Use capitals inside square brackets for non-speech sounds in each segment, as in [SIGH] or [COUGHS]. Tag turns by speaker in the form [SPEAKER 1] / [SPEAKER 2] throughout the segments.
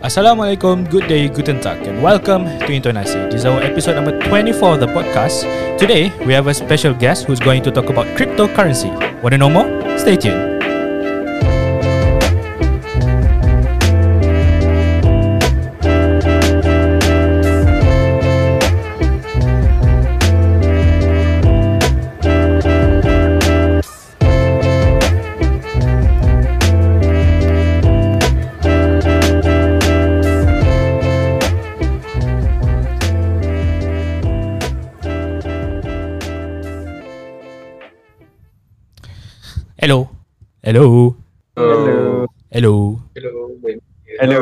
[SPEAKER 1] Assalamualaikum, good day, guten tag, and welcome to Intonasi. This is our episode number 24 of the podcast. Today, we have a special guest who's going to talk about cryptocurrency. Want to know more? Stay tuned. Hello. Hello.
[SPEAKER 2] Hello.
[SPEAKER 1] Hello.
[SPEAKER 3] Hello.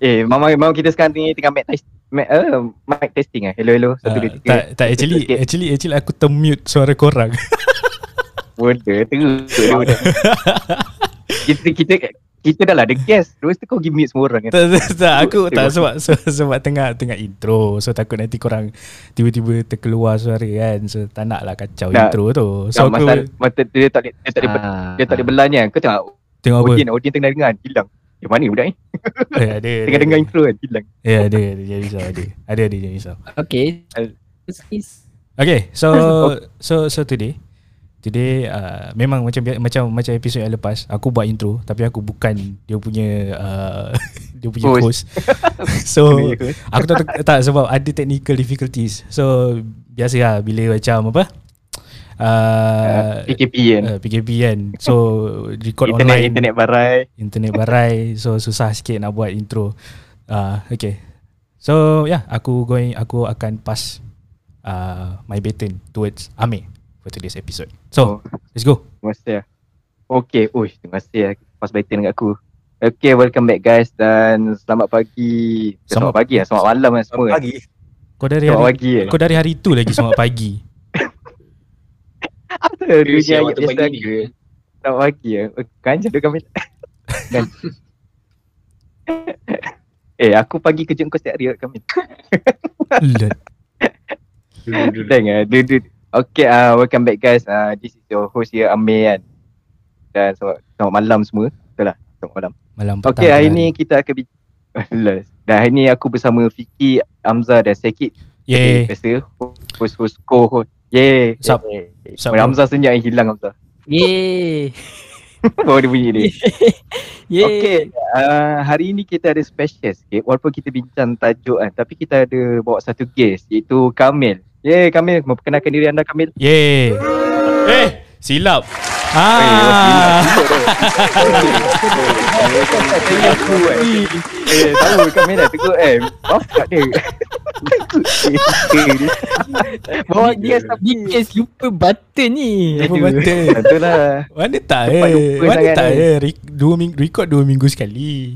[SPEAKER 2] Eh, mama mama kita sekarang ni tengah mic test mic, uh, mic testing ah. Hello hello. Satu
[SPEAKER 1] Uh,
[SPEAKER 2] dua tiga.
[SPEAKER 1] tak, tak actually,
[SPEAKER 2] Sikit.
[SPEAKER 1] actually, actually aku termute suara korang.
[SPEAKER 2] Bodoh terus. bodoh. [LAUGHS] kita kita kita dah lah the guest. Terus tu kau give mute semua orang kan.
[SPEAKER 1] tak, tak, tak, aku tak sebab [LAUGHS] sebab, sebab tengah tengah intro. So takut nanti korang tiba-tiba terkeluar suara kan. So tak nak lah kacau
[SPEAKER 2] Tak.
[SPEAKER 1] intro tu.
[SPEAKER 2] So,
[SPEAKER 1] So aku
[SPEAKER 2] masa, masa dia tak dia tak ber-
[SPEAKER 3] Ah.
[SPEAKER 2] dia tak boleh belanya. Kau tengok
[SPEAKER 1] tengok apa?
[SPEAKER 2] audience audience tengah dengar hilang. Di mana budak ni?
[SPEAKER 1] Eh, ada, [LAUGHS] ada,
[SPEAKER 2] Tengah dengar
[SPEAKER 1] ada.
[SPEAKER 2] intro kan hilang.
[SPEAKER 1] Ya ada ada jadi risau ada. Ada ada jadi risau.
[SPEAKER 3] Okay.
[SPEAKER 1] Okay, so [LAUGHS] so so today today uh, memang macam macam macam episod yang lepas aku buat intro tapi aku bukan dia punya uh, [LAUGHS] dia punya host.
[SPEAKER 2] Host. [LAUGHS]
[SPEAKER 1] so aku tak, tak sebab ada technical difficulties. So biasa lah bila macam apa? Uh,
[SPEAKER 2] Uh, PKP kan.
[SPEAKER 1] uh, PKP kan. So record
[SPEAKER 2] internet
[SPEAKER 1] online
[SPEAKER 2] internet barai.
[SPEAKER 1] internet barai so susah sikit nak buat intro. Uh, okay. So yeah, aku going aku akan pass uh, my baton towards Amir for today's episode. So,
[SPEAKER 2] Oh.
[SPEAKER 1] let's go.
[SPEAKER 2] Terima kasih lah. Okay, uish, terima kasih lah pas batin dengan aku. Okay, welcome back guys dan selamat pagi.
[SPEAKER 1] Selamat-
[SPEAKER 2] Selamat, selamat pagi lah, selamat malam lah semua.
[SPEAKER 3] Pagi.
[SPEAKER 1] Kau dari
[SPEAKER 2] Selamat
[SPEAKER 1] hari
[SPEAKER 2] pagi eh.
[SPEAKER 1] kau dari hari tu lagi selamat pagi. [LAUGHS]
[SPEAKER 2] Apa dunia ayat
[SPEAKER 3] waktu
[SPEAKER 2] biasa
[SPEAKER 3] pagi ni.
[SPEAKER 2] ke? Selamat pagi ya. Kan jadi kami. kan. [LAUGHS] eh, aku pagi kerja kau setiap hari kami.
[SPEAKER 1] Lord.
[SPEAKER 3] Dulu [LAUGHS] dulu.
[SPEAKER 2] Tengok, du, du. Okay, uh, welcome back guys. Uh, this is your host here, Amir kan. Dan selamat, selamat malam semua. Betul lah, selamat malam.
[SPEAKER 1] Malam petang.
[SPEAKER 2] Okay, hari
[SPEAKER 1] kan.
[SPEAKER 2] ni kita akan bincang. [LAUGHS] Dan hari ni aku bersama Fiki, Hamzah dan Sekit.
[SPEAKER 1] Yeay.
[SPEAKER 2] Biasa, host-host co-host. Yeay.
[SPEAKER 1] Sup? Sup,
[SPEAKER 2] Oh,
[SPEAKER 1] bro?
[SPEAKER 2] Hamzah senyap yang hilang Hamzah.
[SPEAKER 3] Yeay.
[SPEAKER 2] Baru [LAUGHS] dia bunyi dia. [LAUGHS]
[SPEAKER 3] Yeay.
[SPEAKER 2] Okay, uh, hari ni kita ada special sikit walaupun kita bincang tajuk kan tapi kita ada bawa satu guest iaitu Kamil. Yeay Kamil, memperkenalkan diri anda Kamil.
[SPEAKER 1] Yeay. [LAUGHS] Eh, silap.
[SPEAKER 2] Eh,
[SPEAKER 1] Ah.
[SPEAKER 2] aku kan. Eh, tahu Kamil dah tegur eh. Maaf kat dia. Bawa
[SPEAKER 3] Dia
[SPEAKER 2] tapi
[SPEAKER 3] Di case lupa button ni.
[SPEAKER 1] Apa
[SPEAKER 2] Aduh. [LAUGHS]
[SPEAKER 1] betul?
[SPEAKER 2] Itulah.
[SPEAKER 1] Mana tak eh? Mana
[SPEAKER 2] sangat
[SPEAKER 1] tak eh? Re- dua minggu record dua minggu sekali.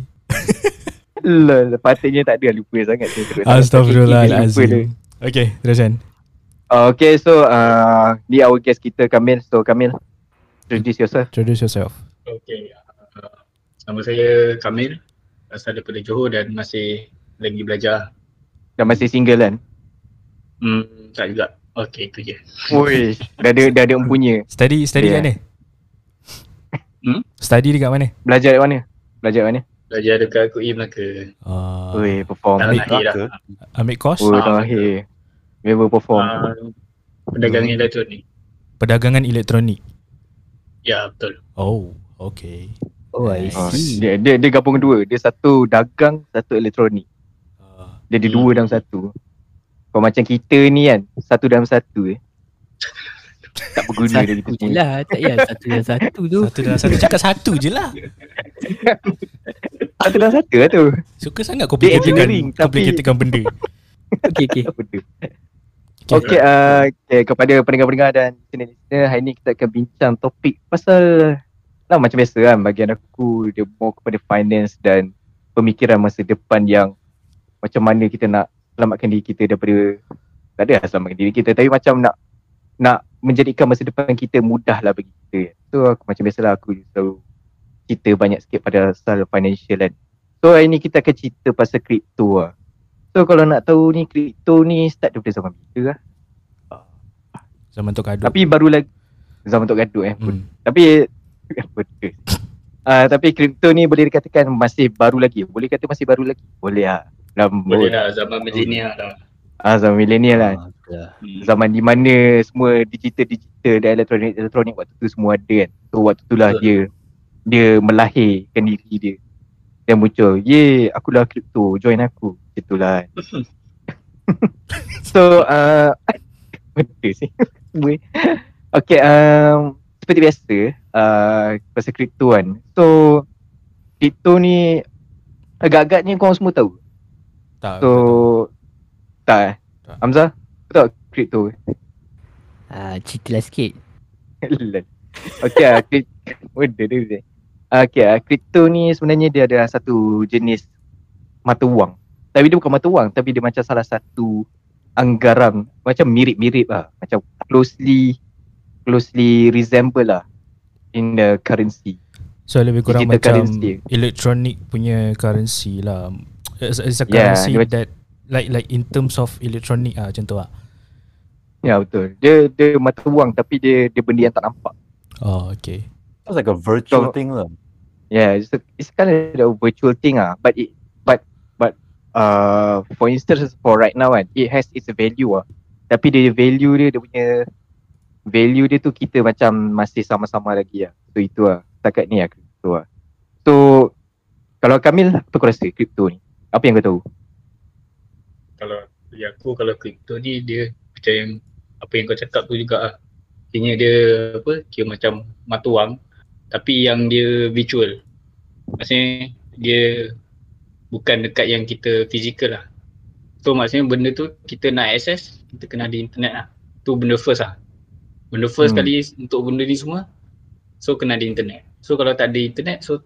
[SPEAKER 2] Lol, patutnya tak ada lupa sangat tu.
[SPEAKER 1] Astagfirullahalazim. Okay, teruskan.
[SPEAKER 2] Uh, okay, so uh, ni our guest kita Kamil. So Kamil, introduce yourself.
[SPEAKER 1] Introduce yourself.
[SPEAKER 4] Okey. Uh, nama saya Kamil. Asal daripada Johor dan masih lagi belajar.
[SPEAKER 2] Dah masih single kan?
[SPEAKER 4] Hmm, tak juga. Okey, itu je.
[SPEAKER 2] Oi, dah ada dah ada empunya.
[SPEAKER 1] Study study
[SPEAKER 2] Yeah.
[SPEAKER 1] kat mana?
[SPEAKER 4] Hmm?
[SPEAKER 1] Study dekat mana?
[SPEAKER 2] Belajar kat mana? Belajar kat mana?
[SPEAKER 4] Belajar dekat KUI Melaka.
[SPEAKER 1] Uh,
[SPEAKER 2] Oi, perform.
[SPEAKER 4] Tak
[SPEAKER 1] ambil
[SPEAKER 4] nak akhir dah.
[SPEAKER 1] ambil course
[SPEAKER 2] Oh,
[SPEAKER 4] Ah,
[SPEAKER 2] dah akhir. Member perform.
[SPEAKER 4] Uh, perdagangan elektronik.
[SPEAKER 1] perdagangan elektronik.
[SPEAKER 4] Ya, betul.
[SPEAKER 1] Oh, okay.
[SPEAKER 3] Oh, I
[SPEAKER 2] Ah,
[SPEAKER 3] see.
[SPEAKER 2] dia, dia dia gabung dua. Dia satu dagang, satu elektronik.
[SPEAKER 1] Uh,
[SPEAKER 2] Dia ada
[SPEAKER 4] Hmm.
[SPEAKER 2] dua dalam satu. Kalau macam kita ni kan, satu dalam satu eh. tak berguna dia kita
[SPEAKER 3] Satu je lah. Tak payah satu dan satu tu.
[SPEAKER 1] satu dalam satu cakap satu je lah. [LAUGHS]
[SPEAKER 2] Satu dalam satu lah tu.
[SPEAKER 1] Suka sangat kau
[SPEAKER 2] tapi-
[SPEAKER 1] complicatekan benda.
[SPEAKER 3] Okay, okay.
[SPEAKER 2] Apa tu? Okay, uh, okay, kepada pendengar-pendengar dan listener-listener, hari ni kita akan bincang topik pasal lah macam biasa kan bagian aku dia more kepada finance dan pemikiran masa depan yang macam mana kita nak selamatkan diri kita daripada tak ada lah selamatkan diri kita tapi macam nak nak menjadikan masa depan kita mudah lah bagi kita. So aku macam biasalah aku selalu cerita banyak sikit pada asal financial kan. So hari ni kita akan cerita pasal kripto lah. So kalau nak tahu ni kripto ni start daripada zaman bila lah.
[SPEAKER 1] Zaman tu kadut.
[SPEAKER 2] Tapi baru lagi zaman Tok Gaduh eh.
[SPEAKER 1] hmm.
[SPEAKER 2] Tapi betul. Uh, tapi kripto ni boleh dikatakan masih baru lagi. Boleh kata masih baru lagi. Boleh lah. Dalam
[SPEAKER 4] Boleh lah zaman milenial dah.
[SPEAKER 2] Ah, zaman milenial lah.
[SPEAKER 3] Ah, lah.
[SPEAKER 4] Hmm.
[SPEAKER 2] Zaman di mana semua digital-digital dan elektronik-elektronik waktu tu semua ada kan. So waktu tu lah dia dia melahirkan diri dia. Dia muncul, ye aku lah kripto, join aku. Itulah kan. [LAUGHS] so, uh, [LAUGHS] benda sih. Semua. okay, um, seperti biasa, uh, pasal kripto kan. So, kripto ni agak-agaknya korang semua tahu.
[SPEAKER 1] Tak.
[SPEAKER 2] So, tak eh?
[SPEAKER 1] Tak.
[SPEAKER 2] Hamzah, kau tahu kripto?
[SPEAKER 3] Ah, cerita lah sikit.
[SPEAKER 2] Okay krip- [LAUGHS] benda dia Zai. Okay lah, kripto ni sebenarnya dia ada satu jenis mata wang. Tapi dia bukan mata wang, tapi dia macam salah satu anggaran macam mirip-mirip lah. Macam closely closely resemble lah in the currency.
[SPEAKER 1] So lebih kurang
[SPEAKER 2] Digital
[SPEAKER 1] macam
[SPEAKER 2] currency.
[SPEAKER 1] electronic punya currency lah. It's, it's a
[SPEAKER 2] Yeah,
[SPEAKER 1] currency
[SPEAKER 2] dia macam-
[SPEAKER 1] that like like in terms of electronic ah macam tu ah.
[SPEAKER 2] Ya betul. Dia dia mata wang tapi dia dia benda yang tak nampak.
[SPEAKER 1] Oh okay.
[SPEAKER 5] It's like a virtual
[SPEAKER 2] So-
[SPEAKER 5] thing lah.
[SPEAKER 2] Yeah, it's, a, it's kind of a virtual thing ah. But it uh for instance for right now kan, it has its value ah. Tapi dia value dia dia punya value dia tu kita macam masih sama-sama lagi ah. So itu ah. Setakat ni ah crypto ah. So kalau Kamil apa kau rasa crypto ni? Apa yang kau tahu?
[SPEAKER 4] Kalau bagi aku kalau kripto ni dia yang apa yang kau cakap tu juga lah. Kira dia apa kira macam mata wang tapi yang dia virtual. Maksudnya dia bukan dekat yang kita fizikal lah. So maksudnya benda tu kita nak access kita kena ada internet lah. Tu benda first lah. Benda first
[SPEAKER 2] Hmm.
[SPEAKER 4] kali untuk benda ni semua so kena ada internet. So kalau tak ada internet so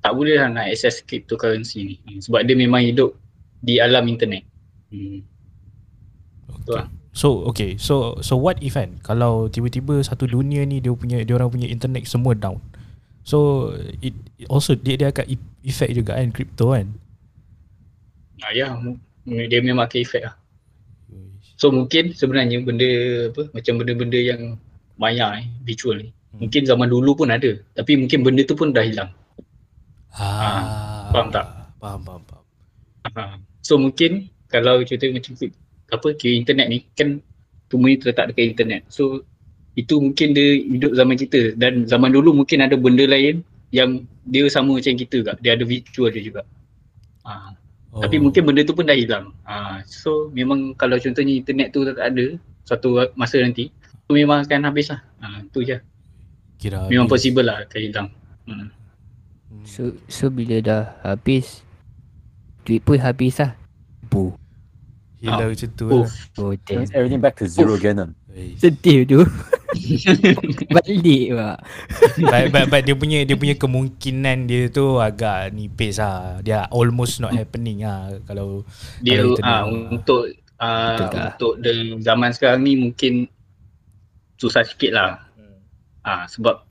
[SPEAKER 4] tak boleh lah nak access cryptocurrency ni. Hmm, Sebab dia memang hidup di alam internet. Hmm.
[SPEAKER 1] Okay.
[SPEAKER 4] lah.
[SPEAKER 1] So okay, so so what if kan kalau tiba-tiba satu dunia ni dia punya dia orang punya internet semua down. So it, it also dia dia akan e- effect juga kan crypto kan.
[SPEAKER 4] Ah, ya, dia memang akan efek lah. So mungkin sebenarnya benda apa macam benda-benda yang maya eh, virtual ni.
[SPEAKER 1] Hmm.
[SPEAKER 4] Mungkin zaman dulu pun ada tapi mungkin benda tu pun dah hilang.
[SPEAKER 1] Ah,
[SPEAKER 4] faham tak?
[SPEAKER 1] Faham, faham, faham.
[SPEAKER 4] Ha. So mungkin kalau cerita macam apa kira internet ni kan semua ni terletak dekat internet. So itu mungkin dia hidup zaman kita dan zaman dulu mungkin ada benda lain yang dia sama macam kita juga. Dia ada virtual dia juga. Ha.
[SPEAKER 1] Oh.
[SPEAKER 4] Tapi mungkin benda tu pun dah hilang. Ha. So memang kalau contohnya internet tu tak ada suatu masa nanti tu memang akan habis lah. Ha. Tu je.
[SPEAKER 1] kira
[SPEAKER 4] Memang
[SPEAKER 1] habis.
[SPEAKER 4] possible lah akan hilang. Hmm.
[SPEAKER 1] Hmm.
[SPEAKER 3] So so bila dah habis duit pun habis lah. Bu.
[SPEAKER 1] hilang macam tu
[SPEAKER 4] Oh.
[SPEAKER 1] lah.
[SPEAKER 3] Oh.
[SPEAKER 5] Turns everything back to zero again. lah.
[SPEAKER 3] Sedih tu. [LAUGHS] Balik pak.
[SPEAKER 1] but, but, but dia punya dia punya kemungkinan dia tu agak nipis lah. Dia almost not happening lah kalau
[SPEAKER 4] dia
[SPEAKER 1] Kalau internet
[SPEAKER 4] ah
[SPEAKER 1] lah.
[SPEAKER 4] untuk
[SPEAKER 3] Betul tak?
[SPEAKER 4] untuk the zaman sekarang ni mungkin susah sikit lah. Ah sebab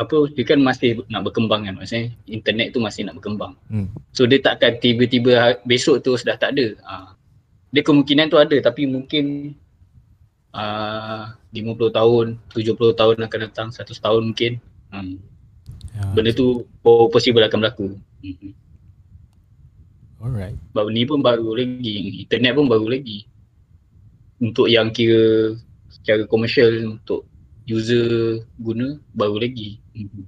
[SPEAKER 4] apa dia kan masih nak berkembang kan maksudnya internet tu masih nak berkembang.
[SPEAKER 1] Hmm.
[SPEAKER 4] So dia takkan tiba-tiba ha- besok tu sudah tak ada. Ah dia kemungkinan tu ada tapi mungkin ah 50 tahun, 70 tahun akan datang, 100 tahun mungkin. Hmm.
[SPEAKER 1] ya,
[SPEAKER 4] Benda tu po- possible akan berlaku. Hmm.
[SPEAKER 1] alright.
[SPEAKER 4] Sebab ni pun baru lagi, internet pun baru lagi. Untuk yang kira secara komersial untuk user guna baru lagi. Mhm.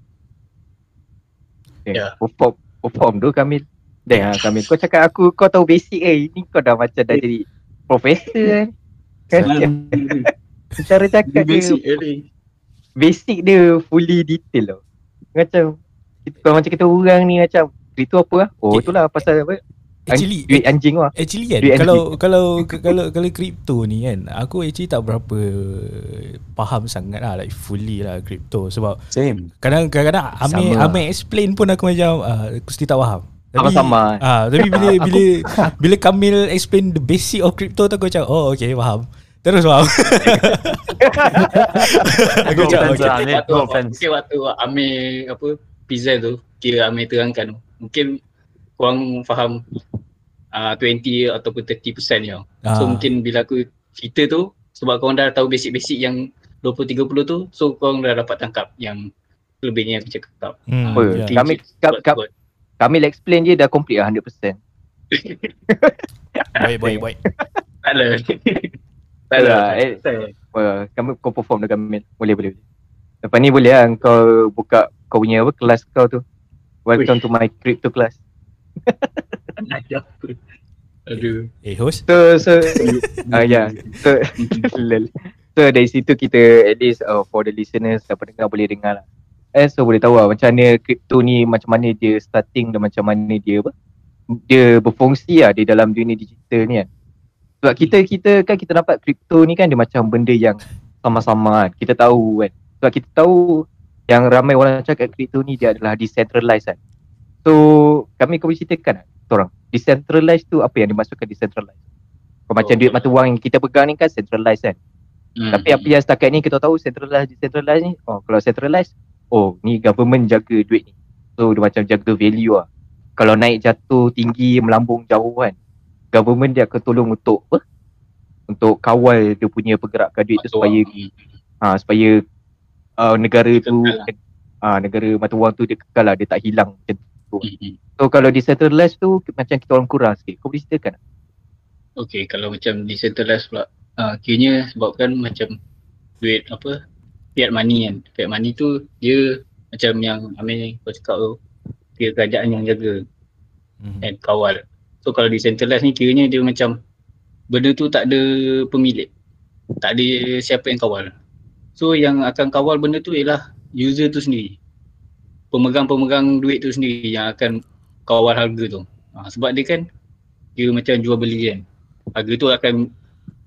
[SPEAKER 2] Okay.
[SPEAKER 4] Ya.
[SPEAKER 2] Perform, perform tu Kamil. Dah ah, Kamil. Kau cakap aku kau tahu basic eh. Ini kau dah macam dah jadi profesor kan. Kan? [LAUGHS] Cara cakap dia
[SPEAKER 4] Basic early.
[SPEAKER 2] basic dia fully detail tau. Macam kita, kalau macam kita orang ni macam itu apa lah? Oh
[SPEAKER 1] Okay.
[SPEAKER 2] itulah pasal apa? An-
[SPEAKER 1] Actually,
[SPEAKER 2] duit anjing lah.
[SPEAKER 1] Actually kan
[SPEAKER 2] Duit
[SPEAKER 1] kalau kalau kalau kalau crypto ni kan aku actually tak berapa faham sangat lah like fully lah crypto sebab
[SPEAKER 5] Same.
[SPEAKER 1] kadang kadang Amir
[SPEAKER 3] Sama lah.
[SPEAKER 1] Amir explain pun aku macam uh, aku still tak faham. Tapi-
[SPEAKER 2] Sama-sama.
[SPEAKER 1] Ah, tapi bila [LAUGHS] bila bila Kamil explain the basic of crypto tu aku macam oh okay faham. Terus faham. [LAUGHS] aku
[SPEAKER 5] offense
[SPEAKER 1] okay.
[SPEAKER 5] lah, Amir.
[SPEAKER 4] Waktu,
[SPEAKER 5] No offense.
[SPEAKER 4] mungkin waktu Amir apa present tu, kira Amir terangkan tu. Mungkin korang faham uh, 20 ataupun 30% je.
[SPEAKER 1] Ah.
[SPEAKER 4] So mungkin bila aku cerita tu sebab korang dah tahu basic-basic yang 20-30 tu so korang dah dapat tangkap yang Lebihnya aku cakap.
[SPEAKER 1] Hmm,
[SPEAKER 2] Apa?
[SPEAKER 1] yeah.
[SPEAKER 2] Kami ka- ka- kami lah explain je dah complete lah 100%. [LAUGHS]
[SPEAKER 1] Baik, baik, baik.
[SPEAKER 4] Tak ada. [LAUGHS] Tak ada.
[SPEAKER 2] lah, eh. Wah, kamu kau perform dengan Mel. Boleh, boleh. Lepas ni boleh lah kau buka kau punya apa kelas kau tu. Welcome
[SPEAKER 4] Uish.
[SPEAKER 2] to my crypto class.
[SPEAKER 4] Ada [LAUGHS] apa? Aduh.
[SPEAKER 1] Eh, host?
[SPEAKER 2] So, so, [LAUGHS] ah ya. So, [LAUGHS] so dari situ kita at least uh, for the listeners dan pendengar boleh dengar lah. Eh, so boleh tahu lah macam mana crypto ni macam mana dia starting dan macam mana dia apa dia berfungsi lah di dalam dunia digital ni kan. Sebab kita kita kan kita dapat crypto ni kan dia macam benda yang sama-sama kan. Kita tahu kan. Sebab kita tahu yang ramai orang cakap crypto ni dia adalah decentralized kan. So kami kau boleh ceritakan tak kita orang decentralized tu apa yang dimaksudkan decentralized? Kau macam
[SPEAKER 4] Oh.
[SPEAKER 2] duit mata wang yang kita pegang ni kan centralized kan.
[SPEAKER 4] Hmm.
[SPEAKER 2] Tapi apa yang setakat ni kita tahu centralized decentralized ni oh kalau centralized oh ni government jaga duit ni. So dia macam jaga value lah. Kalau naik jatuh tinggi melambung jauh kan government dia akan tolong untuk apa? Untuk kawal dia punya pergerakan duit tu supaya
[SPEAKER 4] wang.
[SPEAKER 2] ha, supaya uh, negara tu
[SPEAKER 4] lah.
[SPEAKER 2] ah negara mata wang tu dia kekal lah dia tak hilang macam tu.
[SPEAKER 4] Hmm.
[SPEAKER 2] So kalau decentralized tu macam kita orang kurang sikit. Kau boleh ceritakan? tak?
[SPEAKER 4] Okay, kalau macam decentralized pula, uh, kiranya sebabkan macam duit apa, fiat money kan. Fiat money tu dia macam yang Amir kau cakap tu, dia kerajaan yang jaga
[SPEAKER 1] Hmm.
[SPEAKER 4] and kawal. So kalau decentralized ni kiranya dia macam benda tu tak ada pemilik. Tak ada siapa yang kawal. So yang akan kawal benda tu ialah user tu sendiri. Pemegang-pemegang duit tu sendiri yang akan kawal harga tu. Ha, sebab dia kan dia macam jual beli kan. Harga tu akan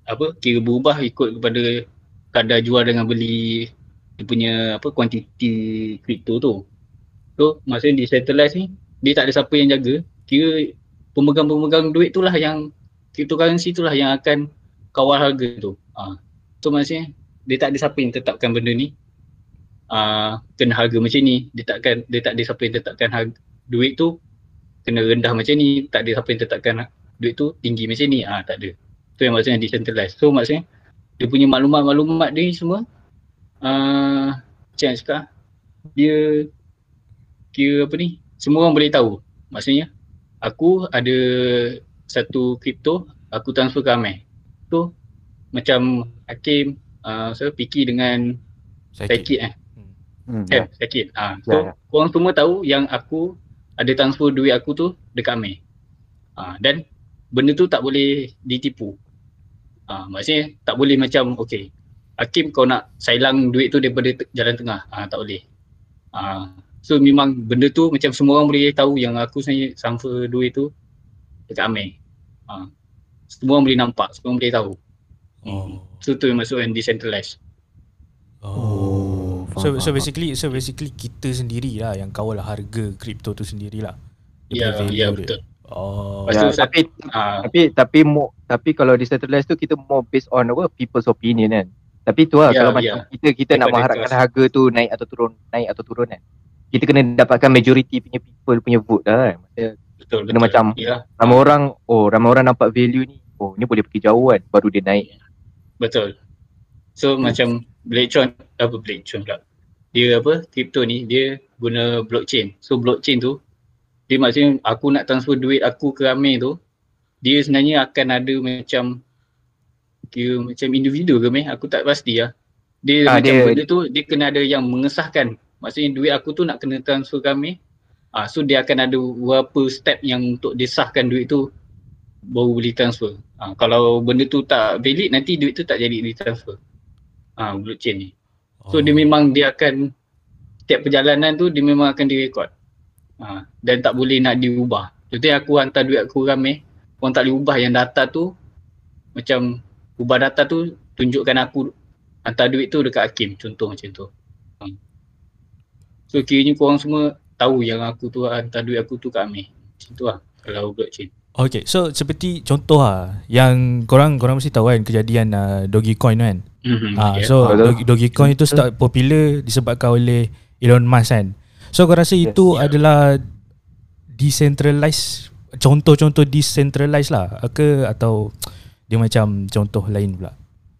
[SPEAKER 4] apa kira berubah ikut kepada kadar jual dengan beli dia punya apa kuantiti kripto tu. So maksudnya decentralized ni dia tak ada siapa yang jaga. Kira pemegang-pemegang duit tu lah yang cryptocurrency tu lah yang akan kawal harga tu. Ha. So maksudnya dia tak ada siapa yang tetapkan benda ni. Uh, kena harga macam ni. Dia takkan dia tak ada siapa yang tetapkan harga duit tu kena rendah macam ni. Tak ada siapa yang tetapkan duit tu tinggi macam ni. Ah ha, tak ada. Tu yang maksudnya decentralized. So maksudnya dia punya maklumat-maklumat dia ni semua uh, macam yang cakap dia kira apa ni semua orang boleh tahu. Maksudnya aku ada satu kripto aku transfer ke Amir. Tu macam Hakim uh, so Piki dengan Sakit eh.
[SPEAKER 5] Hmm,
[SPEAKER 4] Kan sakit. Ha. So
[SPEAKER 5] Ya, ya.
[SPEAKER 4] korang semua tahu yang aku ada transfer duit aku tu dekat Amir. Ha. dan benda tu tak boleh ditipu. Ha. maksudnya tak boleh macam okay Hakim kau nak sailang duit tu daripada te- jalan tengah. Ha. tak boleh. Ha. So memang benda tu macam semua orang boleh tahu yang aku sebenarnya transfer duit tu dekat Amir. Ha. semua orang boleh nampak, semua orang boleh tahu.
[SPEAKER 1] Oh.
[SPEAKER 4] So tu yang maksud yang decentralized.
[SPEAKER 1] Oh. So so basically so basically kita sendirilah yang kawal harga kripto tu sendirilah.
[SPEAKER 4] Ya, ya
[SPEAKER 1] dia.
[SPEAKER 4] betul.
[SPEAKER 1] Oh.
[SPEAKER 2] Ya,
[SPEAKER 4] sa-
[SPEAKER 2] tapi
[SPEAKER 4] Ha.
[SPEAKER 2] tapi tapi mo, tapi kalau decentralized tu kita more based on apa people's opinion kan. Tapi tu lah
[SPEAKER 4] Ya,
[SPEAKER 2] kalau
[SPEAKER 4] ya.
[SPEAKER 2] macam kita kita nak
[SPEAKER 4] Daripada
[SPEAKER 2] mengharapkan harga tu naik atau turun, naik atau turun kan. Kita kena dapatkan majority punya people punya vote lah kan. Maksudnya
[SPEAKER 4] Betul,
[SPEAKER 2] Kena
[SPEAKER 4] betul.
[SPEAKER 2] macam
[SPEAKER 4] Ya,
[SPEAKER 2] ramai orang, oh ramai orang nampak value ni. Oh ni boleh pergi jauh kan baru dia naik.
[SPEAKER 4] betul. So macam Blade apa Blade pula. Dia apa, kripto ni dia guna blockchain. So blockchain tu dia maksudnya aku nak transfer duit aku ke Amir tu dia sebenarnya akan ada macam kira macam individu ke meh aku tak pasti lah. Dia
[SPEAKER 2] Ah,
[SPEAKER 4] macam
[SPEAKER 2] dia-
[SPEAKER 4] benda tu dia kena ada yang mengesahkan. Maksudnya duit aku tu nak kena transfer ke Amir. Ah so dia akan ada beberapa step yang untuk disahkan duit tu baru boleh transfer. Ah kalau benda tu tak valid nanti duit tu tak jadi ditransfer. Ah blockchain ni. So dia memang dia akan setiap perjalanan tu dia memang akan direkod. Ha, dan tak boleh nak diubah. Contohnya aku hantar duit aku ramai, orang tak boleh ubah yang data tu macam ubah data tu tunjukkan aku hantar duit tu dekat Hakim contoh macam tu. So kiranya korang semua tahu yang aku tu hantar duit aku tu kat Amir. Macam tu lah kalau blockchain.
[SPEAKER 1] Okay, so seperti contoh lah yang korang korang mesti tahu kan kejadian uh, Dogecoin kan.
[SPEAKER 4] Mm-hmm.
[SPEAKER 1] Ah,
[SPEAKER 4] yeah.
[SPEAKER 1] so. Doge, Dogecoin itu start popular disebabkan oleh Elon Musk kan. So kau rasa
[SPEAKER 2] Yes,
[SPEAKER 1] itu
[SPEAKER 4] yeah.
[SPEAKER 1] adalah decentralized contoh-contoh decentralized lah ke atau dia macam contoh lain pula.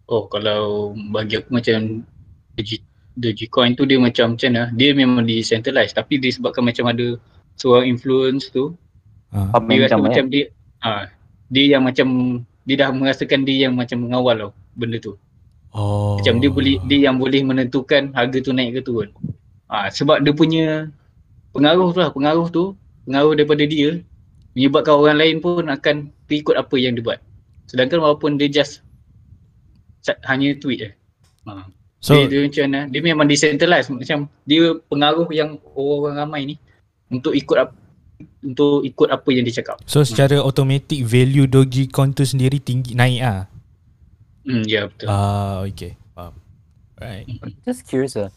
[SPEAKER 4] Oh kalau bagi aku macam Dogecoin tu dia macam macam mana dia memang decentralized tapi disebabkan macam ada seorang influence tu
[SPEAKER 1] Ah.
[SPEAKER 2] Apa
[SPEAKER 4] dia rasa
[SPEAKER 2] macam
[SPEAKER 4] macam
[SPEAKER 2] eh?
[SPEAKER 4] dia ah dia yang macam dia dah merasakan dia yang macam mengawal tau benda tu.
[SPEAKER 1] Oh.
[SPEAKER 4] Macam dia boleh dia yang boleh menentukan harga tu naik ke turun. Ah sebab dia punya pengaruh tu lah, pengaruh tu, pengaruh daripada dia menyebabkan orang lain pun akan ikut apa yang dia buat. Sedangkan walaupun dia just hanya tweet je. Ha.
[SPEAKER 1] So
[SPEAKER 4] dia, dia macam mana? Dia memang decentralized macam dia pengaruh yang orang ramai ni untuk ikut ap- untuk ikut apa yang dia cakap.
[SPEAKER 1] so secara automatic value Dogecoin tu sendiri tinggi naik ah.
[SPEAKER 4] Hmm ya betul.
[SPEAKER 1] Ah okay. Faham. Right.
[SPEAKER 5] Just curious, uh,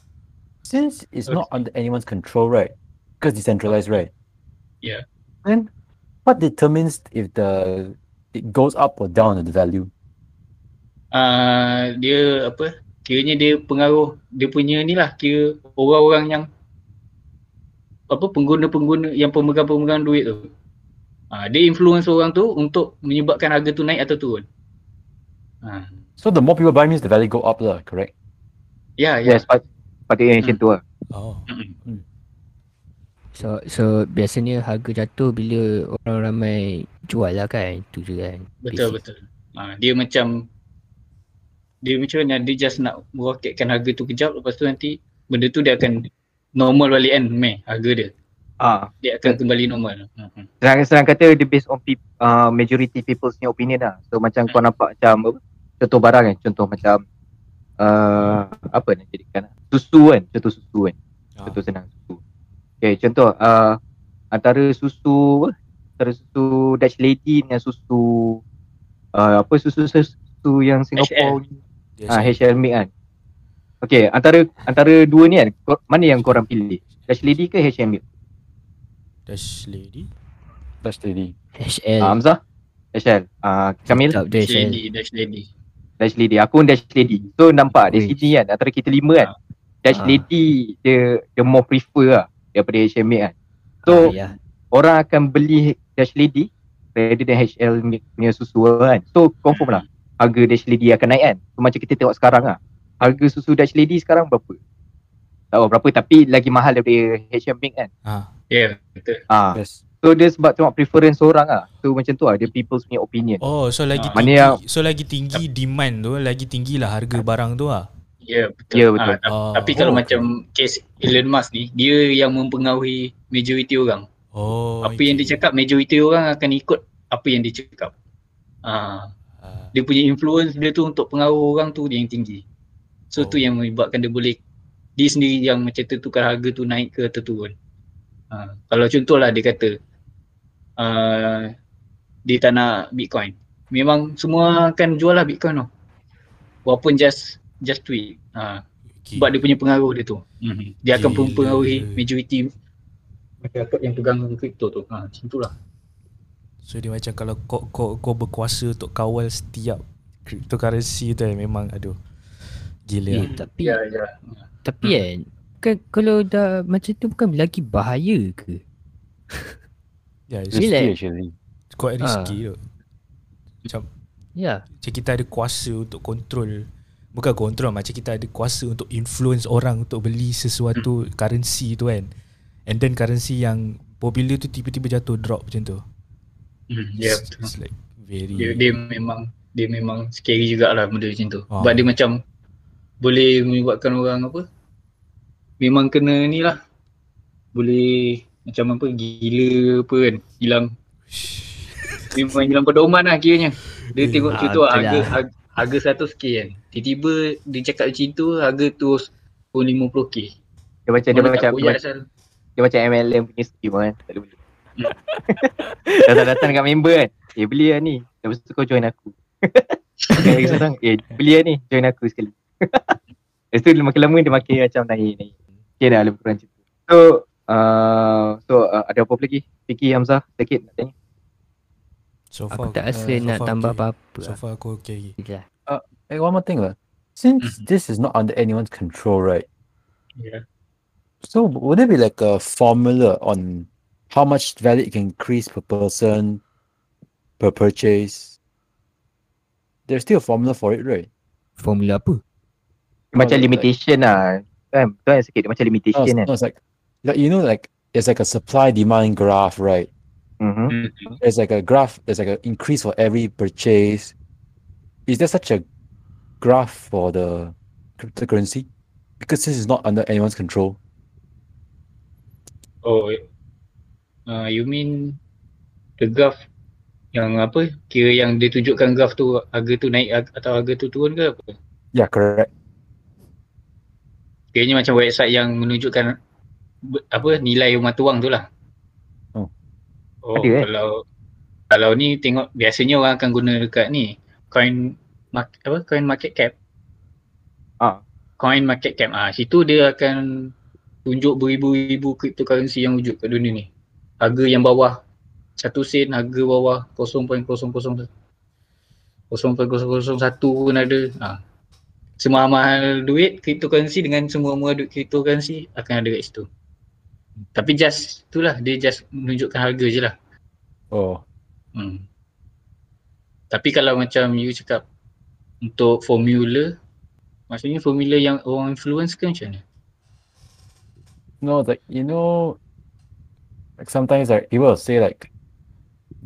[SPEAKER 5] since it's not under anyone's control, right? Because decentralized, right?
[SPEAKER 4] Yeah.
[SPEAKER 5] Then what determines if the it goes up or down in the value?
[SPEAKER 4] uh, dia apa kiranya dia pengaruh dia punya ni lah kira orang-orang yang apa pengguna-pengguna yang pemegang-pemegang duit tu uh, dia influence orang tu untuk menyebabkan harga tu naik atau turun uh,
[SPEAKER 5] So the more people buy means the value go up, lah, correct?
[SPEAKER 4] ya ya
[SPEAKER 2] Yes, pat- patutnya macam tu lah.
[SPEAKER 1] Oh.
[SPEAKER 3] So so biasanya harga jatuh bila orang ramai jual lah kan. Itu je kan.
[SPEAKER 4] betul
[SPEAKER 3] Basic.
[SPEAKER 4] betul uh, dia macam dia macam mana dia just nak meroketkan harga tu kejap lepas tu nanti benda tu dia akan normal balik kan meh harga dia
[SPEAKER 2] Ah,
[SPEAKER 4] dia akan kembali normal uh-huh.
[SPEAKER 2] senang, senang kata dia based on peop, uh, majority people's punya opinion lah. So macam kau nampak macam apa? Contoh barang kan, contoh macam uh, apa nak jadikan susu kan, contoh susu kan.
[SPEAKER 1] Ah.
[SPEAKER 2] Contoh senang susu. Okay, contoh uh, antara susu apa? Antara susu Dutch Lady dengan susu uh, apa susu susu yang Singapore ni
[SPEAKER 1] Yes.
[SPEAKER 2] Ah, HL Milk kan. Okay, antara antara dua ni kan, mana yang korang pilih? Dutch Lady ke HL Milk?
[SPEAKER 1] Dash lady.
[SPEAKER 5] That's the
[SPEAKER 3] HL.
[SPEAKER 2] Ah, Hamzah? HL. Ah, Kamil?
[SPEAKER 4] Dash lady dash lady
[SPEAKER 2] Dutch Lady. Aku pun Dutch Lady. So nampak dari
[SPEAKER 3] Ui.
[SPEAKER 2] sini kan, antara kita lima kan, Dutch
[SPEAKER 3] Ah.
[SPEAKER 2] Lady dia dia more prefer lah daripada HL Milk kan. So
[SPEAKER 3] Ah, ya.
[SPEAKER 2] orang akan beli Dutch Lady rather than HL punya susu kan. So confirm lah harga Dutch Lady akan naik kan. So macam kita tengok sekarang lah. Harga susu Dutch Lady sekarang berapa? Tak tahu berapa tapi lagi mahal daripada HM Milk kan.
[SPEAKER 1] Ah.
[SPEAKER 4] ya yeah, betul
[SPEAKER 2] Ah,
[SPEAKER 5] yes.
[SPEAKER 2] so dia sebab tengok preference orang ah. So macam tu lah dia people's punya opinion.
[SPEAKER 1] Oh, so lagi
[SPEAKER 4] Ah.
[SPEAKER 1] tinggi,
[SPEAKER 2] yang-
[SPEAKER 1] so lagi tinggi demand tu, lagi tinggi lah harga barang tu ah.
[SPEAKER 4] Ya betul.
[SPEAKER 2] Ya, betul.
[SPEAKER 4] Ah, ta-
[SPEAKER 1] Oh,
[SPEAKER 4] tapi kalau
[SPEAKER 1] oh,
[SPEAKER 4] macam case Elon Musk ni, dia yang mempengaruhi majoriti orang.
[SPEAKER 1] Oh.
[SPEAKER 4] apa yang dia cakap majoriti orang akan ikut apa yang dia cakap. Ah,
[SPEAKER 1] Ah.
[SPEAKER 4] dia punya influence dia tu untuk pengaruh orang tu dia yang tinggi. So
[SPEAKER 1] Oh.
[SPEAKER 4] tu yang menyebabkan dia boleh dia sendiri yang macam tentukan harga tu naik ke atau turun. Ah, kalau contohlah dia kata uh, dia tak nak Bitcoin. Memang semua akan jual lah Bitcoin tu. Walaupun just just tweet. Ah,
[SPEAKER 1] Okay.
[SPEAKER 4] sebab dia punya pengaruh dia tu. Mm-hmm. Dia akan
[SPEAKER 1] Gila.
[SPEAKER 4] mempengaruhi majoriti masyarakat yang pegang kripto tu. Ha, macam tu lah.
[SPEAKER 1] So dia macam kalau kau kau, kau berkuasa untuk kawal setiap cryptocurrency tu eh, memang aduh. Gila.
[SPEAKER 3] Eh,
[SPEAKER 1] Yeah.
[SPEAKER 3] tapi
[SPEAKER 4] Ya, ya.
[SPEAKER 3] tapi kan kan kalau dah macam tu bukan lagi bahaya ke?
[SPEAKER 1] Yeah, it's? [LAUGHS]
[SPEAKER 5] Risky actually.
[SPEAKER 1] quite
[SPEAKER 3] Ah.
[SPEAKER 1] risky tu. Macam
[SPEAKER 3] Ya.
[SPEAKER 1] macam kita ada kuasa untuk kontrol bukan kontrol macam kita ada kuasa untuk influence orang untuk beli sesuatu currency tu kan. And then currency yang popular tu tiba-tiba jatuh drop macam tu.
[SPEAKER 4] Hmm, ya,
[SPEAKER 1] It's-
[SPEAKER 4] betul.
[SPEAKER 1] It's like very
[SPEAKER 4] Dia, dia memang dia memang scary jugalah benda macam tu.
[SPEAKER 1] Ah.
[SPEAKER 4] Sebab dia macam boleh menyebabkan orang apa? Memang kena ni lah. Boleh macam apa gila apa kan. Hilang memang hilang pedoman lah kiranya. Dia
[SPEAKER 1] Eh,
[SPEAKER 4] tengok
[SPEAKER 3] ah,
[SPEAKER 4] contoh
[SPEAKER 3] betul
[SPEAKER 4] harga,
[SPEAKER 3] lah.
[SPEAKER 4] harga harga 100k kan. Tiba-tiba dia cakap macam tu harga terus pun 50k.
[SPEAKER 2] Dia macam dia macam dia,
[SPEAKER 4] asal.
[SPEAKER 2] dia macam MLM punya scheme kan. Tak boleh beli. [LAUGHS]
[SPEAKER 4] Hmm.
[SPEAKER 2] Datang-datang dekat member kan. Eh beli lah ni. Lepas tu kau join aku. [LAUGHS] Kan lagi seorang, eh beli lah ni. Join aku sekali. [LAUGHS] Lepas tu makin lama dia makin macam naik-naik. Okay dah lebih kurang macam tu. So, uh, so uh, ada apa lagi? Fikir Hamzah sikit nak tanya.
[SPEAKER 1] So
[SPEAKER 3] Aku
[SPEAKER 1] far
[SPEAKER 3] tak rasa
[SPEAKER 1] uh, so
[SPEAKER 3] nak
[SPEAKER 1] far
[SPEAKER 3] tambah
[SPEAKER 1] okay.
[SPEAKER 3] apa-apa.
[SPEAKER 1] So
[SPEAKER 3] lah.
[SPEAKER 1] far aku okay lagi.
[SPEAKER 3] Lah.
[SPEAKER 5] Hey, one more thing, lah. Since this is not under anyone's control, right?
[SPEAKER 4] Ya.
[SPEAKER 5] So would there be like a formula on how much value it can increase per person per purchase? There's still a formula for it, right?
[SPEAKER 3] Formula apa?
[SPEAKER 2] Macam
[SPEAKER 5] Oh, like-
[SPEAKER 2] limitation lah. kan betul kan sikit dia macam
[SPEAKER 5] No,
[SPEAKER 2] limitation
[SPEAKER 5] it's,
[SPEAKER 2] kan.
[SPEAKER 5] no, it's like, like you know, like it's like a supply demand graph, right?
[SPEAKER 2] Mhm.
[SPEAKER 4] Hmm.
[SPEAKER 5] There's like a graph. There's like an increase for every purchase. Is there such a graph for the cryptocurrency? Because this is not under anyone's control.
[SPEAKER 4] Oh, uh, you mean the graph yang apa? Kira yang dia tunjukkan graph tu harga tu naik atau harga tu turun ke apa?
[SPEAKER 5] Yeah, correct.
[SPEAKER 4] Kiranya macam website yang menunjukkan apa nilai mata wang tu lah.
[SPEAKER 5] Oh.
[SPEAKER 4] Oh,
[SPEAKER 2] Ada, eh?
[SPEAKER 4] kalau kalau ni tengok biasanya orang akan guna dekat ni coin mark, apa coin market cap.
[SPEAKER 2] Ah.
[SPEAKER 4] Coin market cap ah situ dia akan tunjuk beribu-ribu cryptocurrency yang wujud kat dunia ni. Harga yang bawah 1 sen, harga bawah 0.001 0.001 pun ada. Ha. Semua mahal duit cryptocurrency dengan semua murah duit cryptocurrency akan ada kat situ. Tapi just itulah dia just menunjukkan harga je lah.
[SPEAKER 5] Oh,
[SPEAKER 4] Hmm. Tapi kalau macam you cakap untuk formula maksudnya formula yang orang influence ke macam mana?
[SPEAKER 5] no, like you know, like sometimes like people will say like,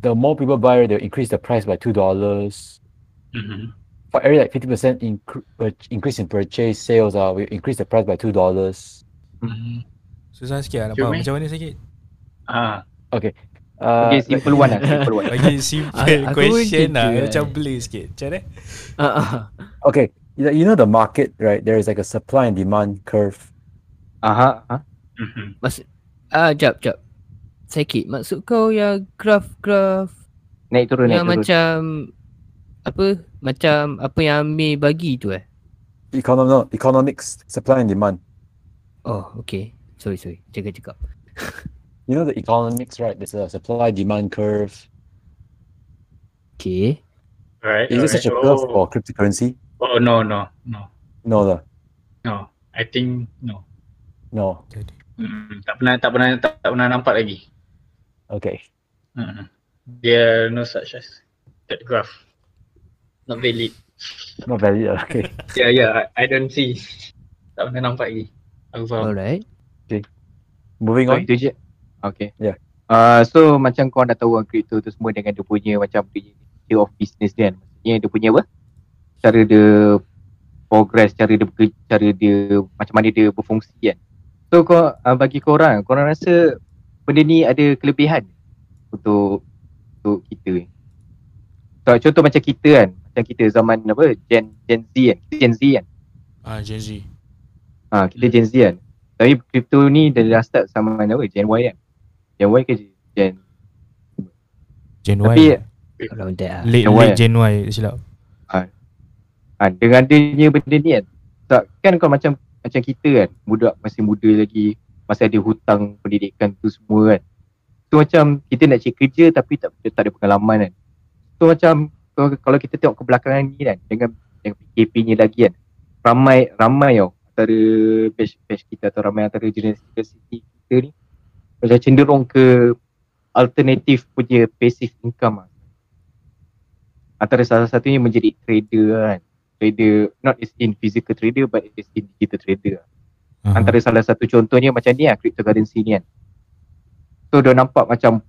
[SPEAKER 5] the more people buy, they'll increase the price by two dollars.
[SPEAKER 4] Mm-hmm.
[SPEAKER 5] For every like fifty percent incre- pur- increase in purchase sales, uh, we increase the price by two dollars.
[SPEAKER 4] Mm-hmm.
[SPEAKER 1] Susah sikit lah nak
[SPEAKER 4] Cuma-
[SPEAKER 1] faham macam mana sikit.
[SPEAKER 4] Ah,
[SPEAKER 5] Uh,
[SPEAKER 2] Okay, simple one lah, [LAUGHS] simple one.
[SPEAKER 1] Bagi simple [LAUGHS]
[SPEAKER 3] Aku
[SPEAKER 1] question lah.
[SPEAKER 3] kan.
[SPEAKER 1] Macam blur sikit. Macam mana?
[SPEAKER 3] Ah, [LAUGHS] ah.
[SPEAKER 5] okay, you know, you know the market, right? There is like a supply and demand curve.
[SPEAKER 2] Aha, aha.
[SPEAKER 4] mm-hmm.
[SPEAKER 3] Ah, jap, jap. Sikit. Maksud kau yang graf-graf
[SPEAKER 2] Naik turun, naik
[SPEAKER 3] yang
[SPEAKER 2] turun.
[SPEAKER 3] macam apa? Macam apa yang Amir bagi tu eh?
[SPEAKER 5] Econom- no, economics, supply and demand.
[SPEAKER 3] Oh, okay. Sorry, sorry. Jaga cakap. [LAUGHS]
[SPEAKER 5] You know the economics, right? There's a supply demand curve.
[SPEAKER 3] Okay.
[SPEAKER 4] Right.
[SPEAKER 5] Is there such a
[SPEAKER 4] right.
[SPEAKER 5] curve
[SPEAKER 4] oh.
[SPEAKER 5] for cryptocurrency?
[SPEAKER 4] oh no no no
[SPEAKER 5] No, lah.
[SPEAKER 4] no. I think no.
[SPEAKER 5] no.
[SPEAKER 4] Hmm, tak pernah tak pernah tak, tak pernah nampak lagi.
[SPEAKER 5] Okay.
[SPEAKER 4] Hmm. There no such as that graph. Not valid.
[SPEAKER 5] Not valid. Okay. [LAUGHS]
[SPEAKER 4] Yeah yeah I, I don't see. Tak pernah nampak lagi. Aku faham.
[SPEAKER 3] Alright.
[SPEAKER 5] Moving
[SPEAKER 2] So
[SPEAKER 5] on.
[SPEAKER 2] itu je. Okay.
[SPEAKER 5] Yeah.
[SPEAKER 2] Uh, so macam kau dah tahu orang crypto tu semua dengan dia punya macam dia of business dia kan. Maksudnya dia punya apa? Cara dia progress, cara dia bekerja, cara dia macam mana dia berfungsi kan. So kau uh, bagi kau orang, kau orang rasa benda ni ada kelebihan untuk untuk kita. So, contoh macam kita kan, macam kita zaman apa Gen Gen Z kan, kita Gen Z kan.
[SPEAKER 1] Ah, Gen Z.
[SPEAKER 2] Ha, kita Gen Z kan. Tapi crypto ni dia dah start sama mana apa Gen Y kan. Gen Y ke Gen
[SPEAKER 1] Gen
[SPEAKER 2] Tapi
[SPEAKER 1] Y.
[SPEAKER 3] That lah.
[SPEAKER 1] Late,
[SPEAKER 2] Gen Y.
[SPEAKER 1] late Gen Y silap.
[SPEAKER 2] ha, dengan adanya benda ni kan. Tak, kan kau macam macam kita kan, budak masih muda lagi, masih ada hutang pendidikan tu semua kan. So macam kita nak cari kerja tapi tak tak ada pengalaman kan. So macam kalau, kita tengok ke belakangan ni kan dengan dengan PKP ni lagi kan. Ramai ramai tau antara batch, batch kita atau ramai antara generasi kita ni macam cenderung ke alternatif punya passive income lah. Antara salah satunya menjadi trader kan. Trader not is in physical trader but is in digital trader.
[SPEAKER 1] Aha.
[SPEAKER 2] Antara salah satu contohnya macam ni lah cryptocurrency ni kan. So dia nampak macam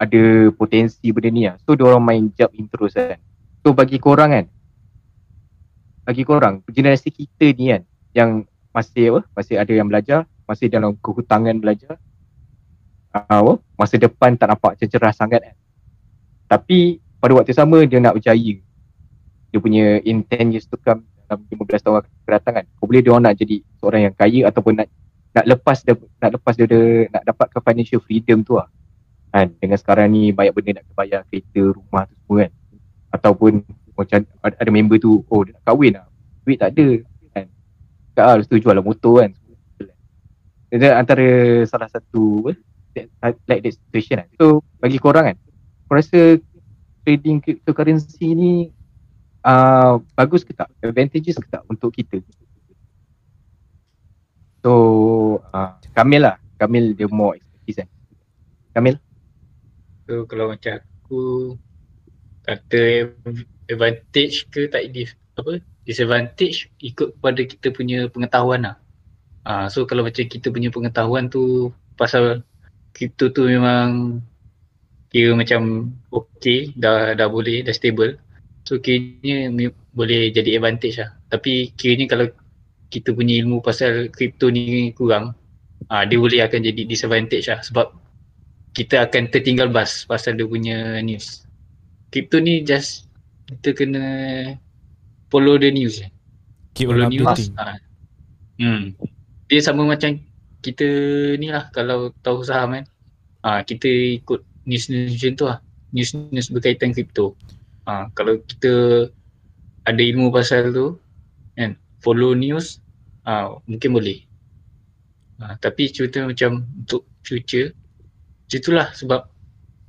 [SPEAKER 2] ada potensi benda ni lah. So dia orang main jump in terus kan. So bagi korang kan. Bagi korang generasi kita ni kan yang masih apa? Masih ada yang belajar, masih dalam kehutangan belajar. Uh, apa? Masa depan tak nampak macam cerah sangat kan. Tapi pada waktu sama dia nak berjaya. Dia punya in 10 years to come dalam 15 tahun akan datang kan. Boleh dia orang nak jadi seorang yang kaya ataupun nak nak lepas dia nak lepas dia, dia nak dapatkan financial freedom tu lah. Kan dengan sekarang ni banyak benda nak bayar kereta, rumah tu semua kan. Ataupun macam ada, member tu oh dia nak kahwin lah. Duit tak ada kan. Tak lah, lepas tu jual lah motor kan. Dia antara salah satu like that situation lah. So bagi korang kan, kau rasa trading cryptocurrency ni uh, bagus ke tak? Advantages ke tak untuk kita? So uh, Kamil lah, Kamil dia more expertise kan. Kamil?
[SPEAKER 4] So kalau macam aku kata advantage ke tak dis, apa disadvantage ikut kepada kita punya pengetahuan lah. Ah, so kalau macam kita punya pengetahuan tu pasal kripto tu memang kira macam okay, dah dah boleh, dah stable. So kiranya boleh jadi advantage lah. Tapi kiranya kalau kita punya ilmu pasal kripto ni kurang, ah dia boleh akan jadi disadvantage lah sebab kita akan tertinggal bas pasal dia punya news. Kripto ni just kita kena follow the news je.
[SPEAKER 1] Keep
[SPEAKER 4] Follow news. Ah. Hmm. Dia sama macam kita ni lah kalau tahu saham kan. Ah kita ikut news-news macam tu lah. News-news berkaitan kripto. Ah kalau kita ada ilmu pasal tu kan follow news ah mungkin boleh. Ah tapi cerita macam untuk future macam itulah sebab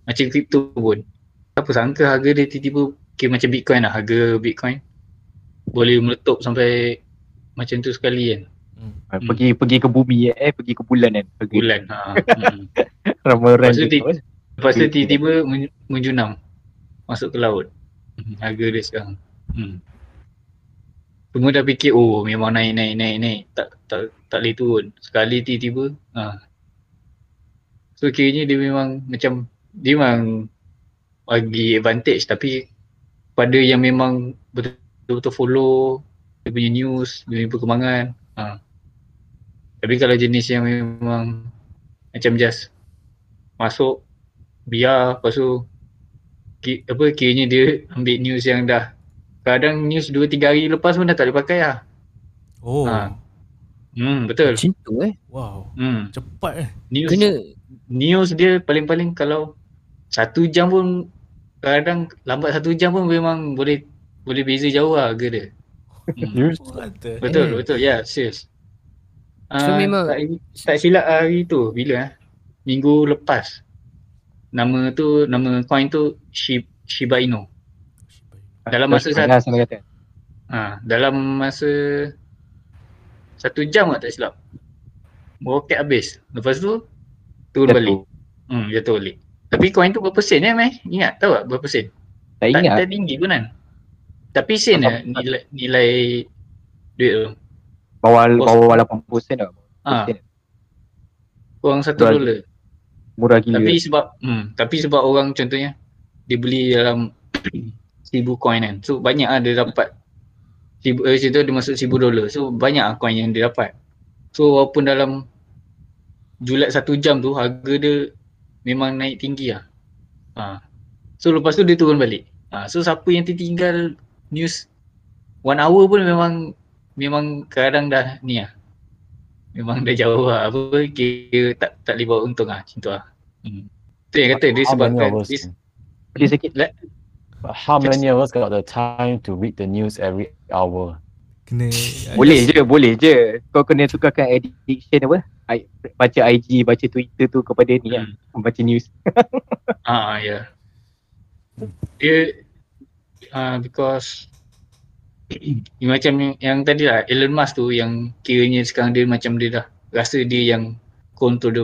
[SPEAKER 4] macam kripto pun apa sangka harga dia tiba-tiba okay, macam bitcoin lah harga bitcoin boleh meletup sampai macam tu sekali kan
[SPEAKER 2] Ah, Pergi pergi ke bumi eh, pergi ke bulan kan. Pergi
[SPEAKER 4] bulan ha. hmm. [LAUGHS] Lepas tu ti-
[SPEAKER 2] kan.
[SPEAKER 4] lepas tu tiba-tiba men- menjunam masuk ke laut Hmm, harga dia sekarang hmm. semua dah fikir oh memang naik naik naik naik tak tak tak boleh turun sekali tiba-tiba ha. so kiranya dia memang macam dia memang bagi advantage tapi pada yang memang betul-betul follow dia punya news, dia punya perkembangan ha. tapi kalau jenis yang memang macam just masuk biar lepas tu apa kiranya dia ambil news yang dah kadang news 2 3 hari lepas pun dah tak boleh pakai lah.
[SPEAKER 1] Oh.
[SPEAKER 4] Ha. Hmm betul.
[SPEAKER 3] Macam tu eh.
[SPEAKER 1] Wow.
[SPEAKER 4] Hmm
[SPEAKER 1] Cepat eh.
[SPEAKER 4] news
[SPEAKER 3] Kena
[SPEAKER 4] news dia paling-paling kalau satu jam pun kadang lambat satu jam pun memang boleh boleh beza jauh lah harga dia. Hmm. [LAUGHS]
[SPEAKER 5] News
[SPEAKER 4] Betul,
[SPEAKER 3] Eh.
[SPEAKER 4] betul. Ya, yeah, serius.
[SPEAKER 3] So
[SPEAKER 4] Ah,
[SPEAKER 3] memang-
[SPEAKER 4] tak, tak silap hari tu bila eh? Minggu lepas. Nama tu nama coin tu Shi- Shiba Inu. Dalam masa satu,
[SPEAKER 2] panas sama kata.
[SPEAKER 4] ha, dalam masa satu jam tak silap. Roket habis. Lepas tu turun
[SPEAKER 2] Jatuh.
[SPEAKER 4] balik. Hmm, jatuh balik. Tapi coin tu berapa sen eh, Mai? Ingat tahu tak berapa sen?
[SPEAKER 2] Tak ingat.
[SPEAKER 4] tak tinggi pun kan. Tapi sen eh, nilai, nilai duit tu.
[SPEAKER 2] Bawah bawah 80 sen tau.
[SPEAKER 4] Ah,
[SPEAKER 2] Sen.
[SPEAKER 4] kurang satu dolar.
[SPEAKER 2] Murah gila.
[SPEAKER 4] Tapi sebab hmm, tapi sebab orang contohnya dia beli dalam [COUGHS] seribu coin kan. So banyak lah dia dapat seribu, eh, situ dia masuk seribu dolar. So banyak lah coin yang dia dapat. So walaupun dalam julat satu jam tu harga dia memang naik tinggi lah. Ha. So lepas tu dia turun balik. Ha. So siapa yang tertinggal news one hour pun memang memang kadang dah ni lah. Memang dah jauh lah. Apa kira tak tak boleh bawa untung lah. Macam tu lah. Hmm. Tu yang kata dia sebabkan
[SPEAKER 5] us-
[SPEAKER 4] dia,
[SPEAKER 2] Pedih sikit.
[SPEAKER 5] But how many of us got the time to read the news every hour?
[SPEAKER 1] Kena
[SPEAKER 2] Boleh je, boleh je. Kau kena tukarkan addiction apa? I, baca IG, baca Twitter tu kepada ni lah.
[SPEAKER 4] Hmm.
[SPEAKER 2] Baca news. [LAUGHS]
[SPEAKER 4] Ah ya. Dia uh, because [CLEARS THROAT] macam yang- tadi lah Elon Musk tu yang kiranya sekarang dia macam dia dah rasa dia yang control the,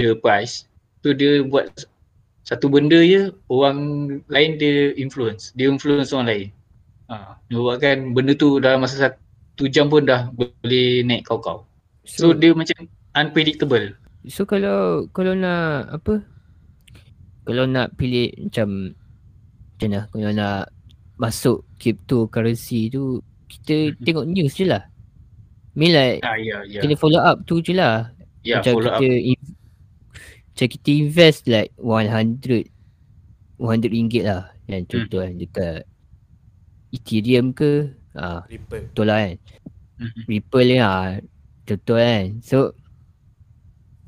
[SPEAKER 4] the price. So dia buat satu benda je orang lain dia influence. Dia influence orang lain. Ha, dia buatkan benda tu dalam masa satu jam pun dah boleh naik kau-kau. So
[SPEAKER 3] so,
[SPEAKER 4] dia macam unpredictable.
[SPEAKER 3] so kalau kalau nak apa? Kalau nak pilih macam macam mana kalau nak masuk cryptocurrency tu kita
[SPEAKER 4] Mhm.
[SPEAKER 3] tengok news je lah. Mean like
[SPEAKER 4] Ah ya ya.
[SPEAKER 3] kena follow up tu je lah.
[SPEAKER 4] Ya
[SPEAKER 3] macam
[SPEAKER 4] follow up.
[SPEAKER 3] kita in- macam kita invest like 100 100 ringgit lah kan contoh kan dekat Ethereum ke ah
[SPEAKER 1] Ripple.
[SPEAKER 3] betul lah kan
[SPEAKER 4] Mhm.
[SPEAKER 3] Ripple ni ah contoh kan so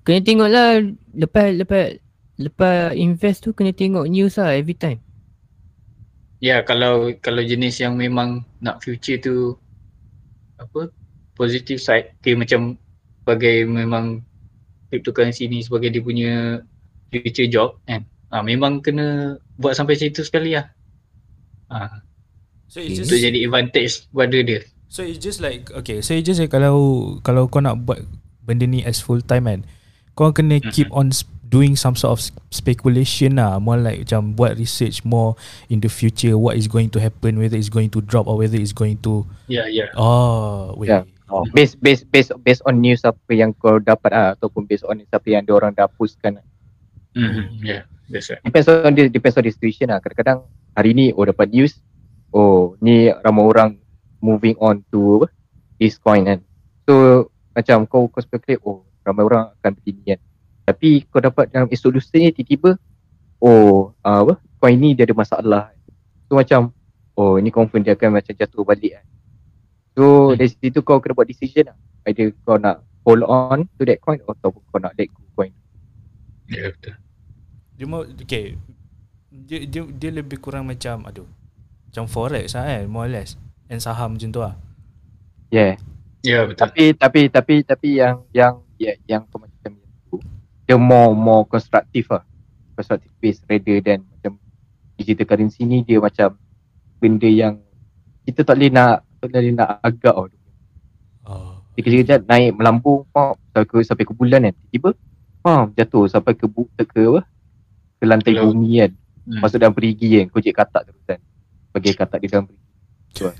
[SPEAKER 3] kena tengok lah lepas lepas lepas invest tu kena tengok news lah every time
[SPEAKER 4] Ya kalau kalau jenis yang memang nak future tu apa positive side dia macam sebagai memang cryptocurrency ni sebagai dia punya future job kan. Ha, memang kena buat sampai situ sekali lah. Ha,
[SPEAKER 1] So it's
[SPEAKER 4] untuk
[SPEAKER 1] just
[SPEAKER 4] jadi advantage pada dia.
[SPEAKER 1] So it's just like okay, so it's just like kalau kalau kau nak buat benda ni as full time kan, kau kena keep on doing some sort of speculation lah, more like macam buat research more in the future what is going to happen, whether it's going to drop or whether it's going to
[SPEAKER 4] Ya ya.
[SPEAKER 1] oh wait.
[SPEAKER 2] Yeah.
[SPEAKER 5] Oh.
[SPEAKER 2] Based based based based on news apa yang kau dapat ah ataupun based on siapa yang dia orang dah postkan.
[SPEAKER 4] Hmm, yeah, that's right.
[SPEAKER 2] Depends on the depends on the situation lah. Kadang-kadang hari ni oh dapat news oh ni ramai orang moving on to apa this coin kan. So macam kau kau speculate oh ramai orang akan begini kan. Tapi kau dapat dalam lusa ni tiba-tiba oh uh, apa coin ni dia ada masalah. So macam oh ni confirm dia akan macam jatuh balik kan. So
[SPEAKER 4] Hmm.
[SPEAKER 2] dari situ kau kena buat decision lah. Either kau nak hold on to that coin ataupun kau nak let go coin.
[SPEAKER 4] Ya yeah, betul.
[SPEAKER 1] Dia mau okay. Dia, dia dia lebih kurang macam aduh. Macam forex lah kan, more or less. And saham macam tu lah.
[SPEAKER 2] Yeah.
[SPEAKER 4] Ya yeah, betul.
[SPEAKER 2] tapi tapi tapi tapi yang yang ya, yang kau tu dia more more constructive lah. Constructive based rather than macam digital currency ni dia macam benda yang kita tak boleh nak tak boleh nak agak oh.
[SPEAKER 1] Oh.
[SPEAKER 2] dia kejap-kejap naik melambung pop sampai ke sampai ke bulan kan tiba pam jatuh sampai ke bu, ke apa? Ke lantai
[SPEAKER 4] Kalau-
[SPEAKER 2] bumi kan.
[SPEAKER 4] Hmm.
[SPEAKER 2] masuk dalam perigi kan kau katak terus kan. Bagi katak di dalam perigi. Kan.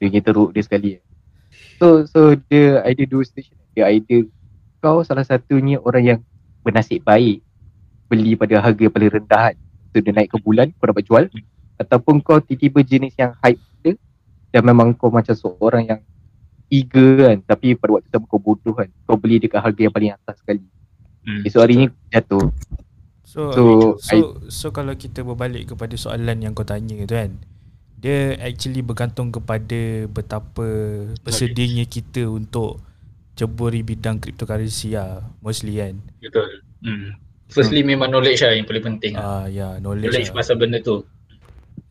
[SPEAKER 2] dia punya teruk dia sekali kan. so so dia idea dua station dia idea kau salah satunya orang yang bernasib baik. Beli pada harga paling rendah kan. So dia naik ke bulan kau dapat jual. Ataupun kau tiba-tiba jenis yang hype dia dan memang kau macam seorang yang eager kan. Tapi pada waktu sama kau bodoh kan. Kau beli dekat harga yang paling atas sekali.
[SPEAKER 4] Hmm.
[SPEAKER 2] esok harinya jatuh.
[SPEAKER 1] So,
[SPEAKER 2] So,
[SPEAKER 1] so, so, kalau kita berbalik kepada soalan yang kau tanya tu kan Dia actually bergantung kepada betapa bersedianya kita untuk ceburi bidang cryptocurrency lah Mostly kan
[SPEAKER 4] Betul. Hmm. Firstly memang knowledge lah yang paling penting.
[SPEAKER 1] Ah uh, ya knowledge,
[SPEAKER 4] knowledge
[SPEAKER 1] lah.
[SPEAKER 4] pasal benda tu.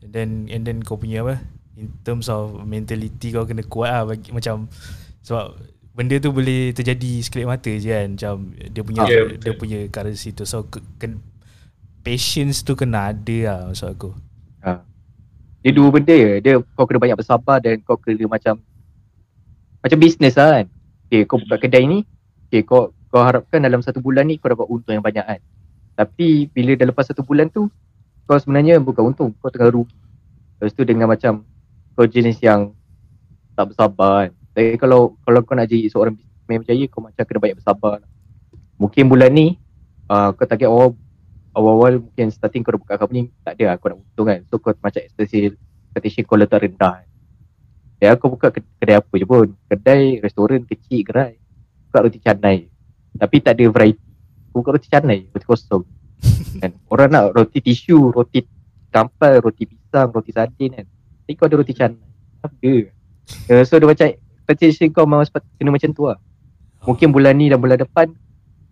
[SPEAKER 1] And then and then kau punya apa In terms of mentality kau kena kuat lah bagi, Macam Sebab benda tu boleh terjadi sekelip mata je kan Macam dia punya
[SPEAKER 4] Ah, ya,
[SPEAKER 1] dia
[SPEAKER 4] betul.
[SPEAKER 1] punya currency tu So ke, ken, patience tu kena ada lah maksud aku
[SPEAKER 2] dia dua benda je dia kau kena banyak bersabar dan kau kena macam macam bisnes lah kan okay, kau buka kedai ni okay, kau kau harapkan dalam satu bulan ni kau dapat untung yang banyak kan. Tapi bila dah lepas satu bulan tu kau sebenarnya bukan untung kau tengah rugi. Lepas tu dengan macam kau jenis yang tak bersabar kan. Tapi kalau kalau kau nak jadi seorang bisnesman berjaya kau macam kena banyak bersabar lah. mungkin bulan ni uh, kau target awal awal-awal mungkin starting kau dah buka company tak ada lah kau nak untung kan. So kau macam expectation kau letak rendah kan ya kau buka ke- kedai apa je pun. Kedai restoran kecil gerai. Buka roti canai. Tapi tak ada variety. Kau buka roti canai roti kosong. [LAUGHS] Kan? Orang nak roti tisu roti kampal roti pisang roti sardin kan. Tapi kau ada roti canai. Apa? Uh, so dia macam expectation kau memang sepat- kena macam tu lah. Mungkin bulan ni dan bulan depan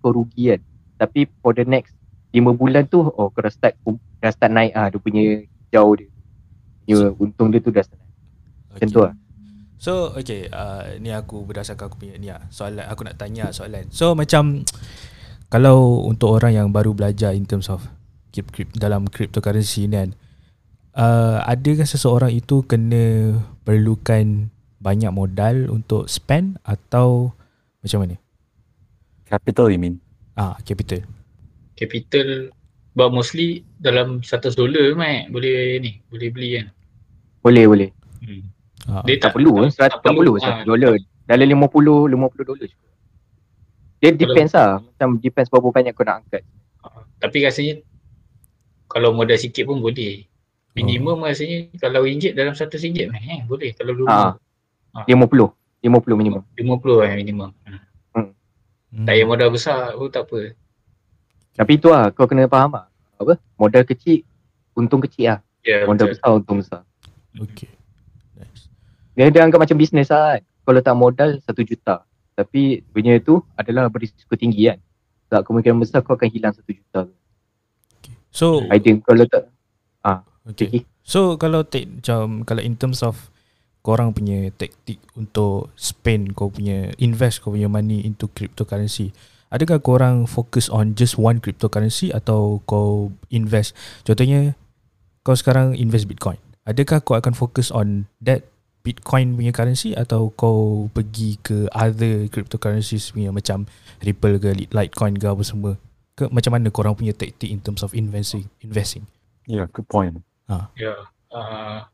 [SPEAKER 2] kau rugi kan. Tapi for the next 5 bulan tu oh kau dah start dah start naik ah dia punya jauh dia. Dia untung dia tu dah start naik. Macam tu lah
[SPEAKER 1] So okay uh, Ni aku berdasarkan aku punya ni lah Soalan Aku nak tanya soalan So macam [TSK] Kalau untuk orang yang baru belajar In terms of keep, keep, Dalam cryptocurrency ni kan uh, Adakah seseorang itu Kena Perlukan Banyak modal Untuk spend Atau Macam mana
[SPEAKER 5] Capital you mean?
[SPEAKER 1] Ah Capital
[SPEAKER 4] Capital but mostly dalam 100 dolar mat boleh ni, boleh beli kan.
[SPEAKER 2] boleh boleh
[SPEAKER 4] Hmm.
[SPEAKER 1] Ah,
[SPEAKER 4] Dia
[SPEAKER 2] tak perlu tak, tak, tak perlu
[SPEAKER 4] ah,
[SPEAKER 2] 100 dolar dalam 50 50 dolar cukup dia depends lah. Macam depends berapa banyak kau nak angkat.
[SPEAKER 4] Ah, Tapi rasanya kalau modal sikit pun boleh. Minimum rasanya kalau ringgit dalam 100 ringgit eh boleh. Kalau dulu
[SPEAKER 2] Ah. 50 50 minimum.
[SPEAKER 4] 50 eh minimum. Hmm.
[SPEAKER 1] hmm.
[SPEAKER 4] Tak payah modal besar pun tak apa.
[SPEAKER 2] tapi tu lah kau kena faham lah. Apa? Modal kecil untung kecil lah.
[SPEAKER 4] Ya
[SPEAKER 2] modal
[SPEAKER 4] betul.
[SPEAKER 2] besar untung besar.
[SPEAKER 1] Okay.
[SPEAKER 2] Dia dia anggap macam bisnes lah kan kau letak modal 1 juta tapi punya tu adalah berisiko tinggi kan tak kemungkinan besar kau akan hilang 1 juta
[SPEAKER 1] So
[SPEAKER 2] idea kau letak
[SPEAKER 1] Okay
[SPEAKER 2] okay.
[SPEAKER 1] So kalau take macam kalau in terms of korang punya taktik untuk spend kau punya invest kau punya money into cryptocurrency. Adakah korang fokus on just one cryptocurrency atau kau invest contohnya kau sekarang invest Bitcoin. Adakah kau akan fokus on that Bitcoin punya currency atau kau pergi ke other cryptocurrencies punya macam Ripple ke Litecoin ke apa semua? Ke macam mana korang punya taktik in terms of investing investing?
[SPEAKER 5] Yeah, good point.
[SPEAKER 4] Ya. Uh,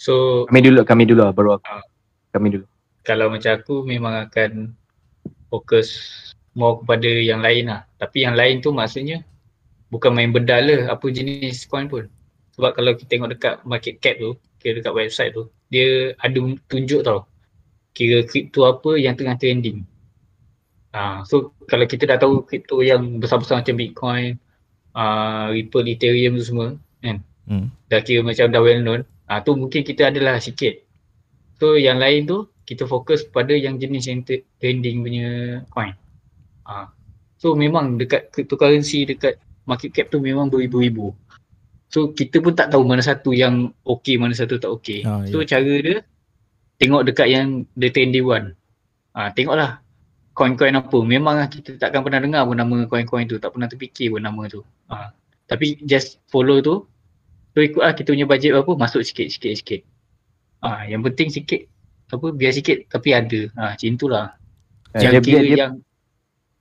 [SPEAKER 4] so
[SPEAKER 2] kami dulu kami dulu baru aku kami dulu
[SPEAKER 4] kalau macam aku memang akan fokus more kepada yang lain lah. Tapi yang lain tu maksudnya bukan main bedal lah apa jenis coin pun. Sebab kalau kita tengok dekat market cap tu, kira dekat website tu, dia ada tunjuk tau. Kira kripto apa yang tengah trending. Ah, so kalau kita dah tahu kripto yang besar-besar macam Bitcoin, uh, Ripple, Ethereum tu semua kan.
[SPEAKER 1] Hmm.
[SPEAKER 4] Dah kira macam dah well known. Ah tu mungkin kita adalah sikit. So yang lain tu kita fokus pada yang jenis yang trending punya coin. Ah. So memang dekat cryptocurrency dekat market cap tu memang beribu-ribu. So kita pun tak tahu mana satu yang okey mana satu tak okey.
[SPEAKER 1] Ah,
[SPEAKER 4] so cara dia tengok dekat yang the trendy one. Ah tengoklah coin-coin apa. Memang lah kita takkan pernah dengar pun nama coin-coin tu, tak pernah terfikir pun nama tu. Ah tapi just follow tu So ikut lah kita punya budget berapa masuk sikit sikit sikit. Ah yang penting sikit apa biar sikit tapi ada. Ah macam itulah.
[SPEAKER 2] Ah,
[SPEAKER 4] Yang
[SPEAKER 2] dia,
[SPEAKER 4] kira
[SPEAKER 2] dia,
[SPEAKER 4] yang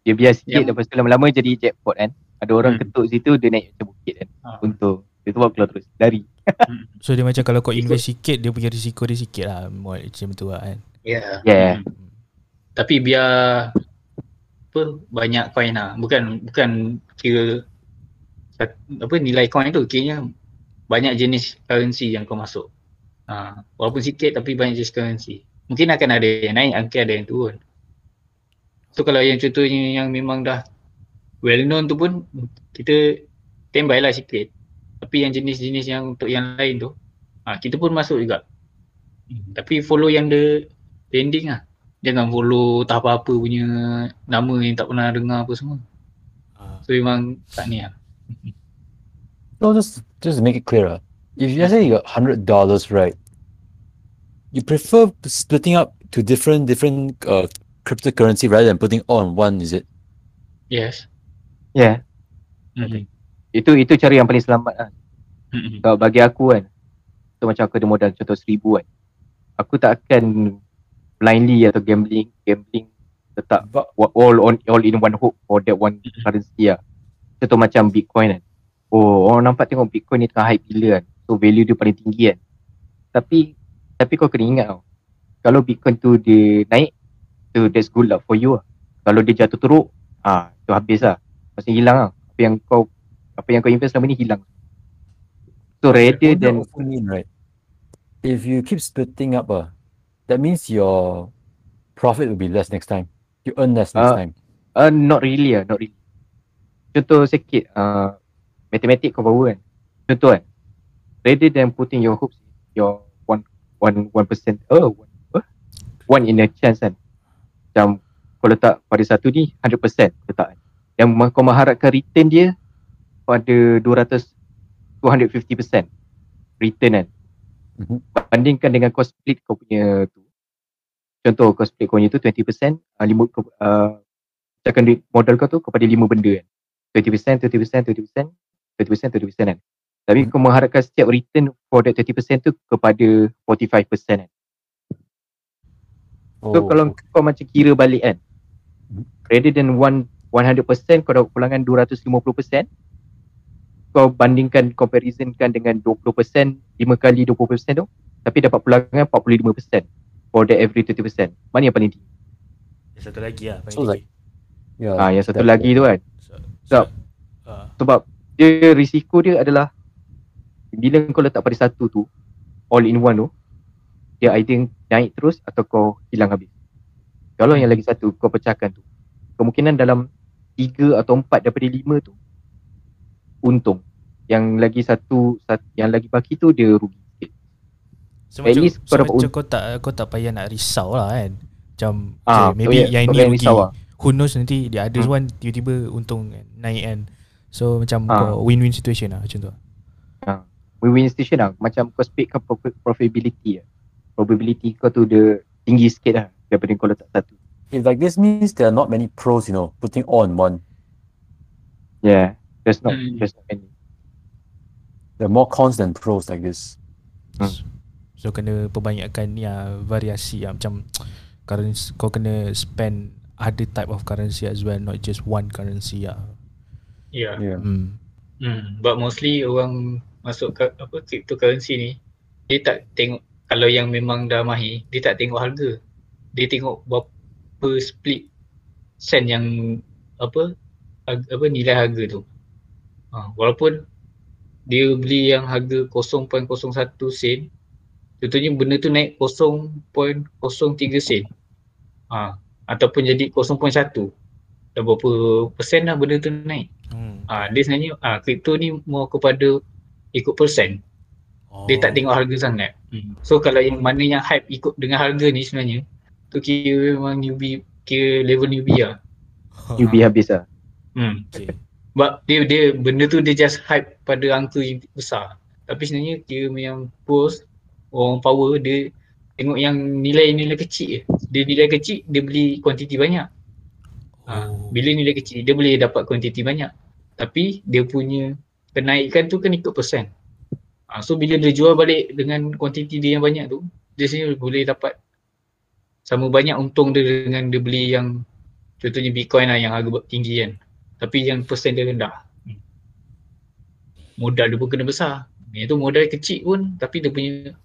[SPEAKER 2] dia biar sikit
[SPEAKER 4] yang-
[SPEAKER 2] lepas tu lama-lama jadi jackpot kan. Ada orang
[SPEAKER 4] Hmm.
[SPEAKER 2] ketuk situ dia naik macam bukit kan.
[SPEAKER 4] ah,
[SPEAKER 2] Untung. Dia tu keluar terus. Lari. [LAUGHS]
[SPEAKER 1] So dia macam kalau kau invest sikit dia punya risiko dia sikit lah macam tu lah kan
[SPEAKER 4] yeah.
[SPEAKER 2] Yeah.
[SPEAKER 4] Hmm. Tapi biar apa banyak coin lah. Bukan bukan kira apa nilai coin tu kiranya banyak jenis currency yang kau masuk. Ah walaupun sikit tapi banyak jenis currency. Mungkin akan ada yang naik, mungkin ada yang turun. So kalau yang contohnya yang memang dah well known tu pun kita standby lah sikit. Tapi yang jenis-jenis yang untuk yang lain tu ah kita pun masuk juga. Hmm, Tapi follow yang the trending lah. Jangan follow tak apa-apa punya nama yang tak pernah dengar apa semua.
[SPEAKER 1] Ah.
[SPEAKER 4] So memang tak ni lah.
[SPEAKER 5] No, just just to make it clearer. If you say you got hundred dollars, right? You prefer splitting up to different different uh, cryptocurrency rather than putting all in one, is it?
[SPEAKER 4] Yes.
[SPEAKER 2] Yeah.
[SPEAKER 4] Mm-hmm.
[SPEAKER 2] Itu itu cara yang paling selamat lah.
[SPEAKER 4] Mm-hmm.
[SPEAKER 2] Kalau bagi aku kan. So macam aku ada modal contoh seribu kan. Aku tak akan blindly atau gambling gambling letak
[SPEAKER 5] But
[SPEAKER 2] all on all in one hope for that one currency lah. Contoh macam Bitcoin kan. Oh, orang nampak tengok Bitcoin ni tengah hype gila kan. So value dia paling tinggi kan. Tapi tapi kau kena ingat tau. Kalau Bitcoin tu dia naik, so that's good lah for you lah. Kalau dia jatuh teruk, ah tu habis lah. Pasti hilang lah. Apa yang kau apa yang kau invest selama ni hilang. So rather than
[SPEAKER 5] also mean, right? If you keep splitting up, uh, that means your profit will be less next time. You earn less next
[SPEAKER 2] Ah.
[SPEAKER 5] time.
[SPEAKER 2] Uh, not really lah, not really. Contoh sikit, uh, matematik kau bawa kan. Contoh kan, rather than putting your hopes, your one one one percent, oh, one, apa? one in a chance kan. Macam kau letak pada satu ni, 100% letak kan. Yang kau mengharapkan return dia pada 200, 250% return kan.
[SPEAKER 5] Mhm.
[SPEAKER 2] Bandingkan dengan kau split kau punya tu. Contoh kau split kau punya tu 20%, uh, lima, uh, cakap duit modal kau tu kepada lima benda kan. 20%, 20%, 20%, 20%, 20% kan. Tapi kau mengharapkan setiap return for that 20% tu kepada 45% kan. So
[SPEAKER 5] Oh,
[SPEAKER 2] kalau
[SPEAKER 5] okay.
[SPEAKER 2] kau macam kira balik kan.
[SPEAKER 5] Hmm.
[SPEAKER 2] Rather than one 100% kau dapat pulangan 250%. Kau bandingkan comparisonkan dengan 20% 5 kali 20% tu tapi dapat pulangan 45% for the every 20%. Mana yang paling tinggi?
[SPEAKER 1] Yang satu lagi lah paling
[SPEAKER 5] So, like,
[SPEAKER 1] tinggi.
[SPEAKER 5] yeah,
[SPEAKER 2] Ah yang satu lagi tu kan.
[SPEAKER 1] so,
[SPEAKER 2] Sebab
[SPEAKER 1] ah,
[SPEAKER 2] sebab dia risiko dia adalah bila kau letak pada satu tu all in one tu dia either naik terus atau kau hilang habis. Kalau yang lagi satu kau pecahkan tu kemungkinan dalam tiga atau empat daripada lima tu untung. Yang lagi satu, sat, yang lagi baki tu dia rugi sikit.
[SPEAKER 1] So
[SPEAKER 2] At
[SPEAKER 1] macam,
[SPEAKER 2] least
[SPEAKER 1] so macam kau tak kau tak payah nak risau lah kan. Macam
[SPEAKER 2] Ah,
[SPEAKER 1] okay, maybe
[SPEAKER 2] so
[SPEAKER 1] yang
[SPEAKER 2] kau
[SPEAKER 1] ni rugi.
[SPEAKER 2] risau lah.
[SPEAKER 1] Who knows nanti the others
[SPEAKER 2] Hmm.
[SPEAKER 1] one tiba-tiba untung kan, naik kan. So macam
[SPEAKER 2] Ah.
[SPEAKER 1] kau win-win situation lah macam tu.
[SPEAKER 2] Win-win station lah. Macam kau speedkan prof- profitability lah. Probability kau tu dia tinggi sikit lah daripada kau letak satu.
[SPEAKER 5] If like this means there are not many pros, you know, putting all in one.
[SPEAKER 2] Yeah. There's not,
[SPEAKER 4] Hmm.
[SPEAKER 2] there's not any.
[SPEAKER 5] There are more cons than pros like this.
[SPEAKER 2] Hmm.
[SPEAKER 1] So, so kena perbanyakkan ni lah variasi lah macam [TSK] currency kau kena spend other type of currency as well not just one currency lah.
[SPEAKER 4] Yeah.
[SPEAKER 5] Yeah.
[SPEAKER 1] Hmm.
[SPEAKER 4] Hmm. But mostly orang masuk ke apa cryptocurrency ni dia tak tengok kalau yang memang dah mahir dia tak tengok harga. dia tengok berapa split sen yang apa apa nilai harga tu. Ha, walaupun dia beli yang harga 0.01 sen contohnya benda tu naik 0.03 sen. Ha, ataupun jadi 0.1 dah berapa persen dah benda tu naik.
[SPEAKER 1] Hmm.
[SPEAKER 4] Ha, dia sebenarnya ha, kripto ni more kepada ikut persen.
[SPEAKER 1] Oh.
[SPEAKER 4] Dia tak tengok harga sangat. Hmm. So kalau yang mana yang hype ikut dengan harga ni sebenarnya tu kira memang newbie kira level newbie lah. [LAUGHS]
[SPEAKER 2] UB habis lah.
[SPEAKER 4] Hmm.
[SPEAKER 1] Okay.
[SPEAKER 4] Sebab dia dia benda tu dia just hype pada angka yang besar. Tapi sebenarnya kira yang post orang power dia tengok yang nilai-nilai kecil je. Dia nilai kecil dia beli kuantiti banyak. Ha,
[SPEAKER 1] Oh.
[SPEAKER 4] bila nilai kecil dia boleh dapat kuantiti banyak. Tapi dia punya kenaikan tu kan ikut persen. Ha, so bila dia jual balik dengan kuantiti dia yang banyak tu, dia sebenarnya boleh dapat sama banyak untung dia dengan dia beli yang contohnya Bitcoin lah yang harga tinggi kan. Tapi yang persen dia rendah. Modal dia pun kena besar. Yang tu modal kecil pun tapi dia punya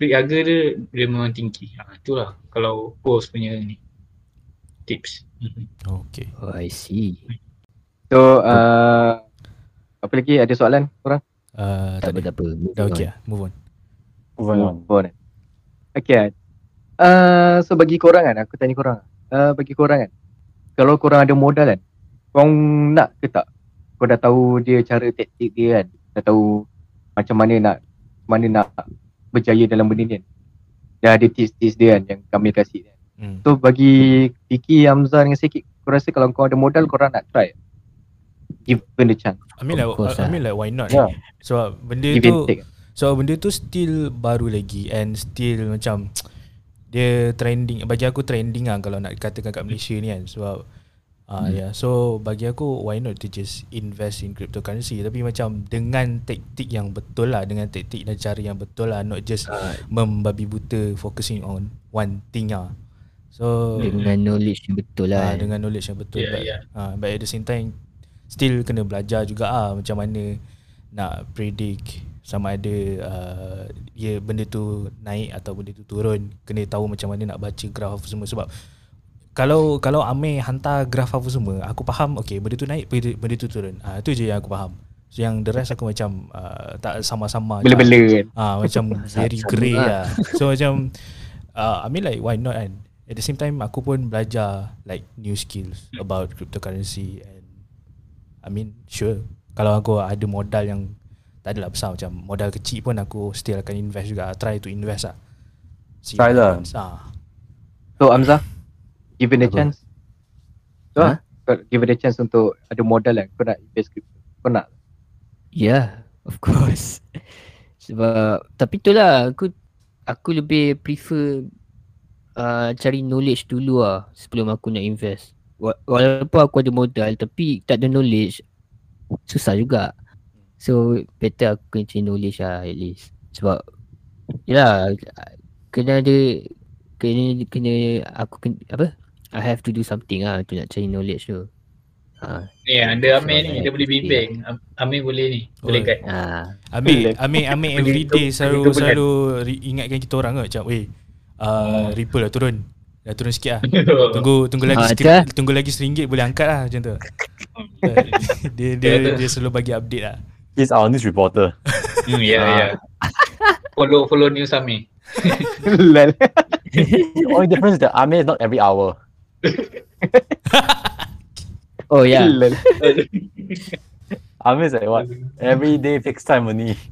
[SPEAKER 4] beli harga dia dia memang tinggi. Ha, itulah kalau post punya ni tips. Mhm.
[SPEAKER 1] Okay.
[SPEAKER 3] Oh, I see.
[SPEAKER 2] So uh, apa lagi ada soalan korang?
[SPEAKER 1] Uh,
[SPEAKER 3] Tak
[SPEAKER 1] tak
[SPEAKER 3] apa,
[SPEAKER 1] ada.
[SPEAKER 3] tak apa.
[SPEAKER 1] Dah okay
[SPEAKER 3] on.
[SPEAKER 1] lah. Move on.
[SPEAKER 5] Move on.
[SPEAKER 2] Oh, dah. Okay. Uh, so bagi korang kan, aku tanya korang. Uh, bagi korang kan, kalau korang ada modal kan, korang nak ke tak? Kau dah tahu dia cara taktik dia kan, dah tahu macam mana nak mana nak berjaya dalam benda ni kan. Dah ada tips-tips dia kan yang kami kasih kan.
[SPEAKER 1] Hmm.
[SPEAKER 2] So bagi Vicky, Hamzah dengan Sikit, kau rasa kalau kau ada modal korang nak try? Given the chance.
[SPEAKER 1] I mean like,
[SPEAKER 3] course
[SPEAKER 1] I
[SPEAKER 3] lah.
[SPEAKER 1] mean like why not?
[SPEAKER 5] Yeah.
[SPEAKER 1] So benda
[SPEAKER 2] Give
[SPEAKER 1] tu. So benda tu still baru lagi and still macam dia trending bagi aku trending lah kalau nak katakan kat Malaysia ni kan sebab ah
[SPEAKER 3] Hmm.
[SPEAKER 1] yeah so bagi aku why not to just invest in cryptocurrency tapi macam dengan taktik yang betul lah dengan taktik dan cara yang betul lah not just
[SPEAKER 3] Ah,
[SPEAKER 1] membabi buta focusing on one thing lah so
[SPEAKER 3] dengan knowledge yang betul
[SPEAKER 1] ah,
[SPEAKER 3] lah.
[SPEAKER 1] dengan knowledge yang betul
[SPEAKER 4] Ya,
[SPEAKER 1] but,
[SPEAKER 4] ya.
[SPEAKER 1] ah, but at the same time still kena belajar juga ah macam mana nak predict sama ada uh, ya benda tu naik atau benda tu turun kena tahu macam mana nak baca graf semua sebab kalau kalau Amir hantar graf apa semua aku faham okey benda tu naik benda, benda tu turun ah itu je yang aku faham so yang the rest aku macam uh, tak sama-sama.
[SPEAKER 2] Bela-bela kan.
[SPEAKER 1] Ah macam [LAUGHS] very grey
[SPEAKER 3] lah.
[SPEAKER 1] lah. So macam uh, I mean like why not kan? At the same time aku pun belajar like new skills about cryptocurrency and I mean sure kalau aku ada modal yang tak adalah besar macam modal kecil pun aku still akan invest juga. Try to invest lah. See
[SPEAKER 5] Try lah.
[SPEAKER 1] Ah.
[SPEAKER 2] So Hamzah, given the
[SPEAKER 3] Apa?
[SPEAKER 2] chance. So,
[SPEAKER 3] Ha?
[SPEAKER 2] kau given the chance untuk ada modal kan, kau nak invest crypto. Kau nak?
[SPEAKER 3] Yeah, of course. [LAUGHS] Sebab tapi itulah aku aku lebih prefer uh, cari knowledge dulu lah sebelum aku nak invest. Wa- Walaupun aku ada modal tapi tak ada knowledge susah juga. So better aku kena cari knowledge lah at least. Sebab yalah kena ada kena kena aku kena apa? I have to do something lah untuk nak cari knowledge tu. Ha,
[SPEAKER 4] Ni ada Amir ni, dia boleh bimbing. Am- Amir boleh ni, boleh
[SPEAKER 1] Oh.
[SPEAKER 4] guide.
[SPEAKER 3] ha.
[SPEAKER 1] Ambil Ambil
[SPEAKER 4] Pergi
[SPEAKER 1] everyday
[SPEAKER 4] tu-
[SPEAKER 1] selalu
[SPEAKER 4] tu
[SPEAKER 1] selalu ingatkan kita orang ke macam weh uh, Ripple dah turun. Dah turun sikit lah. [LAUGHS] Tunggu tunggu lagi
[SPEAKER 3] Ah,
[SPEAKER 1] sikit, tunggu lagi RM1 boleh angkat lah macam tu. [LAUGHS] dia dia dia selalu bagi update lah.
[SPEAKER 5] He's our news reporter. [LAUGHS]
[SPEAKER 4] Hmm, ya,
[SPEAKER 5] Ah.
[SPEAKER 4] ya. Follow follow news Amir.
[SPEAKER 2] Lal.
[SPEAKER 5] the only difference is that Amir is not every hour. [LAUGHS]
[SPEAKER 3] Oh ya. Yeah.
[SPEAKER 2] Lal.
[SPEAKER 5] Amir is like what? Every day fixed time only. [LAUGHS]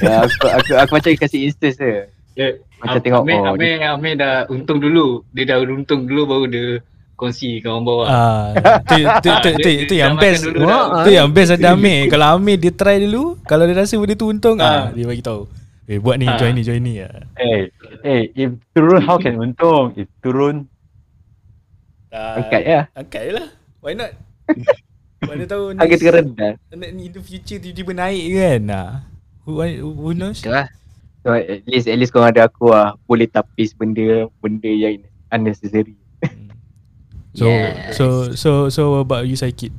[SPEAKER 2] Ya, aku, aku, aku macam kasih instance je.
[SPEAKER 4] Dia,
[SPEAKER 2] Macam
[SPEAKER 4] Am-
[SPEAKER 2] tengok,
[SPEAKER 4] Amir,
[SPEAKER 2] oh,
[SPEAKER 4] Amir, Amir dah untung dulu. Dia dah untung dulu baru dia kongsi kat orang bawah.
[SPEAKER 1] Ah, tu tu tu tu,
[SPEAKER 4] Dia-
[SPEAKER 1] tu
[SPEAKER 4] dia
[SPEAKER 1] yang best.
[SPEAKER 4] makan dulu dah.
[SPEAKER 1] Tu yang best ada Amir. Kalau Amir dia try dulu, kalau dia rasa benda tu untung ah,
[SPEAKER 4] Ah.
[SPEAKER 1] dia bagi tahu. Eh buat ni,
[SPEAKER 4] Ah.
[SPEAKER 1] join ni, join ni ah.
[SPEAKER 5] Hey, hey, if turun how can untung? If turun,
[SPEAKER 1] Ah,
[SPEAKER 2] Angkat ya.
[SPEAKER 1] Angkat je lah. Why not? [LAUGHS] Mana tahu
[SPEAKER 2] Harga
[SPEAKER 1] next,
[SPEAKER 2] terendah.
[SPEAKER 1] in the future tiba-tiba naik kan. Ah. Who, who knows?
[SPEAKER 3] Betul lah.
[SPEAKER 2] So at least at least kau ada aku lah boleh tapis benda benda yang unnecessary.
[SPEAKER 1] So
[SPEAKER 3] Yes.
[SPEAKER 1] so so so what about you Saikid?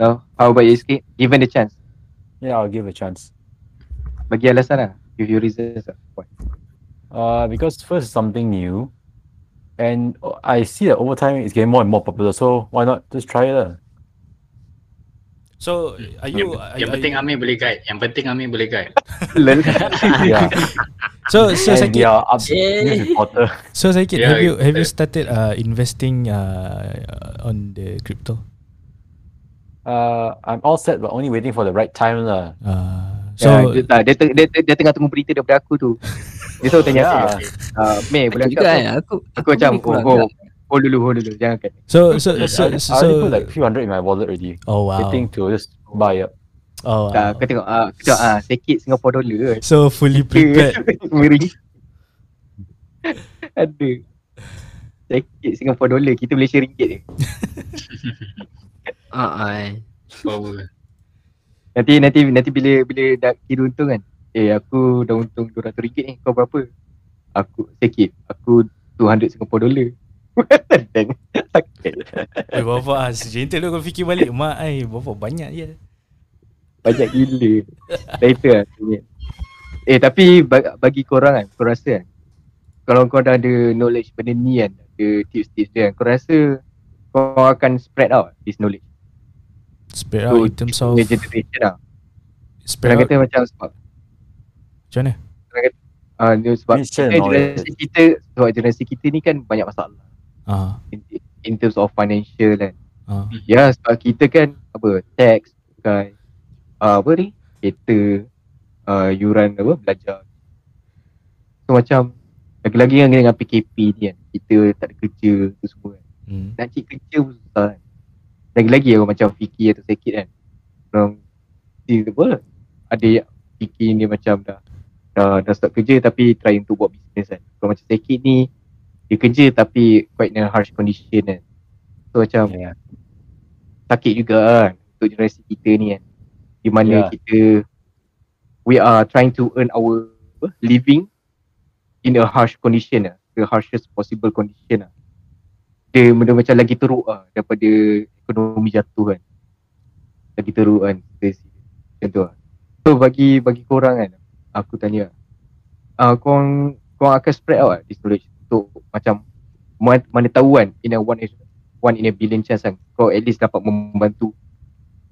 [SPEAKER 2] So how about you sikit? Given the chance.
[SPEAKER 5] yeah, I'll give a chance.
[SPEAKER 2] Bagi alasan lah. Give you reasons lah. Why?
[SPEAKER 5] Uh, because first something new, and I see that over time it's getting more and more popular. So why not just try it? lah?
[SPEAKER 1] So are you
[SPEAKER 4] Yang,
[SPEAKER 1] are,
[SPEAKER 4] yang
[SPEAKER 1] are
[SPEAKER 4] penting
[SPEAKER 1] you,
[SPEAKER 4] Amir boleh guide. Yang penting Amir boleh guide. [LAUGHS]
[SPEAKER 2] Lel. [LAUGHS]
[SPEAKER 5] yeah.
[SPEAKER 1] So so
[SPEAKER 5] and
[SPEAKER 1] Sakit
[SPEAKER 5] they are up
[SPEAKER 3] Eh.
[SPEAKER 5] reporter. [LAUGHS]
[SPEAKER 1] So Sakit
[SPEAKER 4] Yeah,
[SPEAKER 1] have you have you started uh, investing uh, on the crypto?
[SPEAKER 5] Uh, I'm all set, but only waiting for the right time lah.
[SPEAKER 1] Uh,
[SPEAKER 2] So,
[SPEAKER 1] so
[SPEAKER 2] ya, dia, tak, dia, teng- dia, dia, dia tengah tunggu berita daripada aku tu. Dia selalu tanya
[SPEAKER 5] Yeah.
[SPEAKER 2] aku, uh, Mei boleh
[SPEAKER 3] Aku kan
[SPEAKER 2] ke?
[SPEAKER 3] Aku
[SPEAKER 2] Aku macam, oh, oh, hold dulu, hold dulu, jangan angkat.
[SPEAKER 1] so so
[SPEAKER 5] I,
[SPEAKER 1] so,
[SPEAKER 5] I
[SPEAKER 1] so,
[SPEAKER 5] already
[SPEAKER 1] so
[SPEAKER 5] put like few hundred in my wallet already,
[SPEAKER 1] oh wow
[SPEAKER 5] waiting to just buy up.
[SPEAKER 1] oh wow.
[SPEAKER 2] Tak, kau tengok, ah, aku tengok, ah, sikit Singapore dollar.
[SPEAKER 1] so fully prepared [LAUGHS]
[SPEAKER 2] Meri. Ada. Sikit Singapore dollar, kita Malaysia ringgit je. [LAUGHS]
[SPEAKER 3] Ah, ah.
[SPEAKER 4] Power.
[SPEAKER 2] Nanti, nanti, nanti bila bila dah kira untung kan. Eh, aku dah untung RM200 ni, kau berapa? Aku, sikit. Aku 200 Singapore dollar. Dan sakit.
[SPEAKER 1] Eh bapa ah sejentel tu kau fikir balik mak ai bapa banyak je.
[SPEAKER 2] Banyak gila. Later lah. Eh tapi ba- bagi korang kan, kau rasa kan, kalau kau dah ada knowledge benda ni kan, ada tips-tips dia kan, kau rasa kau akan spread out this knowledge
[SPEAKER 1] Spread out in terms of
[SPEAKER 2] generation lah.
[SPEAKER 1] spread
[SPEAKER 2] Korang
[SPEAKER 1] out.
[SPEAKER 2] kata macam sebab,
[SPEAKER 1] macam mana?
[SPEAKER 2] uh, dia sebab kita,
[SPEAKER 5] knowledge.
[SPEAKER 2] generasi kita, sebab generasi kita ni kan banyak masalah.
[SPEAKER 1] Ah.
[SPEAKER 2] In, in terms of financial kan.
[SPEAKER 1] ah.
[SPEAKER 2] Ya sebab kita kan apa tax kan uh, apa ni? Kereta uh, yuran apa belajar. So macam lagi-lagi yang dengan PKP ni kan. Kita tak ada kerja tu semua kan.
[SPEAKER 1] Hmm.
[SPEAKER 2] nak cari kerja pun susah kan lagi-lagi orang macam fikir atau sakit kan. Orang apa ada yang fikir ni macam dah dah, dah start kerja tapi try untuk buat bisnes kan. Kalau macam sakit ni dia kerja tapi quite in a harsh condition kan. So macam
[SPEAKER 5] Yeah.
[SPEAKER 2] sakit juga kan untuk generasi kita ni kan. Di mana
[SPEAKER 5] Ya.
[SPEAKER 2] kita we are trying to earn our living in a harsh condition lah. The harshest possible condition lah dia benda macam lagi teruk lah daripada ekonomi jatuh kan lagi teruk kan macam tu lah so bagi bagi korang kan aku tanya uh, korang korang akan spread out lah this knowledge untuk macam mana, mana tahu kan in a one one in a billion chance kan kau at least dapat membantu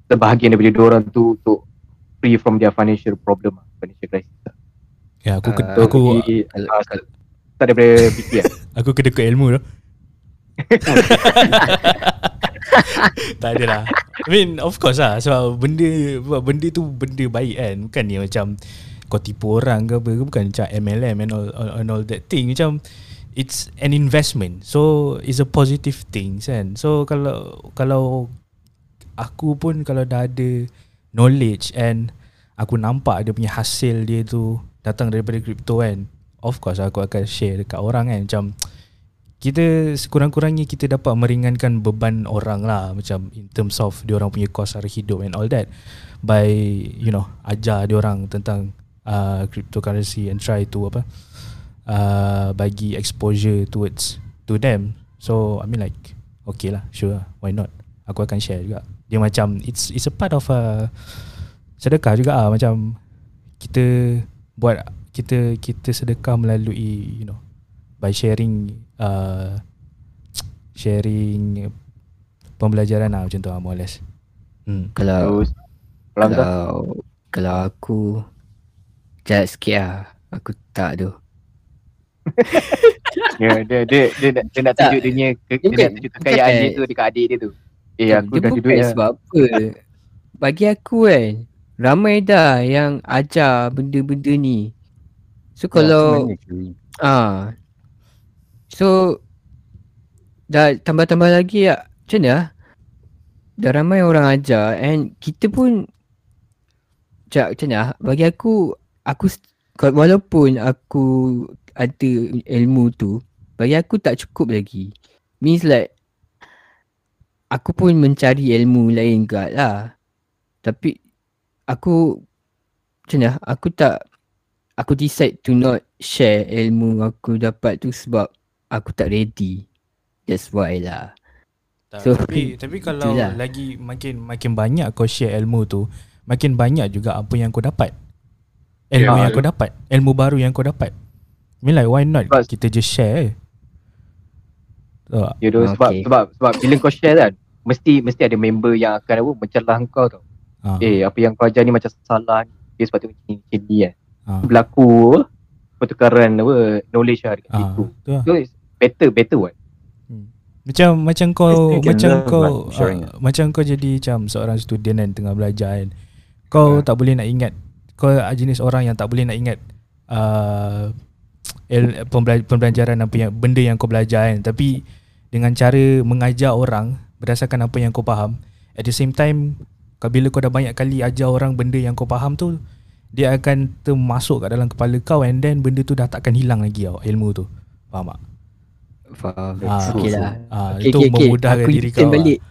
[SPEAKER 2] sebahagian daripada diorang tu untuk free from their financial problem lah, financial crisis lah.
[SPEAKER 1] Ya aku
[SPEAKER 3] Ah,
[SPEAKER 1] aku
[SPEAKER 2] Jadi,
[SPEAKER 3] kalau-
[SPEAKER 2] ah, tak daripada fikir lah. [LAUGHS]
[SPEAKER 1] aku kena ke ilmu tu. [LAUGHS] tak ada lah I mean of course lah Sebab benda benda tu benda baik kan. Bukan ni macam Kau tipu orang ke apa Bukan macam MLM and all, all, and all that thing. Macam It's an investment. So It's a positive thing kan. So kalau Kalau Aku pun kalau dah ada Knowledge and Aku nampak dia punya hasil dia tu Datang daripada crypto kan Of course aku akan share dekat orang kan. Macam kita sekurang-kurangnya kita dapat meringankan beban orang lah. Macam in terms of dia orang punya kos sara hidup and all that. By you know ajar dia orang tentang uh, cryptocurrency and try to apa uh, bagi exposure towards to them. So I mean like okay lah sure why not? Aku akan share juga. Dia macam it's it's a part of a sedekah juga ah macam kita buat kita kita sedekah melalui you know by sharing uh, sharing pembelajaran lah macam tu lah more or less. Hmm.
[SPEAKER 3] Kalau
[SPEAKER 2] Kalau
[SPEAKER 3] kalau kalau aku jahat sikit lah. Aku tak tu.
[SPEAKER 2] dia, [LAUGHS] dia, dia, dia, nak, dia nak
[SPEAKER 3] Tak.
[SPEAKER 2] tunjuk dia punya dia
[SPEAKER 3] Bukan-
[SPEAKER 2] nak tunjuk kekayaan dia tu dekat adik dia tu. Eh aku
[SPEAKER 3] dia
[SPEAKER 2] dah ada
[SPEAKER 3] bukan
[SPEAKER 2] duit lah.
[SPEAKER 3] sebab apa. Bagi aku kan, ramai dah yang ajar benda-benda ni. So
[SPEAKER 5] Yeah,
[SPEAKER 3] kalau. Ah. So dah tambah-tambah lagi ya. Macam mana? ah? Dah ramai orang ajar and kita pun macam mana? ah? Bagi aku aku walaupun aku ada ilmu tu, bagi aku tak cukup lagi. Means like aku pun mencari ilmu lain kat lah. Tapi aku macam mana? Aku tak aku decide to not share ilmu aku dapat tu sebab aku tak ready. That's why lah.
[SPEAKER 1] So,
[SPEAKER 3] So,
[SPEAKER 1] tapi [LAUGHS] tapi kalau
[SPEAKER 3] itulah.
[SPEAKER 1] lagi makin makin banyak kau share ilmu tu, makin banyak juga apa yang kau dapat. Ilmu
[SPEAKER 4] Ya,
[SPEAKER 1] yang
[SPEAKER 4] betul.
[SPEAKER 1] kau dapat, ilmu baru yang kau dapat. I mean like why not
[SPEAKER 2] Sebab-
[SPEAKER 1] kita just share eh. Tak?
[SPEAKER 2] You know,
[SPEAKER 3] Ah,
[SPEAKER 2] sebab,
[SPEAKER 3] okay.
[SPEAKER 2] sebab sebab bila kau share kan mesti mesti ada member yang akan apa mencelah kau tau.
[SPEAKER 1] Ah,
[SPEAKER 2] Eh apa yang kau ajar ni macam salah ni. Dia sepatutnya macam ni, macam ni kan.
[SPEAKER 1] ah,
[SPEAKER 2] Berlaku pertukaran apa knowledge lah dekat
[SPEAKER 1] ah,
[SPEAKER 2] situ.
[SPEAKER 1] tu lah.
[SPEAKER 2] So better better what.
[SPEAKER 1] Macam macam kau macam kau uh, macam kau jadi macam seorang student kan tengah belajar kan. Kau tak boleh nak ingat kau jenis orang yang tak boleh nak ingat uh, el, pembela- pembelajaran apa yang benda yang kau belajar kan. Tapi dengan cara mengajar orang berdasarkan apa yang kau faham at the same time kau bila kau dah banyak kali ajar orang benda yang kau faham tu dia akan termasuk kat dalam kepala kau and then benda tu dah takkan hilang lagi tau ilmu tu. Faham tak
[SPEAKER 3] Faham.
[SPEAKER 1] Ah,
[SPEAKER 3] okay lah.
[SPEAKER 1] ah,
[SPEAKER 3] Okay,
[SPEAKER 1] itu
[SPEAKER 3] okay, okay.
[SPEAKER 1] memudahkan
[SPEAKER 3] Aku
[SPEAKER 1] diri kau lah.
[SPEAKER 3] balik. [LAUGHS]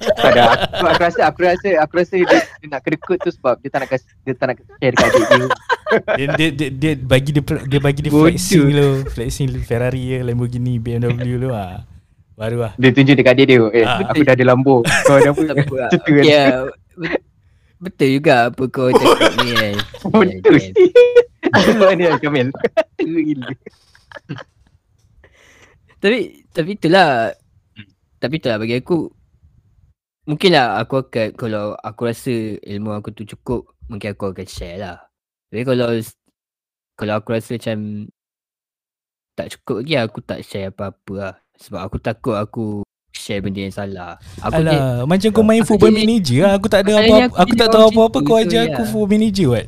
[SPEAKER 2] Tak ada aku, aku rasa aku rasa aku rasa dia, dia nak kedekut tu sebab dia tak nak kasi, dia tak nak share dekat adik dia.
[SPEAKER 1] dia, dia, dia, dia bagi dia dia bagi dia flexing lu flexing Ferrari ke Lamborghini BMW lu ah baru lah
[SPEAKER 2] Dia tunjuk dekat adik dia, eh
[SPEAKER 1] Ah.
[SPEAKER 2] aku dah ada Lambo. Kau ada apa?
[SPEAKER 3] Tak apa lah.
[SPEAKER 2] Kan.
[SPEAKER 3] Ya. bet- Betul juga apa kau cakap ni kan. [LAUGHS]
[SPEAKER 2] Betul. Itu ni Kamil. Teruk gila.
[SPEAKER 3] Tapi tapi itulah tapi itulah bagi aku mungkinlah aku akan kalau aku rasa ilmu aku tu cukup mungkin aku akan share lah. Tapi kalau kalau aku rasa macam tak cukup lagi aku tak share apa-apa lah. Sebab aku takut aku share benda yang salah. Aku
[SPEAKER 1] Alah, macam kau main football
[SPEAKER 3] jadi-
[SPEAKER 1] manager lah. Aku tak ada
[SPEAKER 3] Masalahnya
[SPEAKER 1] apa
[SPEAKER 3] aku
[SPEAKER 1] aku tak tahu apa-apa kau ajar aku football manager what?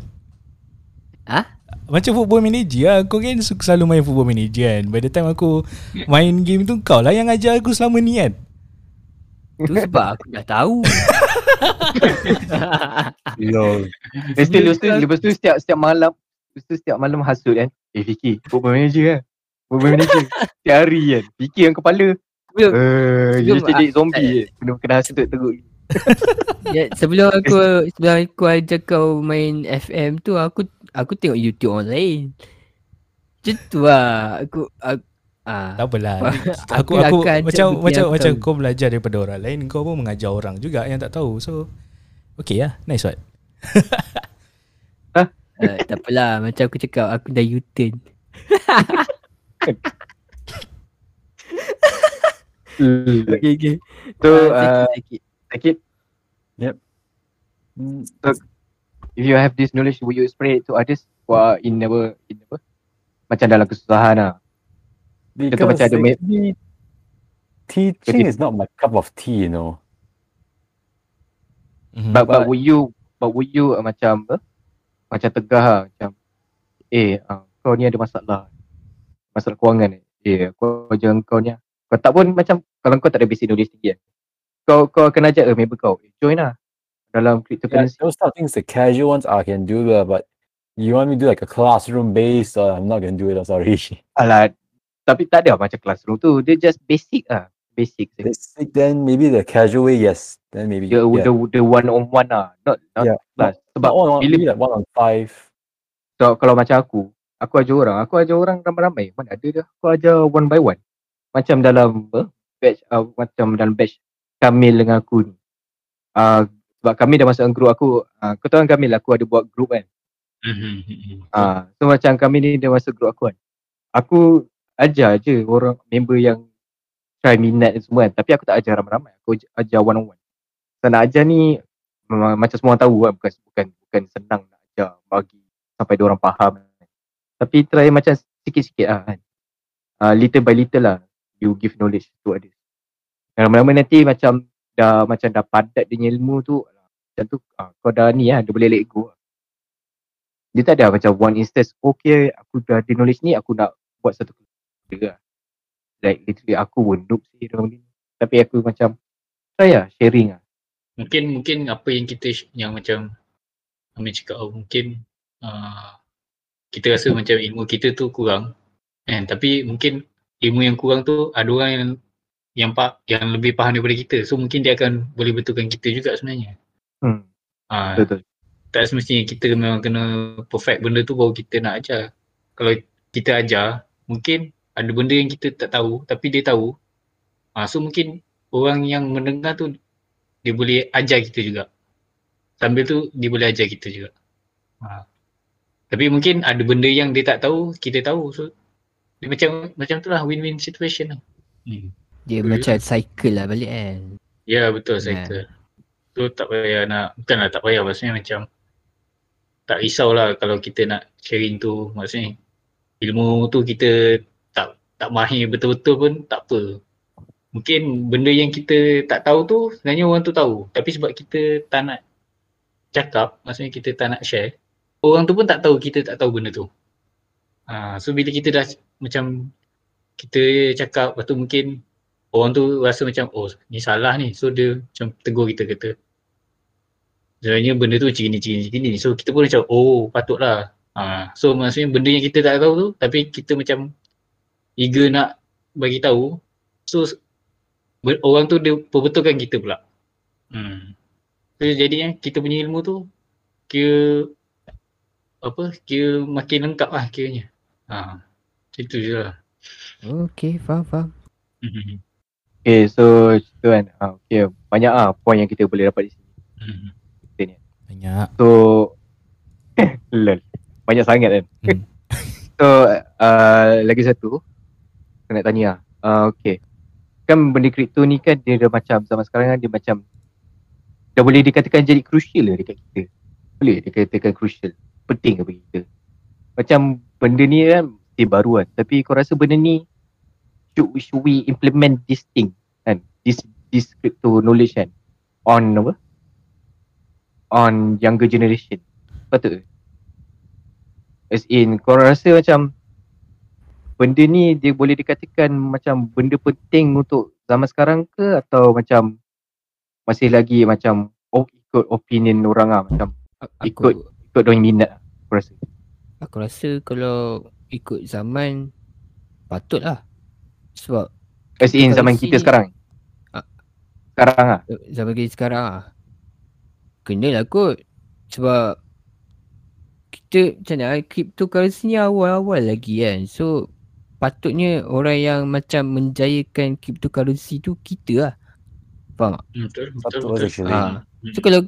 [SPEAKER 3] Hah?
[SPEAKER 1] Macam football manager lah. Kau kan selalu main football manager kan. By the time aku main game tu kau lah yang ajar aku selama ni kan.
[SPEAKER 3] tu sebab aku dah tahu. [LAUGHS]
[SPEAKER 5] Lol.
[SPEAKER 2] Lepas tu, lepas tu, lepas tu setiap, setiap malam, lepas tu setiap malam hasut kan. Eh Vicky, football manager kan. Football manager. Setiap hari kan. Vicky yang kepala.
[SPEAKER 3] Sebelum-
[SPEAKER 2] Eh,
[SPEAKER 3] sebelum
[SPEAKER 2] jadi jadi zombie je. Kena, kena hasut teruk.
[SPEAKER 3] Ya, sebelum aku sebelum aku ajak kau main FM tu aku aku tengok YouTube orang lain. Macam tu lah. Aku, aku ah.
[SPEAKER 1] Tak apalah.
[SPEAKER 3] Aku
[SPEAKER 1] aku aku macam macam macam
[SPEAKER 3] kau.
[SPEAKER 1] kau belajar daripada orang lain, kau pun mengajar orang juga yang tak tahu. So okay lah. Nice what? [LAUGHS]
[SPEAKER 3] Uh, tak apalah macam aku cakap aku dah U-turn. [LAUGHS] Okay, okay.
[SPEAKER 2] So, uh,
[SPEAKER 3] sakit, sakit.
[SPEAKER 2] sakit. If you have this knowledge, will you spread it to others who are in apa, in apa? Macam dalam kesusahan lah.
[SPEAKER 5] Because
[SPEAKER 2] macam ada
[SPEAKER 5] actually, teaching is not my cup of tea, you know.
[SPEAKER 1] Mhm.
[SPEAKER 2] But, but
[SPEAKER 5] But-
[SPEAKER 2] will you, but will you uh, macam apa? Macam tegah lah. Macam, eh, uh, kau ni ada masalah. Masalah kewangan ni. Eh, kau ajar kau ni. lah. Kau tak pun macam, kalau kau tak ada basic knowledge tinggi kan. Kau, kau akan ajak ke member kau, eh, join lah. Dalam
[SPEAKER 5] Yeah,
[SPEAKER 2] cryptocurrency.
[SPEAKER 5] those type of things, the casual ones I can do, uh, but you want me to do like a classroom based, uh, I'm not gonna do it. I'm sorry. [LAUGHS]
[SPEAKER 2] Alah, tapi tak ada macam classroom tu. Dia just basic lah. Basic.
[SPEAKER 5] Basic, then maybe the casual way, yes. Then maybe
[SPEAKER 2] The,
[SPEAKER 5] yeah.
[SPEAKER 2] the, the one on one lah. Not, not
[SPEAKER 5] Yeah,
[SPEAKER 2] class. Sebab
[SPEAKER 5] But one on
[SPEAKER 2] bila
[SPEAKER 5] like one on five.
[SPEAKER 2] So, kalau macam aku, aku ajar orang, aku ajar orang ramai-ramai. Mana ada dah. Aku ajar one by one. Macam dalam apa, batch, uh, macam dalam batch Kamil dengan aku ni. Uh, sebab kami dah masuk dalam group aku, uh, kau tahu kan Kamil, aku ada buat group kan. Uh, so macam kami ni dia masuk group aku kan. Aku ajar je orang member yang try minat semua kan. Tapi aku tak ajar ramai-ramai. Aku aj- ajar one on one. So nak ajar ni memang macam semua orang tahu kan. Bukan, bukan, bukan senang nak ajar bagi sampai dia orang faham. Tapi try macam sikit-sikit lah kan. Uh, little by little lah. You give knowledge to others. Dan lama-lama nanti macam dah macam dah padat dia ilmu tu macam tu uh, kau dah ni lah dia boleh let go dia tak ada macam one instance okay aku dah ada knowledge ni aku nak buat satu kerja like literally aku pun noob sih dalam ni. Tapi aku macam try lah sharing lah
[SPEAKER 4] Mungkin mungkin apa yang kita yang macam Amir cakap oh, mungkin uh, kita rasa macam ilmu kita tu kurang kan? Tapi mungkin ilmu yang kurang tu ada orang yang yang pak yang lebih faham daripada kita. So mungkin dia akan boleh betulkan kita juga sebenarnya.
[SPEAKER 2] Hmm,
[SPEAKER 4] Ah
[SPEAKER 2] betul
[SPEAKER 4] tak semestinya kita memang kena perfect benda tu baru kita nak ajar. Kalau kita ajar, mungkin ada benda yang kita tak tahu tapi dia tahu. Ha, so mungkin orang yang mendengar tu dia boleh ajar kita juga. Sambil tu dia boleh ajar kita juga. Ha. Tapi mungkin ada benda yang dia tak tahu, kita tahu. So dia macam macam tu lah win-win situation lah. Hmm.
[SPEAKER 3] Dia
[SPEAKER 4] Betul
[SPEAKER 3] macam cycle lah balik kan.
[SPEAKER 4] Ya betul
[SPEAKER 3] Ya.
[SPEAKER 4] cycle. So tak payah nak, bukanlah tak payah maksudnya macam tak risaulah kalau kita nak sharing tu maksudnya ilmu tu kita tak tak mahir betul-betul pun tak apa. Mungkin benda yang kita tak tahu tu sebenarnya orang tu tahu tapi sebab kita tak nak cakap maksudnya kita tak nak share orang tu pun tak tahu kita tak tahu benda tu. Ha, so bila kita dah macam kita cakap lepas tu mungkin orang tu rasa macam oh ni salah ni so dia macam tegur kita kata sebenarnya benda tu macam ni macam ni macam ni so kita pun macam oh patutlah ha, so maksudnya benda yang kita tak tahu tu tapi kita macam eager nak bagi tahu so ber- orang tu dia perbetulkan kita pula hmm. so jadinya kita punya ilmu tu kira apa kira makin lengkap lah kiranya ha, macam tu je lah
[SPEAKER 3] Okay, faham, faham.
[SPEAKER 4] Mhm.
[SPEAKER 2] Okay, so kan. Ha, okay, banyak ah point yang kita boleh dapat di sini.
[SPEAKER 4] Mhm.
[SPEAKER 1] Banyak.
[SPEAKER 2] So, [COUGHS] lol. Banyak sangat kan.
[SPEAKER 1] Hmm.
[SPEAKER 2] so, uh, lagi satu. Saya nak tanya. Uh, okay. Kan benda kripto ni kan dia dah macam zaman sekarang kan dia macam dah boleh dikatakan jadi crucial lah dekat kita. Boleh dikatakan crucial. Penting ke bagi kita. Macam benda ni kan mesti baru kan. Tapi kau rasa benda ni should, we- should we implement this thing kan? This this crypto knowledge kan on apa? On younger generation. Patut ke? As in kau rasa macam benda ni dia boleh dikatakan macam benda penting untuk zaman sekarang ke atau macam masih lagi macam oh, ikut opinion orang lah macam
[SPEAKER 3] A-
[SPEAKER 2] Ikut.
[SPEAKER 3] Aku,
[SPEAKER 2] ikut orang minat lah, aku rasa.
[SPEAKER 3] aku rasa kalau ikut zaman patutlah. Sebab
[SPEAKER 2] As in zaman
[SPEAKER 3] Cryptocurrency
[SPEAKER 2] kita sekarang.
[SPEAKER 3] Ah.
[SPEAKER 2] Sekarang lah.
[SPEAKER 3] zaman kita sekarang ah. Kenalah kot. Sebab kita macam mana cryptocurrency ni awal-awal lagi kan. So patutnya orang yang macam menjayakan cryptocurrency tu kita lah. Faham tak?
[SPEAKER 4] Hmm, Betul, betul,
[SPEAKER 5] Betul
[SPEAKER 4] betul.
[SPEAKER 5] actually.
[SPEAKER 3] Ha.
[SPEAKER 4] Hmm.
[SPEAKER 3] So kalau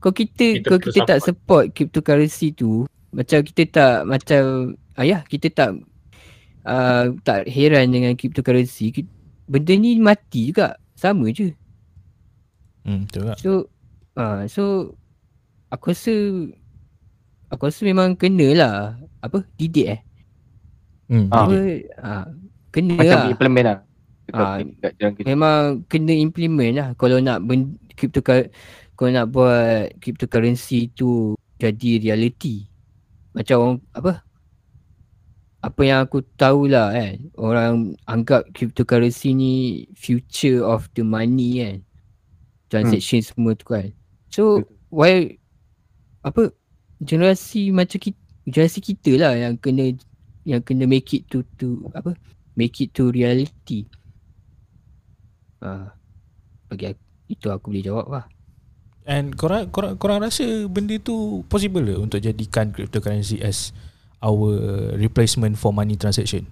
[SPEAKER 3] kalau kita
[SPEAKER 4] Kita
[SPEAKER 3] kalau kita tak
[SPEAKER 4] support.
[SPEAKER 3] cryptocurrency tu macam kita tak macam ayah kita tak uh, tak heran dengan cryptocurrency benda ni mati juga sama je
[SPEAKER 1] Hmm, betul tak?
[SPEAKER 3] so uh, so aku rasa aku rasa memang kena lah apa didik eh
[SPEAKER 1] Hmm,
[SPEAKER 2] Ah.
[SPEAKER 3] apa
[SPEAKER 1] okay.
[SPEAKER 3] uh, kena
[SPEAKER 2] Macam
[SPEAKER 3] lah
[SPEAKER 2] implement lah. Dekat,
[SPEAKER 3] Ah,
[SPEAKER 2] dekat.
[SPEAKER 3] Memang kena implement lah kalau nak ben, cryptocurrency kalau nak buat cryptocurrency tu jadi reality. Macam orang apa? Apa yang aku tahulah kan. Orang anggap cryptocurrency ni future of the money kan. Transaction hmm. semua tu kan. So why apa generasi macam kita generasi kita lah yang kena yang kena make it to to apa make it to reality. Ah, bagi aku, itu aku boleh jawab lah.
[SPEAKER 1] And korang, korang, korang rasa benda tu possible ke untuk jadikan cryptocurrency as our replacement for money transaction?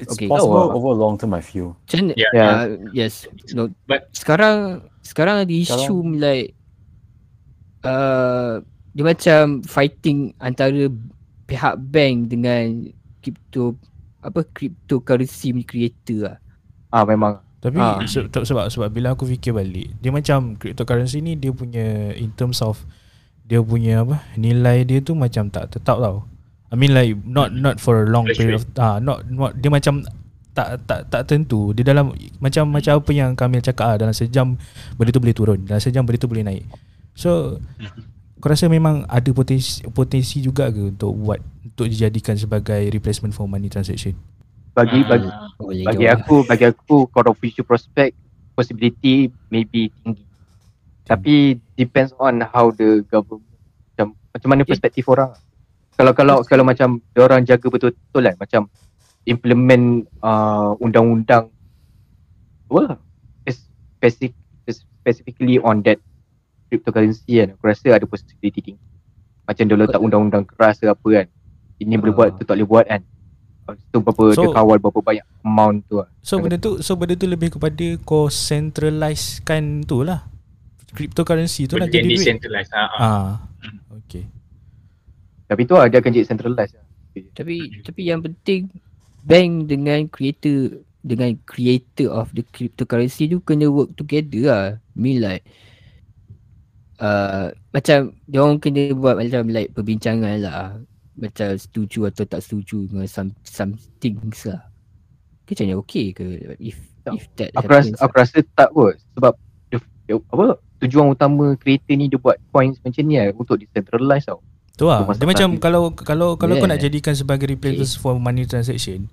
[SPEAKER 5] It's
[SPEAKER 3] Okay.
[SPEAKER 5] possible
[SPEAKER 2] Oh, uh,
[SPEAKER 5] over long term, I feel.
[SPEAKER 3] Macam mana?
[SPEAKER 4] Yeah.
[SPEAKER 2] Yeah.
[SPEAKER 3] Ah, yes. No.
[SPEAKER 4] But-
[SPEAKER 3] sekarang sekarang ada isu like uh, dia macam fighting antara pihak bank dengan crypto apa cryptocurrency punya creator lah.
[SPEAKER 2] Ah memang.
[SPEAKER 1] Tapi
[SPEAKER 2] Ah.
[SPEAKER 1] se- tak- sebab sebab bila aku fikir balik, dia macam cryptocurrency ni dia punya in terms of dia punya apa nilai dia tu macam tak tetap tau. I mean like not not for a long period of ah not not dia macam tak tak tak tentu. Dia dalam macam macam apa yang Kamil cakap ah dalam sejam benda tu boleh turun, dalam sejam benda tu boleh naik. So kau rasa memang ada potensi potensi juga ke untuk buat untuk dijadikan sebagai replacement for money transaction?
[SPEAKER 2] Bagi bagi
[SPEAKER 4] Ah,
[SPEAKER 3] Boleh
[SPEAKER 2] bagi
[SPEAKER 3] jawab.
[SPEAKER 2] aku bagi aku kalau future prospect possibility maybe tinggi. Tapi depends on how the government macam macam mana perspektif orang. Kalau kalau kalau macam orang jaga betul-betul kan macam implement uh, undang-undang apa specific specifically on that cryptocurrency kan aku rasa ada possibility tinggi. Macam dia letak undang-undang keras ke apa kan. Ini boleh buat
[SPEAKER 3] Ah.
[SPEAKER 2] tu tak boleh buat kan. Tu berapa
[SPEAKER 1] So-
[SPEAKER 2] dia kawal berapa banyak amount tu lah.
[SPEAKER 1] So benda tu so benda tu lebih kepada kau centralize kan tu lah. Cryptocurrency tu lah
[SPEAKER 4] Benda
[SPEAKER 1] jadi
[SPEAKER 4] yang
[SPEAKER 1] duit.
[SPEAKER 4] decentralized. Ha, ha.
[SPEAKER 1] Ah. Okay.
[SPEAKER 2] Tapi tu lah dia akan jadi centralized lah.
[SPEAKER 3] Tapi tapi yang penting bank dengan creator dengan creator of the cryptocurrency tu kena work together lah. Mean like uh, macam dia orang kena buat macam like perbincangan lah. Macam setuju atau tak setuju dengan some some things lah. Macam ni okay ke if if that
[SPEAKER 2] Aku rasa, aku rasa tak kot sebab dia, dia, apa tujuan utama creator ni dia buat coins macam ni lah untuk decentralize tau.
[SPEAKER 1] Tu lah. Dia macam
[SPEAKER 2] dia.
[SPEAKER 1] kalau kalau kalau kau
[SPEAKER 3] Yeah.
[SPEAKER 1] nak jadikan sebagai replace for money transaction,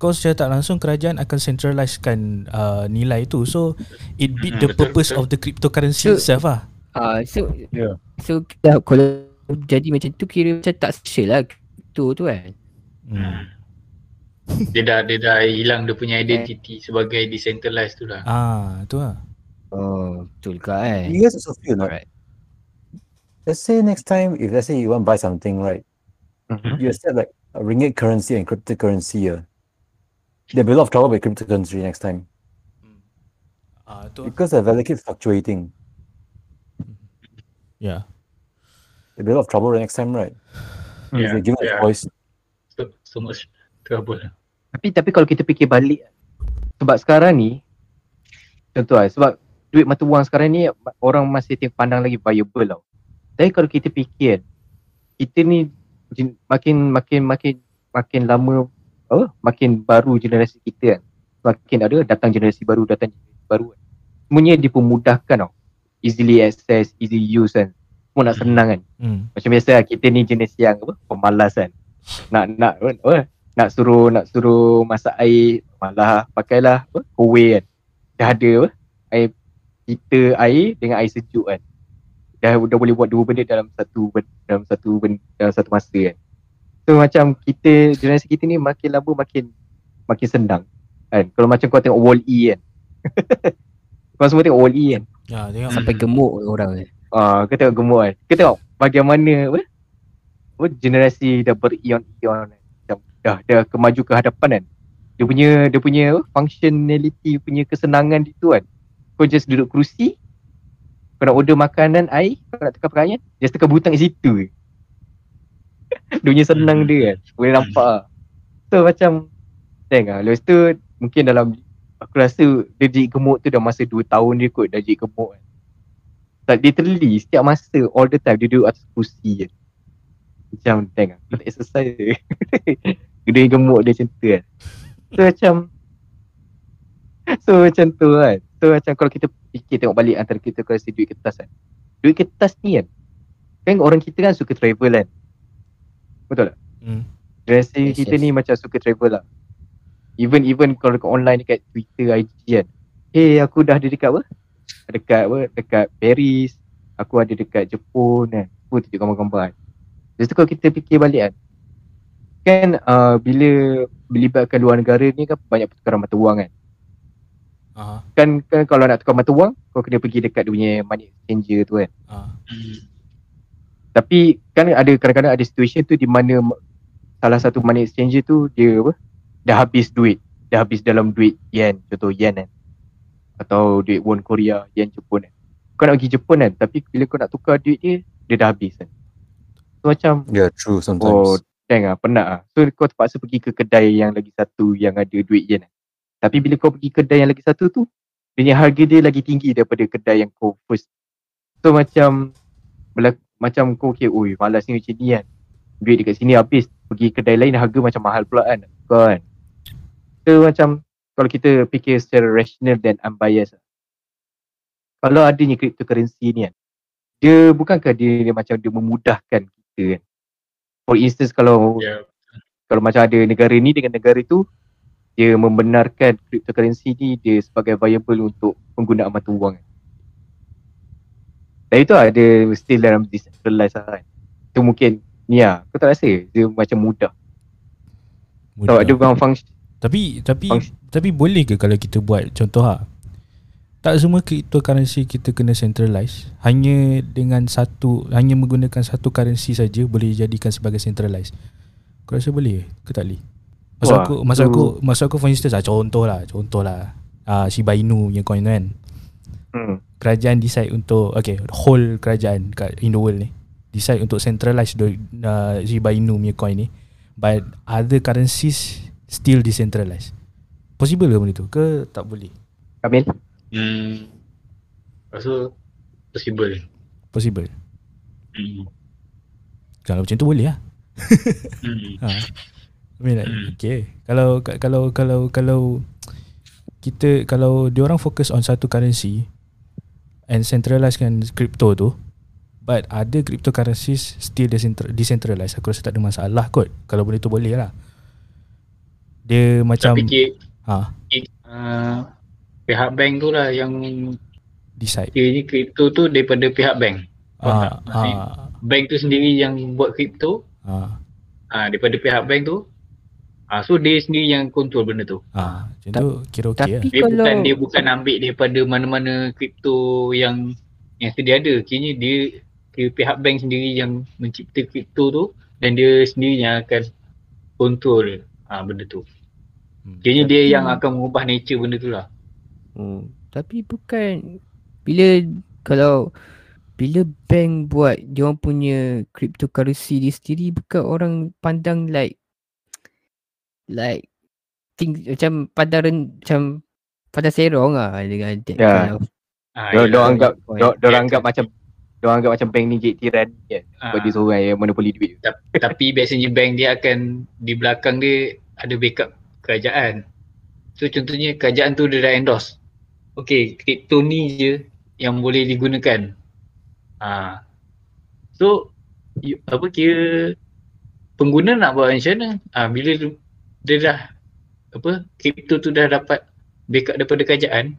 [SPEAKER 1] kau secara tak langsung kerajaan akan centralizekan uh, nilai tu. So it beat the
[SPEAKER 4] Hmm, betul,
[SPEAKER 1] purpose
[SPEAKER 4] betul.
[SPEAKER 1] of the cryptocurrency
[SPEAKER 3] So-
[SPEAKER 1] itself lah.
[SPEAKER 3] Ah, so
[SPEAKER 5] Yeah.
[SPEAKER 3] so dah, kalau jadi macam tu kira macam tak special lah tu tu kan.
[SPEAKER 1] Hmm.
[SPEAKER 4] Dia dah dia dah hilang dia punya identity sebagai decentralized tu lah.
[SPEAKER 1] Ah, tu lah.
[SPEAKER 3] Oh, betul ke kan.
[SPEAKER 5] You guys also feel, right? Let's say next time, if let's say you want to buy something, right?
[SPEAKER 2] Mhm.
[SPEAKER 5] You accept like a ringgit currency and cryptocurrency. Uh, there'll be a lot of trouble with cryptocurrency next time
[SPEAKER 1] Ah, tu.
[SPEAKER 5] because the value keeps fluctuating.
[SPEAKER 1] Yeah.
[SPEAKER 5] There'll be a lot of trouble next time, right? If
[SPEAKER 4] Yeah,
[SPEAKER 5] they give
[SPEAKER 4] yeah.
[SPEAKER 5] a choice.
[SPEAKER 4] So, so much trouble.
[SPEAKER 2] Tapi tapi kalau kita fikir balik sebab sekarang ni contoh lah sebab duit mata wang sekarang ni orang masih tengok pandang lagi viable tau. Tapi kalau kita fikir kita ni makin makin makin makin lama apa makin baru generasi kita kan. Makin ada datang generasi baru datang generasi baru kan. Semuanya dipermudahkan tau. Easily access, easy use kan. Semua nak senang kan.
[SPEAKER 1] Hmm.
[SPEAKER 2] Macam biasa lah, kita ni jenis yang apa pemalas kan. Nak nak apa nak suruh nak suruh masak air malah pakailah apa kowe kan. Dah ada apa air kita air dengan air sejuk kan. Dah dah boleh buat dua benda dalam satu dalam satu dalam satu masa kan. So macam kita generasi kita ni makin lama makin makin senang kan. Kalau macam kau tengok Wall-E kan. [LAUGHS] kau semua tengok Wall-E kan.
[SPEAKER 1] Ya, tengok.
[SPEAKER 3] Sampai gemuk orang ni.
[SPEAKER 2] Ah, kau tengok gemuk kan. Kau tengok bagaimana apa? Apa generasi dah berion-ion kan. Macam dah dah kemaju ke hadapan kan. Dia punya dia punya functionality punya kesenangan itu kan. Kau just duduk kerusi. Kau nak order makanan, air, kau nak tekan perayaan, just tekan butang kat situ. je. [LAUGHS] punya senang dia kan. Boleh nampak lah. So macam tengok Lepas tu mungkin dalam aku rasa dia jadi gemuk tu dah masa 2 tahun dia kot dah jadi gemuk kan. Tak literally setiap masa all the time dia duduk atas kursi je. Macam tengok aku tak exercise je. [LAUGHS] dia gemuk dia macam tu kan. So macam [LAUGHS] So macam tu kan. So macam kalau kita fikir tengok balik antara kita kalau duit kertas kan. Duit kertas ni kan. Kan orang kita kan suka travel kan. Betul tak?
[SPEAKER 1] Hmm.
[SPEAKER 2] Generasi
[SPEAKER 3] Yes,
[SPEAKER 2] kita
[SPEAKER 3] yes.
[SPEAKER 2] ni macam suka travel lah. Even even kalau dekat online dekat Twitter, IG kan. Hey aku dah ada dekat apa? Dekat apa? Dekat Paris. Aku ada dekat Jepun kan. Aku tunjuk gambar-gambar kan. Lepas tu kalau kita fikir balik kan. Kan uh, bila melibatkan luar negara ni kan banyak pertukaran mata wang kan.
[SPEAKER 1] Ah.
[SPEAKER 2] Kan, kan kalau nak tukar mata wang kau kena pergi dekat dia punya money exchanger tu kan.
[SPEAKER 1] Ah.
[SPEAKER 2] Tapi kan ada kadang-kadang ada situation tu di mana salah satu money exchanger tu dia apa? Dah habis duit. Dah habis dalam duit yen, contoh yen kan. Atau duit won Korea, yen Jepun kan. Kau nak pergi Jepun kan, tapi bila kau nak tukar duit dia, dia dah habis kan. So macam,
[SPEAKER 5] Yeah, true.
[SPEAKER 2] oh
[SPEAKER 5] Sometimes.
[SPEAKER 2] dang lah, penat lah. So kau terpaksa pergi ke kedai yang lagi satu yang ada duit yen kan. Tapi bila kau pergi kedai yang lagi satu tu, dia punya harga dia lagi tinggi daripada kedai yang kau first. So macam, macam kau okay, oi malas ni macam ni kan. Duit dekat sini habis, pergi kedai lain harga macam mahal pula kan. Tukar kan. So macam, kalau kita fikir secara rational dan unbiased. Kalau adanya cryptocurrency ni kan, dia bukankah dia, dia macam dia memudahkan kita kan. For instance kalau
[SPEAKER 4] Ya.
[SPEAKER 2] kalau macam ada negara ni dengan negara tu dia membenarkan cryptocurrency ni dia sebagai viable untuk penggunaan mata wang. Dan itu ada still dalam decentralized lah kan. Itu mungkin ni lah. Kau tak rasa dia macam mudah.
[SPEAKER 1] Mudah.
[SPEAKER 2] Ada bukan function.
[SPEAKER 1] Tapi tapi
[SPEAKER 2] Function.
[SPEAKER 1] tapi boleh ke kalau kita buat contoh ha? Tak semua cryptocurrency kita kena centralize. Hanya dengan satu hanya menggunakan satu currency saja boleh dijadikan sebagai centralized. Kau rasa boleh ke tak boleh?
[SPEAKER 2] Wah,
[SPEAKER 1] aku
[SPEAKER 2] tu-
[SPEAKER 1] aku maksud aku for instance ah contoh lah, contoh lah. Ah Shiba Inu punya coin tu kan.
[SPEAKER 2] Hmm.
[SPEAKER 1] Kerajaan decide untuk okay, whole kerajaan kat in the world ni. decide untuk centralize the uh, Shiba Inu punya coin ni but other currencies still decentralized. Possible ke benda tu ke tak boleh?
[SPEAKER 2] Kamil?
[SPEAKER 4] Hmm. Rasa possible.
[SPEAKER 1] Possible.
[SPEAKER 4] Hmm.
[SPEAKER 1] Kalau macam tu boleh lah.
[SPEAKER 4] Hmm. [LAUGHS]
[SPEAKER 1] Ha. I mean like,
[SPEAKER 4] Hmm.
[SPEAKER 1] okay. Kalau kalau kalau kalau kita kalau diorang fokus on satu currency and centralizekan crypto tu but other cryptocurrencies still decentral- decentralized. Aku rasa tak ada masalah kot. Kalau benda tu boleh lah. Dia macam
[SPEAKER 4] Tapi kira,
[SPEAKER 1] ha.
[SPEAKER 4] Uh, pihak bank tu lah yang
[SPEAKER 1] decide.
[SPEAKER 4] kiranya kripto tu daripada pihak bank.
[SPEAKER 1] Ha ha
[SPEAKER 4] Bank tu sendiri yang buat kripto
[SPEAKER 1] ha
[SPEAKER 4] uh, daripada pihak bank tu. Uh, so dia sendiri yang control benda tu.
[SPEAKER 1] ha macam tu kira okey lah
[SPEAKER 3] Tapi
[SPEAKER 4] Dia
[SPEAKER 3] kalau
[SPEAKER 4] bukan dia bukan ambil daripada mana-mana kripto yang yang sedia ada. Kiranya dia kira pihak bank sendiri yang mencipta kripto tu dan dia sendiri yang akan control uh, benda tu.
[SPEAKER 1] Hmm.
[SPEAKER 4] Kiranya dia
[SPEAKER 3] Tapi-
[SPEAKER 4] yang akan mengubah nature benda tu lah.
[SPEAKER 3] Hmm, tapi bukan bila kalau bila bank buat dia orang punya cryptocurrency dia sendiri bukan orang pandang like like think macam pandang ren, macam pandang serong lah dengan that
[SPEAKER 2] Ya.
[SPEAKER 3] kind of
[SPEAKER 4] Ah,
[SPEAKER 2] Dia
[SPEAKER 4] yelah.
[SPEAKER 2] orang anggap dia orang
[SPEAKER 4] Ya,
[SPEAKER 2] anggap macam dia orang anggap macam bank ni gate tiran kan.
[SPEAKER 4] Ah.
[SPEAKER 2] Sebab dia seorang yang monopoli duit.
[SPEAKER 4] Tapi biasanya bank dia akan di belakang dia ada backup kerajaan. So contohnya kerajaan tu dia dah endorse. Okay, kripto ni je yang boleh digunakan. Ha. So you, apa kira pengguna nak buat macam mana? Ha, bila dia dah apa kripto tu dah dapat backup daripada kerajaan.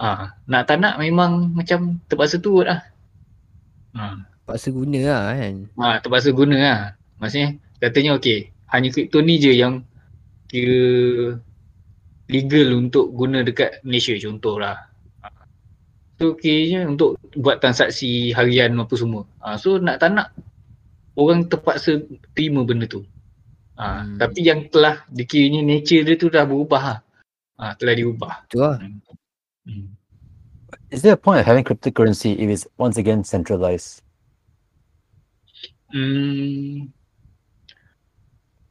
[SPEAKER 4] Ah, nak tak nak memang macam terpaksa turut lah. Ha.
[SPEAKER 3] paksa guna lah kan.
[SPEAKER 4] Ha, terpaksa guna lah. Maksudnya katanya okey, hanya kripto ni je yang kira legal untuk guna dekat Malaysia contohlah. Ha. So kiranya untuk buat transaksi harian apa semua. Ha, so nak tak nak orang terpaksa terima benda tu. Ha,
[SPEAKER 3] Hmm.
[SPEAKER 4] Tapi yang telah dikiranya nature dia tu dah berubah lah. Ha, telah diubah.
[SPEAKER 3] Tu lah.
[SPEAKER 4] Hmm.
[SPEAKER 5] Is there a point of having cryptocurrency if it's once again centralized?
[SPEAKER 4] Hmm.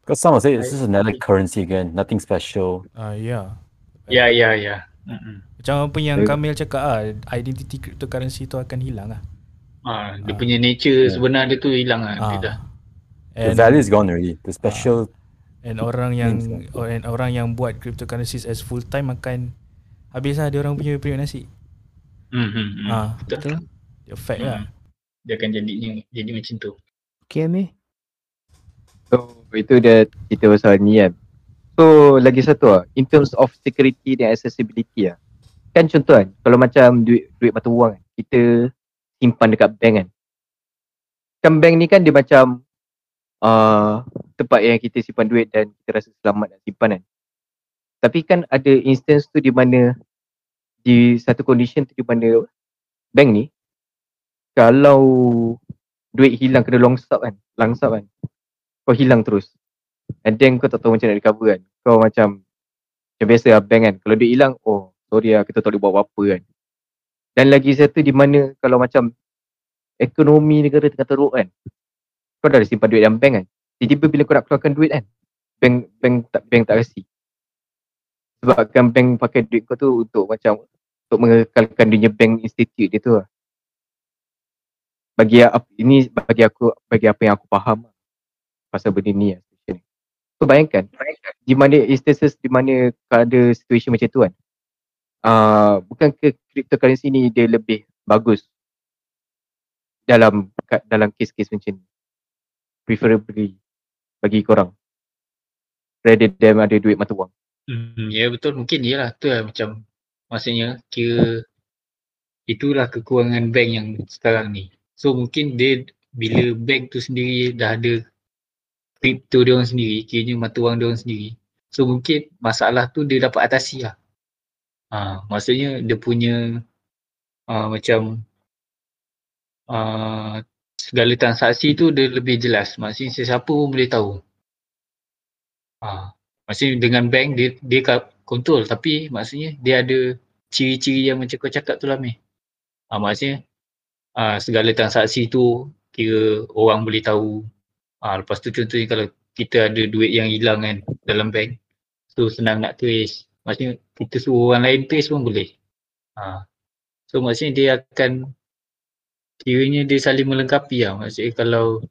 [SPEAKER 5] Because some will say this is another currency again, nothing special.
[SPEAKER 1] ah ya
[SPEAKER 4] Ya, ya, ya. Mm-mm.
[SPEAKER 1] macam apa yang. Kamil cakap ah identity cryptocurrency tu akan hilang lah
[SPEAKER 4] Ha, dia
[SPEAKER 1] Ah.
[SPEAKER 4] punya nature
[SPEAKER 5] Ya.
[SPEAKER 4] sebenar dia tu hilang lah. Dia dah.
[SPEAKER 5] The
[SPEAKER 1] and,
[SPEAKER 5] value is gone already. The special
[SPEAKER 1] and orang yang or- and orang yang buat cryptocurrencies as full time akan habis lah dia orang punya periuk nasi
[SPEAKER 4] Hmm, hmm, hmm.
[SPEAKER 1] ah
[SPEAKER 3] Betul.
[SPEAKER 1] dia fact lah
[SPEAKER 4] Hmm. Dia akan jadi jadi macam tu.
[SPEAKER 3] Okay Amir.
[SPEAKER 2] So itu dia cerita pasal ni kan. So lagi satu lah, in terms of security dan accessibility lah. Kan contoh kan, kalau macam duit duit mata wang kan, kita simpan dekat bank kan. Kan bank ni kan dia macam uh, tempat yang kita simpan duit dan kita rasa selamat nak simpan kan. Tapi kan ada instance tu di mana di satu condition tu di mana bank ni kalau duit hilang kena long stop kan, langsap kan kau hilang terus. And then kau tak tahu macam nak recover kan. Kau macam macam biasa lah bank kan. Kalau duit hilang oh sorry lah kita tak boleh buat apa-apa kan. Dan lagi satu di mana kalau macam ekonomi negara tengah teruk kan kau dah simpan duit dalam bank kan? Tiba-tiba bila kau nak keluarkan duit kan? Bank bank tak bank tak kasi. Sebabkan bank pakai duit kau tu untuk macam untuk mengekalkan dunia bank institute dia tu lah. Bagi ini bagi aku bagi apa yang aku faham lah pasal benda ni lah. So bayangkan di mana instances di mana ada situation macam tu kan? Uh, bukan ke cryptocurrency ni dia lebih bagus dalam dalam kes-kes macam ni preferably bagi korang rather than ada duit mata wang
[SPEAKER 4] Hmm, ya betul mungkin iyalah tu lah macam maksudnya kira itulah kekurangan bank yang sekarang ni. So mungkin dia bila bank tu sendiri dah ada kripto dia orang sendiri, kiranya mata wang dia orang sendiri. So mungkin masalah tu dia dapat atasi lah. Ha, maksudnya dia punya uh, macam uh, segala transaksi tu dia lebih jelas. Maksudnya sesiapa pun boleh tahu. Ha, maksudnya dengan bank dia dia control tapi maksudnya dia ada ciri-ciri yang macam kau cakap tu lah Meh. Ha, maksudnya uh, segala transaksi tu kira orang boleh tahu. Ah lepas tu contohnya kalau kita ada duit yang hilang kan dalam bank. So senang nak trace. Maksudnya kita suruh orang lain trace pun boleh. Ah. So maksudnya dia akan kiranya dia saling melengkapi lah. Maksudnya kalau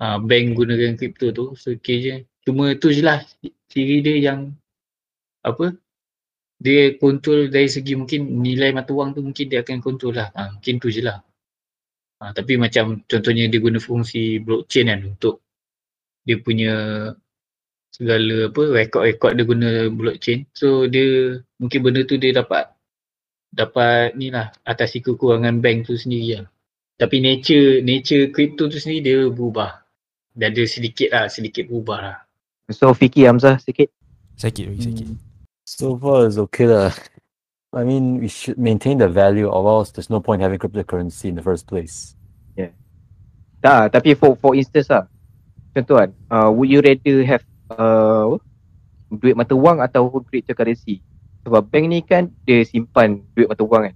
[SPEAKER 4] uh, bank gunakan kripto tu, so okay je. Cuma tu je lah ciri dia yang apa dia kontrol dari segi mungkin nilai mata wang tu mungkin dia akan kontrol lah. Ha, mungkin tu je lah. Ha, tapi macam contohnya dia guna fungsi blockchain kan untuk dia punya segala apa rekod-rekod dia guna blockchain. So dia mungkin benda tu dia dapat dapat ni lah atasi kekurangan bank tu sendiri lah. Tapi nature nature crypto tu sendiri dia berubah. Dan dia sedikit lah, sedikit berubah lah.
[SPEAKER 2] So Fiki Hamzah sikit.
[SPEAKER 1] Sakit bagi sakit.
[SPEAKER 5] So far it's okay lah. I mean, we should maintain the value or else there's no point having cryptocurrency in the first place.
[SPEAKER 2] Tak, tapi for for instance lah. Contoh kan, uh, would you rather have uh, duit mata wang atau cryptocurrency? Sebab bank ni kan dia simpan duit mata wang kan.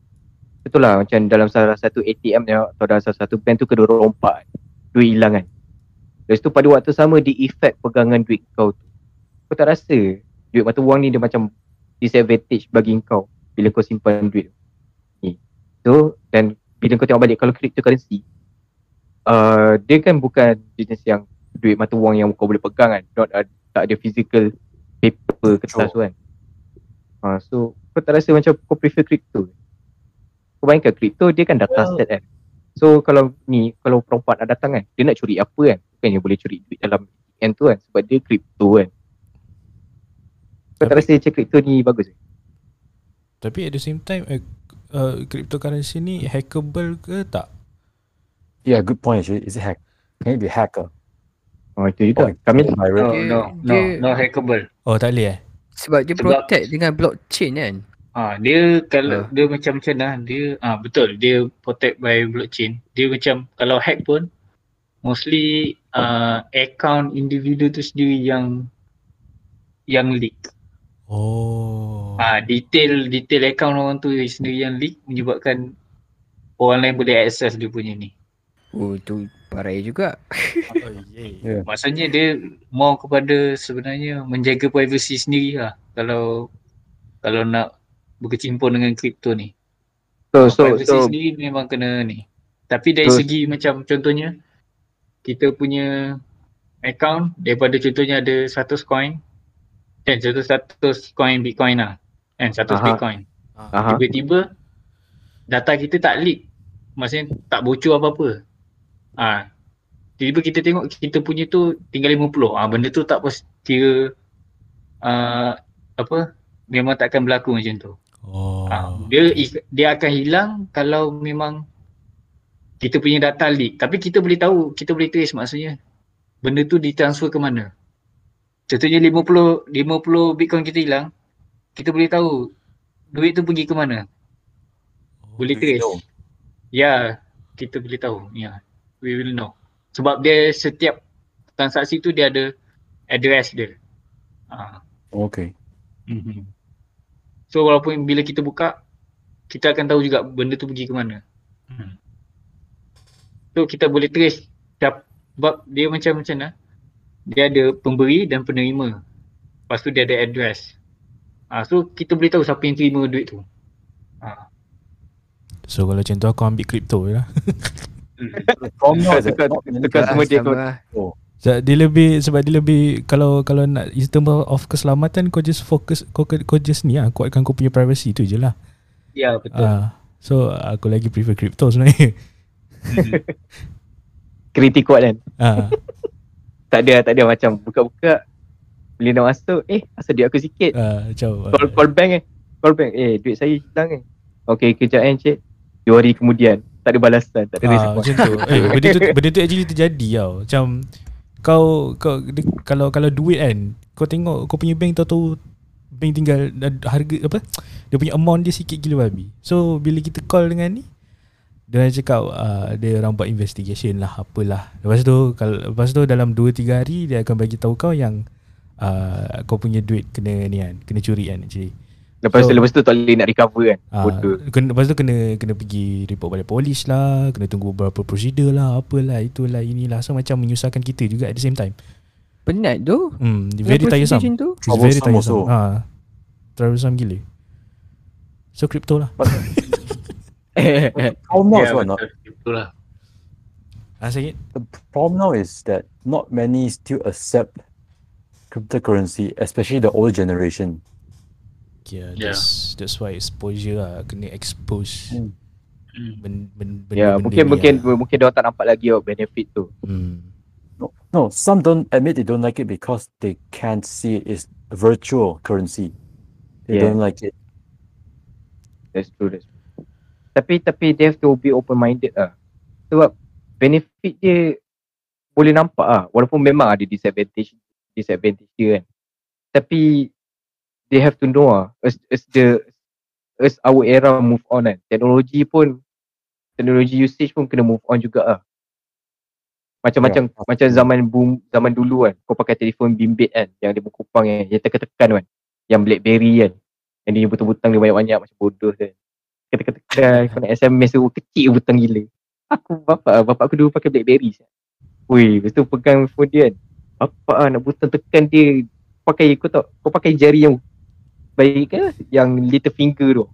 [SPEAKER 2] Betul lah macam dalam salah satu ATM ni atau dalam salah satu bank tu kedua rompak duit hilang kan. Lepas tu pada waktu sama di effect pegangan duit kau tu. Kau tak rasa duit mata wang ni dia macam disadvantage bagi kau bila kau simpan duit tu. Ni. So dan bila kau tengok balik kalau cryptocurrency uh, dia kan bukan jenis yang duit mata wang yang kau boleh pegang kan. Not, uh, tak ada physical paper kertas tu kan. Uh, so kau tak rasa macam kau prefer crypto? Kau bayangkan crypto dia kan data set kan. So kalau ni kalau perempuan nak datang kan dia nak curi apa kan? Bukan dia boleh curi duit dalam ATM tu kan sebab dia crypto kan. Kau tak rasa macam crypto ni bagus ke?
[SPEAKER 1] Tapi at the same time uh, uh, cryptocurrency ni hackable ke tak?
[SPEAKER 5] Yeah, good point. Actually. Is it hack? Can it be hacker?
[SPEAKER 2] Oh itu juga.
[SPEAKER 5] Oh,
[SPEAKER 2] Kami
[SPEAKER 4] No,
[SPEAKER 5] read.
[SPEAKER 3] Dia-
[SPEAKER 4] no, no,
[SPEAKER 3] dia-
[SPEAKER 4] no hackable.
[SPEAKER 1] Oh tak boleh eh?
[SPEAKER 3] Sebab dia
[SPEAKER 4] Sebab-
[SPEAKER 3] protect dengan blockchain kan.
[SPEAKER 4] Ah, dia kalau dia macam macam lah, dia ah betul, dia protect by blockchain. Dia macam kalau hack pun mostly uh, account individu tu sendiri yang yang leak.
[SPEAKER 1] Oh.
[SPEAKER 4] Ah, detail detail account orang tu sendiri yang leak menyebabkan orang lain boleh access dia punya ni.
[SPEAKER 3] Oh tu parai juga. [LAUGHS]
[SPEAKER 1] oh yeah.
[SPEAKER 4] Maksudnya dia more kepada sebenarnya menjaga privacy sendiri lah kalau kalau nak berkecimpung dengan kripto ni.
[SPEAKER 2] so so
[SPEAKER 4] privacy
[SPEAKER 2] so
[SPEAKER 4] sendiri memang kena ni. Tapi dari
[SPEAKER 2] So-
[SPEAKER 4] segi macam contohnya kita punya account daripada contohnya ada 100 coin kan 100 coin bitcoin lah kan 100
[SPEAKER 2] Aha.
[SPEAKER 4] bitcoin.
[SPEAKER 2] aha.
[SPEAKER 4] Tiba-tiba data kita tak leak. Maksudnya tak bocor apa-apa. Ah. Tiba-tiba kita tengok kita punya tu tinggal 50. Ah benda tu tak pos kira uh, apa memang takkan berlaku macam tu.
[SPEAKER 1] Oh.
[SPEAKER 4] Ah, dia dia akan hilang kalau memang kita punya data leak. Tapi kita boleh tahu, kita boleh trace maksudnya benda tu ditransfer ke mana. Contohnya 50 50 Bitcoin kita hilang, kita boleh tahu duit tu pergi ke mana. Boleh
[SPEAKER 5] Do we
[SPEAKER 4] trace.
[SPEAKER 5] know?
[SPEAKER 4] Ya, kita boleh tahu. Ya. We will know. Sebab dia setiap transaksi tu dia ada address dia. Ah.
[SPEAKER 5] Okay.
[SPEAKER 4] Mm-hmm. So walaupun bila kita buka kita akan tahu juga benda tu pergi ke mana. Hmm. So kita boleh trace sebab dia macam macam mana? Dia ada pemberi dan penerima. Lepas tu dia ada address. Ah so kita boleh tahu siapa yang terima duit tu. Ah.
[SPEAKER 1] So kalau macam tu aku ambil crypto je lah. [LAUGHS]
[SPEAKER 2] Tukar
[SPEAKER 5] people-
[SPEAKER 2] semua dia kau-
[SPEAKER 3] lah.
[SPEAKER 1] Sebab dia lebih sebab dia lebih kalau kalau nak in of keselamatan kau just fokus kau kau just ni lah kuatkan kau punya privacy tu je lah.
[SPEAKER 4] Ya betul.
[SPEAKER 1] Ah, so aku lagi prefer crypto sebenarnya. [LAUGHS]
[SPEAKER 2] Kritik kuat kan.
[SPEAKER 1] Ah, [LAUGHS]
[SPEAKER 2] Tak ada tak ada macam buka-buka bila nak masuk eh asal duit aku sikit.
[SPEAKER 1] ah, macam
[SPEAKER 2] Call call bank eh. Call bank eh duit saya hilang eh. Okey kejap eh cik. Dua hari kemudian tak ada balasan, tak ada
[SPEAKER 1] Ah,
[SPEAKER 2] respon.
[SPEAKER 1] macam tu. Eh, benda tu [LAUGHS] benda tu actually terjadi tau. Macam kau kau dia, kalau kalau duit kan, kau tengok kau punya bank tahu tahu bank tinggal harga apa? Dia punya amount dia sikit gila babi. So bila kita call dengan ni dia orang cakap uh, dia orang buat investigation lah apalah. Lepas tu kalau lepas tu dalam 2 3 hari dia akan bagi tahu kau yang uh, kau punya duit kena ni kan, kena curi kan actually.
[SPEAKER 2] Lepas tu
[SPEAKER 1] So-
[SPEAKER 2] lepas tu tak boleh nak recover kan.
[SPEAKER 1] Ah,
[SPEAKER 2] Bodoh.
[SPEAKER 1] kena, lepas tu kena kena pergi report pada polis lah, kena tunggu beberapa prosedur lah, apalah, itulah, inilah. So macam menyusahkan kita juga at the same time.
[SPEAKER 3] Penat tu.
[SPEAKER 1] Hmm, very tiresome.
[SPEAKER 3] tu.
[SPEAKER 1] It's very tiresome. Ah, tiresome gila. So crypto lah. [LAUGHS]
[SPEAKER 5] Problem now
[SPEAKER 4] Ya,
[SPEAKER 5] is what not?
[SPEAKER 4] betul. Itulah.
[SPEAKER 1] Ah?
[SPEAKER 5] The problem now is that not many still accept cryptocurrency, especially the older generation.
[SPEAKER 1] Yeah,
[SPEAKER 4] Yeah.
[SPEAKER 1] that's, that's why exposure lah. Kena expose.
[SPEAKER 5] Hmm.
[SPEAKER 4] Hmm.
[SPEAKER 1] Ben, ben,
[SPEAKER 2] Ya,
[SPEAKER 1] benda-benda
[SPEAKER 2] mungkin mungkin
[SPEAKER 1] lah.
[SPEAKER 2] mungkin dia tak nampak lagi oh, benefit tu.
[SPEAKER 1] Hmm.
[SPEAKER 5] No, no, some don't admit they don't like it because they can't see it is virtual currency. They
[SPEAKER 2] Yeah.
[SPEAKER 5] don't like it.
[SPEAKER 2] That's true, that's true. Tapi tapi they have to be open minded lah. Sebab benefit dia boleh nampak ah walaupun memang ada disadvantage disadvantage dia kan. Tapi they have to know ah as, as the as our era move on kan. Teknologi pun teknologi usage pun kena move on juga ah. Macam-macam
[SPEAKER 5] Yeah.
[SPEAKER 2] macam zaman boom zaman dulu kan. Kau pakai telefon bimbit kan yang dia berkupang kan, yang tekan-tekan kan. Yang Blackberry kan. Yang dia butang-butang dia banyak-banyak macam bodoh kan. Ketika-ketika kau nak SMS tu kecil butang gila. Aku bapak bapak aku dulu pakai Blackberry. siap. Weh, lepas tu pegang phone dia kan. Bapak ah nak butang tekan dia pakai kau tak kau pakai jari yang baik kan yang little finger tu.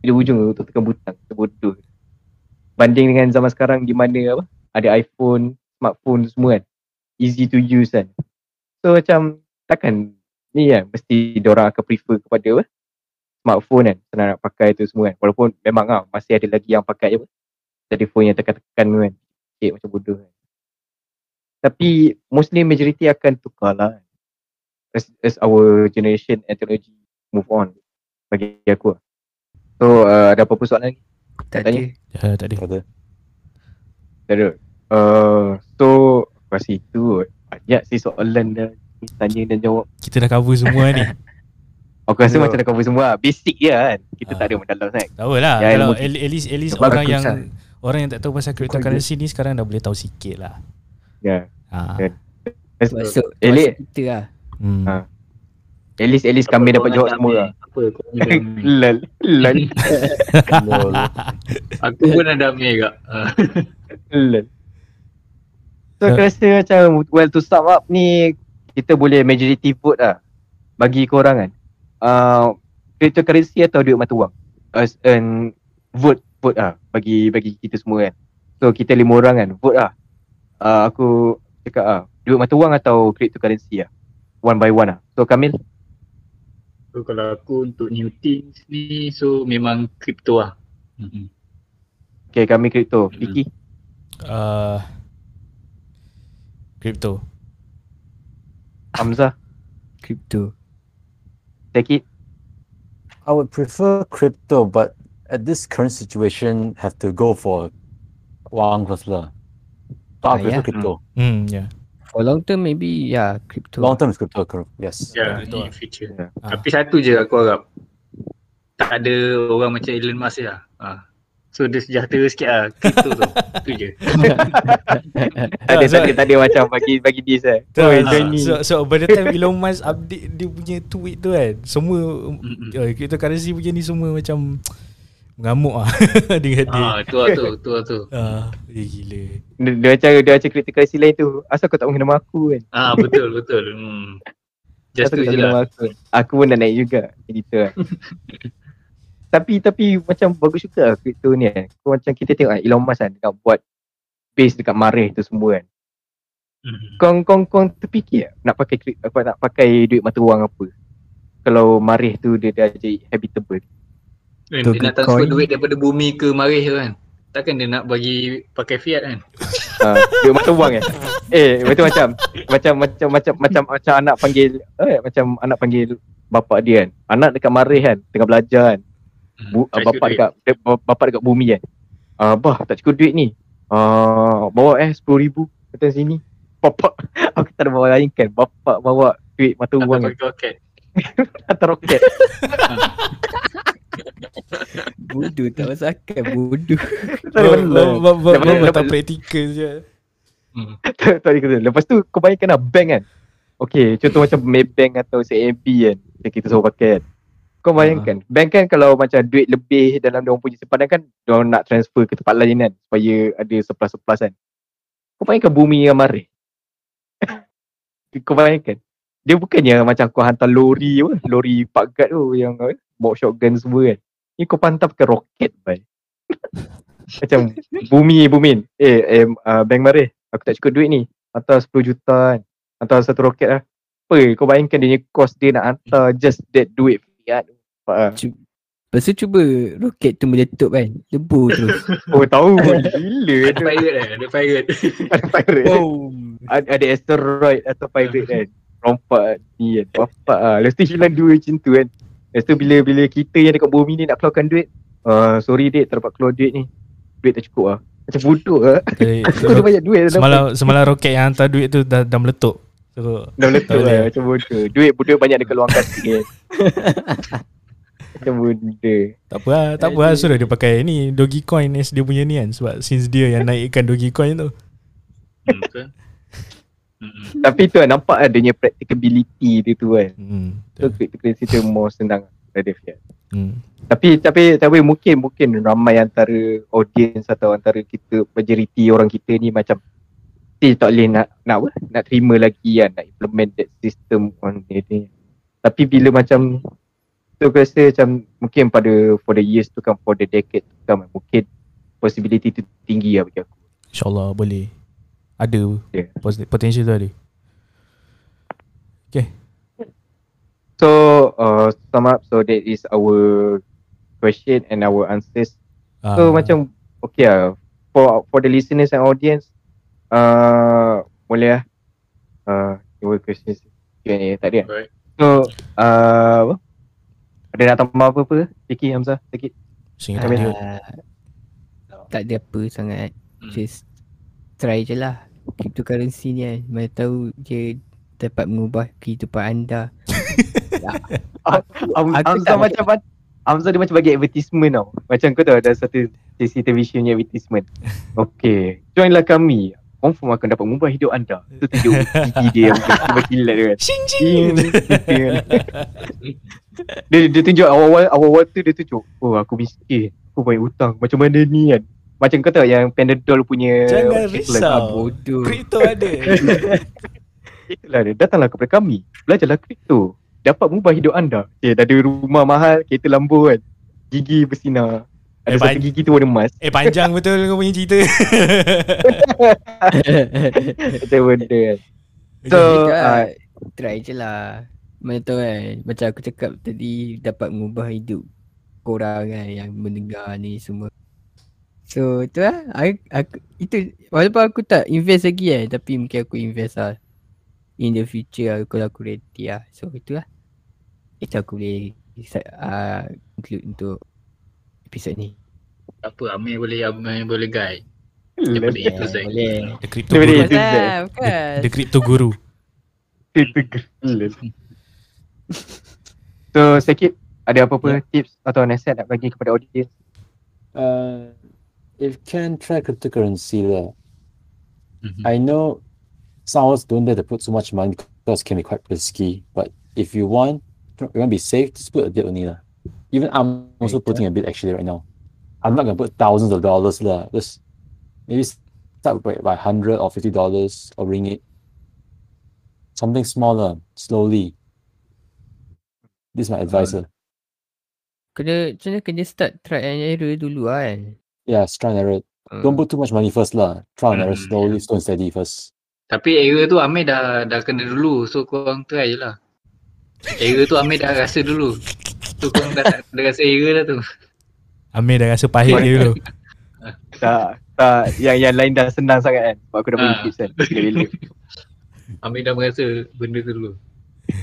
[SPEAKER 2] Di ujung tu untuk tekan butang. Bodoh. Banding dengan zaman sekarang di mana apa? Ada iPhone, smartphone semua kan. Easy to use kan. So macam takkan ni kan mesti diorang akan prefer kepada apa? smartphone kan senang nak pakai tu semua kan walaupun memang ah masih ada lagi yang pakai apa telefon yang tekan-tekan tu kan cik macam bodoh kan tapi mostly majority akan tukar lah as, as our generation and technology move on bagi aku lah. so uh, ada apa-apa soalan lagi?
[SPEAKER 3] Tak
[SPEAKER 2] Tanya.
[SPEAKER 3] ada.
[SPEAKER 1] Ya, tak ada.
[SPEAKER 5] Ada.
[SPEAKER 2] Tak ada uh, so aku rasa itu banyak sih soalan dah tanya dan jawab
[SPEAKER 1] Kita dah cover semua ni. [LAUGHS]
[SPEAKER 2] aku rasa
[SPEAKER 5] Ya.
[SPEAKER 2] macam dah cover semua lah. basic je kan kita
[SPEAKER 1] Ah.
[SPEAKER 2] tak ada mendalam sangat
[SPEAKER 1] Tahu lah.
[SPEAKER 2] Ya,
[SPEAKER 1] Kalau at, at least, at least orang yang
[SPEAKER 3] sah-
[SPEAKER 1] orang yang tak tahu pasal cryptocurrency ni sekarang dah boleh tahu sikit lah.
[SPEAKER 2] ya
[SPEAKER 1] Ha.
[SPEAKER 2] Ya.
[SPEAKER 3] Masuk
[SPEAKER 2] Elite.
[SPEAKER 3] masuk kita lah.
[SPEAKER 1] Hmm.
[SPEAKER 2] Ah. At least at least kami dapat jawab semua lah
[SPEAKER 4] Apa kau
[SPEAKER 2] lol [LAUGHS] lol
[SPEAKER 5] Lol.
[SPEAKER 4] Aku pun ada ambil kak.
[SPEAKER 2] Lol. [LAUGHS] So aku rasa macam well to sum up ni kita boleh majority vote lah bagi korang kan. Uh, cryptocurrency atau duit mata wang? As an vote vote lah bagi bagi kita semua kan. So kita lima orang kan vote lah. Uh, aku cakap ah duit mata wang atau cryptocurrency lah. One by one lah. So Kamil
[SPEAKER 4] So kalau aku untuk new things ni so memang crypto lah. Mm-mm.
[SPEAKER 2] Okay kami crypto. Vicky
[SPEAKER 1] Uh, crypto.
[SPEAKER 2] Hamzah
[SPEAKER 3] Crypto.
[SPEAKER 2] take it.
[SPEAKER 5] I would prefer crypto, but at this current situation, have to go for wang first lah. But I
[SPEAKER 3] Ah,
[SPEAKER 5] prefer
[SPEAKER 3] yeah.
[SPEAKER 5] crypto.
[SPEAKER 1] Hmm, ya. Yeah.
[SPEAKER 3] For long term maybe yeah crypto.
[SPEAKER 5] Long term is crypto, correct? Yes.
[SPEAKER 4] Ya,
[SPEAKER 1] betul
[SPEAKER 4] in future.
[SPEAKER 2] Ya.
[SPEAKER 1] Ah.
[SPEAKER 4] Tapi satu je aku harap. Tak ada orang macam Elon Musk lah. Ah. So dia sejahtera sikit lah. Crypto tu. [LAUGHS] Itu je.
[SPEAKER 2] Tak ada, tak ada, tak ada macam bagi bagi dis eh.
[SPEAKER 1] So,
[SPEAKER 2] Oi,
[SPEAKER 1] so, so, so by the time Elon Musk update dia punya tweet tu kan Semua
[SPEAKER 4] Mm-mm.
[SPEAKER 1] uh, Cryptocurrency punya ni semua macam Mengamuk lah [LAUGHS] Dengan dia
[SPEAKER 4] Ah, tu lah tu. Tu lah tu.
[SPEAKER 1] Ah, eh, gila
[SPEAKER 2] Dia, dia macam dia macam cryptocurrency lain tu. Asal kau tak mengenal nama aku kan?
[SPEAKER 4] Ah, betul, betul. Hmm. [LAUGHS] Just tu
[SPEAKER 2] kau tak
[SPEAKER 4] je
[SPEAKER 2] mengenal
[SPEAKER 4] lah.
[SPEAKER 2] nama aku. Aku pun dah naik juga. Gitu kan. [LAUGHS] tapi tapi macam bagus juga lah crypto ni kan. Kau macam kita tengok kan Elon Musk kan dekat buat base dekat Mareh tu semua kan.
[SPEAKER 4] Hmm.
[SPEAKER 2] Kau kau kau terfikir tak nak pakai apa nak pakai duit mata wang apa? Kalau Mareh tu dia dah jadi habitable.
[SPEAKER 4] Kan, dia nak transfer
[SPEAKER 3] Bitcoin.
[SPEAKER 4] duit daripada bumi ke Marih tu kan. Takkan dia nak bagi pakai fiat kan? [LAUGHS]
[SPEAKER 2] Ha, duit mata wang kan. Eh, betul macam macam macam macam macam macam anak panggil eh macam anak panggil bapak dia kan. Anak dekat Mareh kan tengah belajar kan.
[SPEAKER 4] Hmm,
[SPEAKER 2] Bu,
[SPEAKER 4] tak
[SPEAKER 2] bapak
[SPEAKER 4] cukup
[SPEAKER 2] dekat de, bapak dekat bumi kan. Ah, bah tak cukup duit ni. Ah, bawa eh 10,000 datang sini. Bapak [LAUGHS] aku tak ada bawa lain kan. Bapak bawa duit mata
[SPEAKER 4] duit.
[SPEAKER 2] wang
[SPEAKER 4] Atau
[SPEAKER 2] kan.
[SPEAKER 4] roket. [LAUGHS]
[SPEAKER 2] Hantar roket.
[SPEAKER 3] Bodoh tak masuk akal bodoh. [LAUGHS]
[SPEAKER 2] Benda.
[SPEAKER 1] Bapak
[SPEAKER 2] Lepas-
[SPEAKER 1] tak praktikal je
[SPEAKER 4] Hmm.
[SPEAKER 2] Tak ada kata. Lepas tu kau bayangkan lah bank kan. Okay contoh macam Maybank atau CAB kan. Yang kita selalu pakai kan. Kau bayangkan, bank kan kalau macam duit lebih dalam dia punya simpanan kan, dia nak transfer ke tempat lain kan supaya ada surplus-surplus kan. Kau bayangkan bumi yang marah. [LAUGHS] kau bayangkan. Dia bukannya macam kau hantar lori apa, lori pagat tu yang bawa shotgun semua kan. Ni kau pantar pakai roket bai. [LAUGHS] macam bumi bumi. Eh, eh uh, bank marah. Aku tak cukup duit ni. Hantar 10 juta kan. Hantar satu roket lah. Apa kau bayangkan dia punya cost dia nak hantar just that duit fiat. Apa?
[SPEAKER 3] Lepas tu cuba roket tu meletup kan. Lebur terus. [LAUGHS]
[SPEAKER 2] Oh tahu gila [LAUGHS]
[SPEAKER 4] Ada
[SPEAKER 2] tu.
[SPEAKER 4] pirate eh, ada pirate.
[SPEAKER 2] Ada pirate.
[SPEAKER 3] Boom.
[SPEAKER 2] Ada, ada asteroid atau pirate kan. Rompak ni kan. Bapak ah. Lepas tu hilang dua macam tu kan. Lepas tu bila bila kita yang dekat bumi ni nak keluarkan duit. Uh, sorry dek tak dapat keluar duit ni. Duit tak cukup lah. Macam bodoh [LAUGHS] lah.
[SPEAKER 1] Jadi,
[SPEAKER 2] Aku ada banyak duit
[SPEAKER 1] semalam semalam roket yang hantar duit tu dah, dah meletup. So,
[SPEAKER 2] Dah meletup lah macam bodoh. Duit duit banyak dekat luar kasih kan. macam bodoh.
[SPEAKER 1] tak apa lah, tak apa lah suruh dia pakai ni Dogecoin as dia punya ni kan sebab since dia yang naikkan Dogecoin tu.
[SPEAKER 4] Hmm,
[SPEAKER 2] Tapi tu lah nampak adanya practicability dia tu kan.
[SPEAKER 1] Hmm.
[SPEAKER 2] So cryptocurrency tu more senang daripada fiat.
[SPEAKER 1] Hmm.
[SPEAKER 2] Tapi tapi tapi mungkin mungkin ramai antara audience atau antara kita majoriti orang kita ni macam still tak boleh nak nak apa? Nak terima lagi kan nak implement that system on dia ni. Tapi bila macam tu aku rasa macam mungkin pada for the years tu kan for the decade tu kan mungkin possibility tu tinggi lah bagi aku.
[SPEAKER 1] InsyaAllah boleh. Ada
[SPEAKER 2] Yeah.
[SPEAKER 1] potential tu ada.
[SPEAKER 2] So uh, sum up so that is our question and our answers So
[SPEAKER 1] Ah,
[SPEAKER 2] macam okay lah for for the listeners and audience uh, boleh lah uh, your questions Q&A tak ada kan? So uh, apa? Ada nak tambah apa-apa? Vicky Hamzah sikit
[SPEAKER 1] Sing tak
[SPEAKER 2] I mean,
[SPEAKER 1] ada.
[SPEAKER 3] Ah, tak ada apa sangat.
[SPEAKER 4] Hmm.
[SPEAKER 3] Just try je lah. Cryptocurrency ni kan. Mana tahu dia dapat mengubah kehidupan anda. [LAUGHS]
[SPEAKER 2] Am-
[SPEAKER 3] aku
[SPEAKER 2] Hamzah
[SPEAKER 3] tak-
[SPEAKER 2] macam Hamzah dia macam bagi advertisement tau. Macam kau tahu ada satu sesi television punya advertisement. Okay Joinlah kami. Confirm akan dapat mengubah hidup anda. Tu tunjuk gigi dia yang macam kilat dia kan
[SPEAKER 1] Sing
[SPEAKER 2] Ding, ding. dia, dia tunjuk awal-awal awal-awal tu dia tunjuk oh aku miskin. Aku banyak hutang. Macam mana ni kan macam kau tahu yang Panadol punya
[SPEAKER 1] Jangan risau.
[SPEAKER 2] lah.
[SPEAKER 3] Bodoh.
[SPEAKER 1] Kripto ada. [LAUGHS]
[SPEAKER 2] Itulah dia datanglah kepada kami belajarlah kripto dapat mengubah hidup anda okay, dah ada rumah mahal kereta lambo kan gigi bersinar ada
[SPEAKER 1] Eh,
[SPEAKER 2] satu
[SPEAKER 1] ban-
[SPEAKER 2] gigi tu warna emas
[SPEAKER 1] eh panjang betul kau punya cerita. [LAUGHS]
[SPEAKER 2] macam benda kan so
[SPEAKER 3] Jadi,
[SPEAKER 2] uh,
[SPEAKER 3] ah, try je lah. Mana tahu kan. Macam aku cakap tadi dapat mengubah hidup korang kan yang mendengar ni semua. So tu lah. Aku, aku, itu walaupun aku tak invest lagi kan. Tapi mungkin aku invest lah. In the future lah kalau aku ready lah. So itu lah. Itu aku boleh uh, include untuk episod ni.
[SPEAKER 4] Tak apa, Amir boleh Amir boleh guide.
[SPEAKER 2] Lep-
[SPEAKER 4] Daripada
[SPEAKER 3] Yeah,
[SPEAKER 4] itu Zack.
[SPEAKER 3] boleh.
[SPEAKER 1] The crypto
[SPEAKER 2] Dia
[SPEAKER 1] guru.
[SPEAKER 2] boleh.
[SPEAKER 3] Lah,
[SPEAKER 1] The, crypto guru. [LAUGHS]
[SPEAKER 2] so sikit ada apa-apa tips atau nasihat nak bagi kepada audience
[SPEAKER 5] Uh, if can try cryptocurrency lah.
[SPEAKER 4] Mhm.
[SPEAKER 5] I know some of us don't dare to put so much money because it can be quite risky. But if you want, you want to be safe, just put a bit only lah. Even I'm also
[SPEAKER 3] Right,
[SPEAKER 5] putting a bit actually right now. I'm not gonna put thousands of dollars lah. Just maybe start by, by hundred or fifty dollars or ringgit. Something smaller, slowly. This is my advice. lah.
[SPEAKER 3] Kena kena start try and error dulu kan.
[SPEAKER 5] Yeah, try and error.
[SPEAKER 3] Uh,
[SPEAKER 5] Don't put too much money first lah. Try and error
[SPEAKER 4] Hmm,
[SPEAKER 5] slowly, slow and steady first.
[SPEAKER 4] Tapi error tu Amir dah dah kena dulu. So korang try je lah. Error tu Amir dah rasa dulu. So korang dah, dah rasa error dah tu.
[SPEAKER 1] Amir dah rasa pahit dia dulu. [LAUGHS]
[SPEAKER 2] tak tak yang yang lain dah senang sangat kan sebab aku dah bagi
[SPEAKER 4] Ah.
[SPEAKER 2] tips kan [LAUGHS]
[SPEAKER 4] Amir dah merasa benda tu dulu.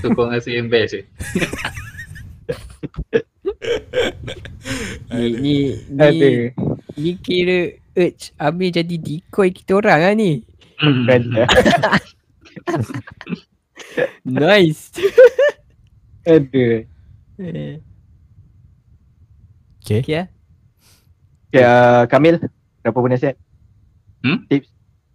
[SPEAKER 4] So korang rasa yang best je. [LAUGHS]
[SPEAKER 3] ni, ni, ni, ni kira urge Amir jadi decoy kita orang lah ni.
[SPEAKER 2] kan [LAUGHS]
[SPEAKER 3] Nice. [LAUGHS]
[SPEAKER 2] ada
[SPEAKER 3] Eh,
[SPEAKER 1] Okay.
[SPEAKER 3] okay lah.
[SPEAKER 2] okay, uh, Kamil ada apa-apa nasihat
[SPEAKER 4] Hmm?
[SPEAKER 2] tips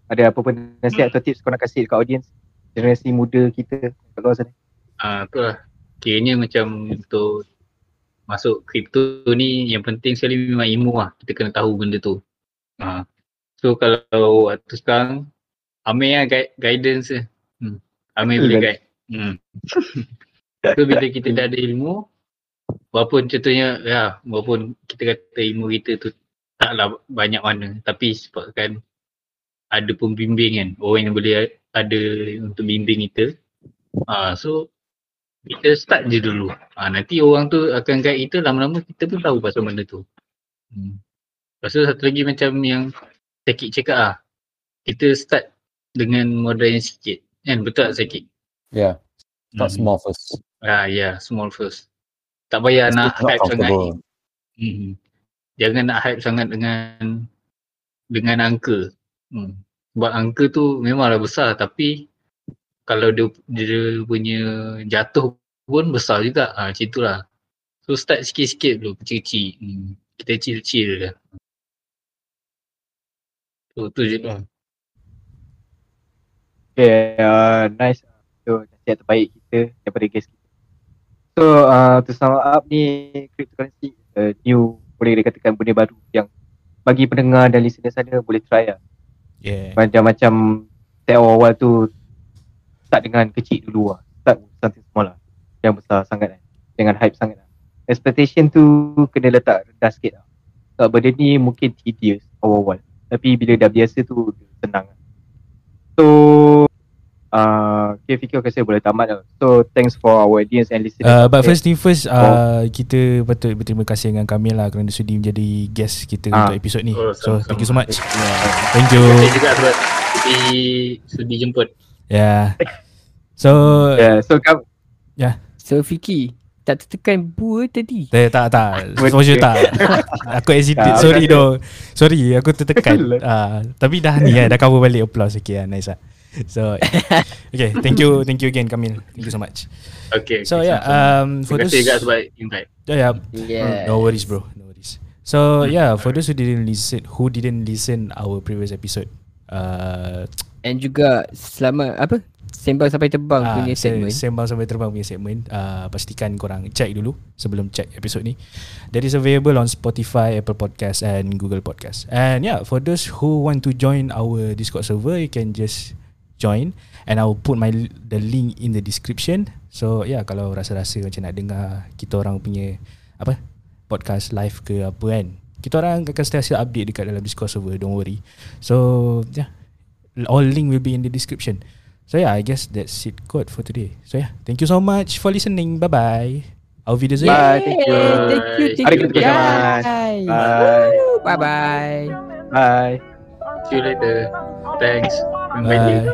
[SPEAKER 2] ada apa-apa nasihat atau tips kau nak kasih dekat audience generasi muda kita kat luar sana
[SPEAKER 4] Ah tu lah. Kiranya macam untuk masuk kripto ni yang penting sekali memang ilmu lah. Kita kena tahu benda tu. Ha. So kalau waktu sekarang Amir lah guide, guidance dia. Hmm. Amir boleh guide. Hmm. [LAUGHS] so bila kita dah ada ilmu walaupun contohnya ya walaupun kita kata ilmu kita tu taklah banyak mana tapi sebabkan ada pembimbing kan orang yang boleh ada untuk bimbing kita ha, so kita start je dulu ha, nanti orang tu akan guide kita lama-lama kita pun tahu pasal benda tu hmm. lepas tu satu lagi macam yang Sekit cakap lah kita start dengan modal yang sikit kan betul tak Sekit?
[SPEAKER 5] Yeah. Start
[SPEAKER 4] Hmm.
[SPEAKER 5] small first.
[SPEAKER 4] Ah ya, yeah, small first. Tak payah nak hype sangat. Hmm. Jangan nak hype sangat dengan dengan angka. Hmm. Sebab angka tu memanglah besar tapi kalau dia, dia punya jatuh pun besar juga. Ah macam itulah. So start sikit-sikit dulu, kecil-kecil. Hmm. Kita kecil-kecil je. Tu tu je lah.
[SPEAKER 2] Okay, uh, nice. So, nasihat terbaik kita daripada guest kita. So, uh, to sum up ni, cryptocurrency uh, new, boleh dikatakan benda baru yang bagi pendengar dan listener sana boleh try lah.
[SPEAKER 1] Yeah.
[SPEAKER 2] Macam-macam step awal-awal tu start dengan kecil dulu lah. Start with something small lah. Yang besar sangat lah. Jangan hype sangat lah. Expectation tu kena letak rendah sikit lah. Sebab benda ni mungkin tedious awal-awal. Tapi bila dah biasa tu senang lah. So uh, okay Fikir aku rasa boleh tamat lah. So thanks for our audience and listeners.
[SPEAKER 1] Uh, but first thing first uh, kita patut berterima kasih dengan Kamil lah kerana sudi menjadi guest kita
[SPEAKER 2] Ah.
[SPEAKER 1] untuk episod ni.
[SPEAKER 4] Oh,
[SPEAKER 1] so
[SPEAKER 4] sama-sama.
[SPEAKER 1] thank you so much.
[SPEAKER 2] Yeah.
[SPEAKER 1] Thank you.
[SPEAKER 4] Saya juga sebab sudi, sudi jemput.
[SPEAKER 1] Yeah. So
[SPEAKER 2] Yeah, so kam-
[SPEAKER 3] So Fiki, tak tertekan bua tadi.
[SPEAKER 1] Eh, tak tak. For sure tak [LAUGHS] Aku hesitate
[SPEAKER 2] Tak,
[SPEAKER 1] Sorry doh Sorry aku tertekan [LAUGHS] uh, Tapi dah ni kan Dah cover balik applause Okay lah nice lah So [LAUGHS] Okay thank you Thank you again Kamil Thank you so much
[SPEAKER 4] Okay.
[SPEAKER 1] So
[SPEAKER 4] okay,
[SPEAKER 1] yeah
[SPEAKER 4] sama-sama.
[SPEAKER 1] um, For
[SPEAKER 4] Terima kasih juga sebab invite.
[SPEAKER 1] yeah, yeah,
[SPEAKER 3] Yeah.
[SPEAKER 1] No worries bro No worries So yeah For those who didn't listen Who didn't listen Our previous episode uh,
[SPEAKER 3] And juga selamat apa? Sembang sampai terbang
[SPEAKER 1] Ah,
[SPEAKER 3] punya
[SPEAKER 1] se-
[SPEAKER 3] segmen.
[SPEAKER 1] Sembang sampai terbang punya segmen. Uh, Pastikan korang check dulu Sebelum check episod ni. That is available on Spotify, Apple Podcast and Google Podcast And yeah, for those who want to join our Discord server You can just join. And I will put my the link in the description. So yeah, kalau rasa-rasa macam nak dengar Kita orang punya Apa Podcast live ke apa kan Kita orang akan sentiasa update dekat dalam Discord server. Don't worry. So yeah All link will be in the description So yeah, I guess that's it good for today. So yeah, thank you so much for listening. Bye bye. Auf Wiedersehen.
[SPEAKER 2] Bye. Thank you.
[SPEAKER 3] Thank you. Thank you. Bye.
[SPEAKER 2] Bye.
[SPEAKER 3] Bye. Bye.
[SPEAKER 2] Bye.
[SPEAKER 4] See you later. Thanks. Bye.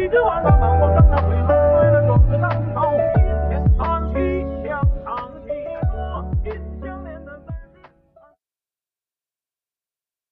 [SPEAKER 4] you
[SPEAKER 1] do?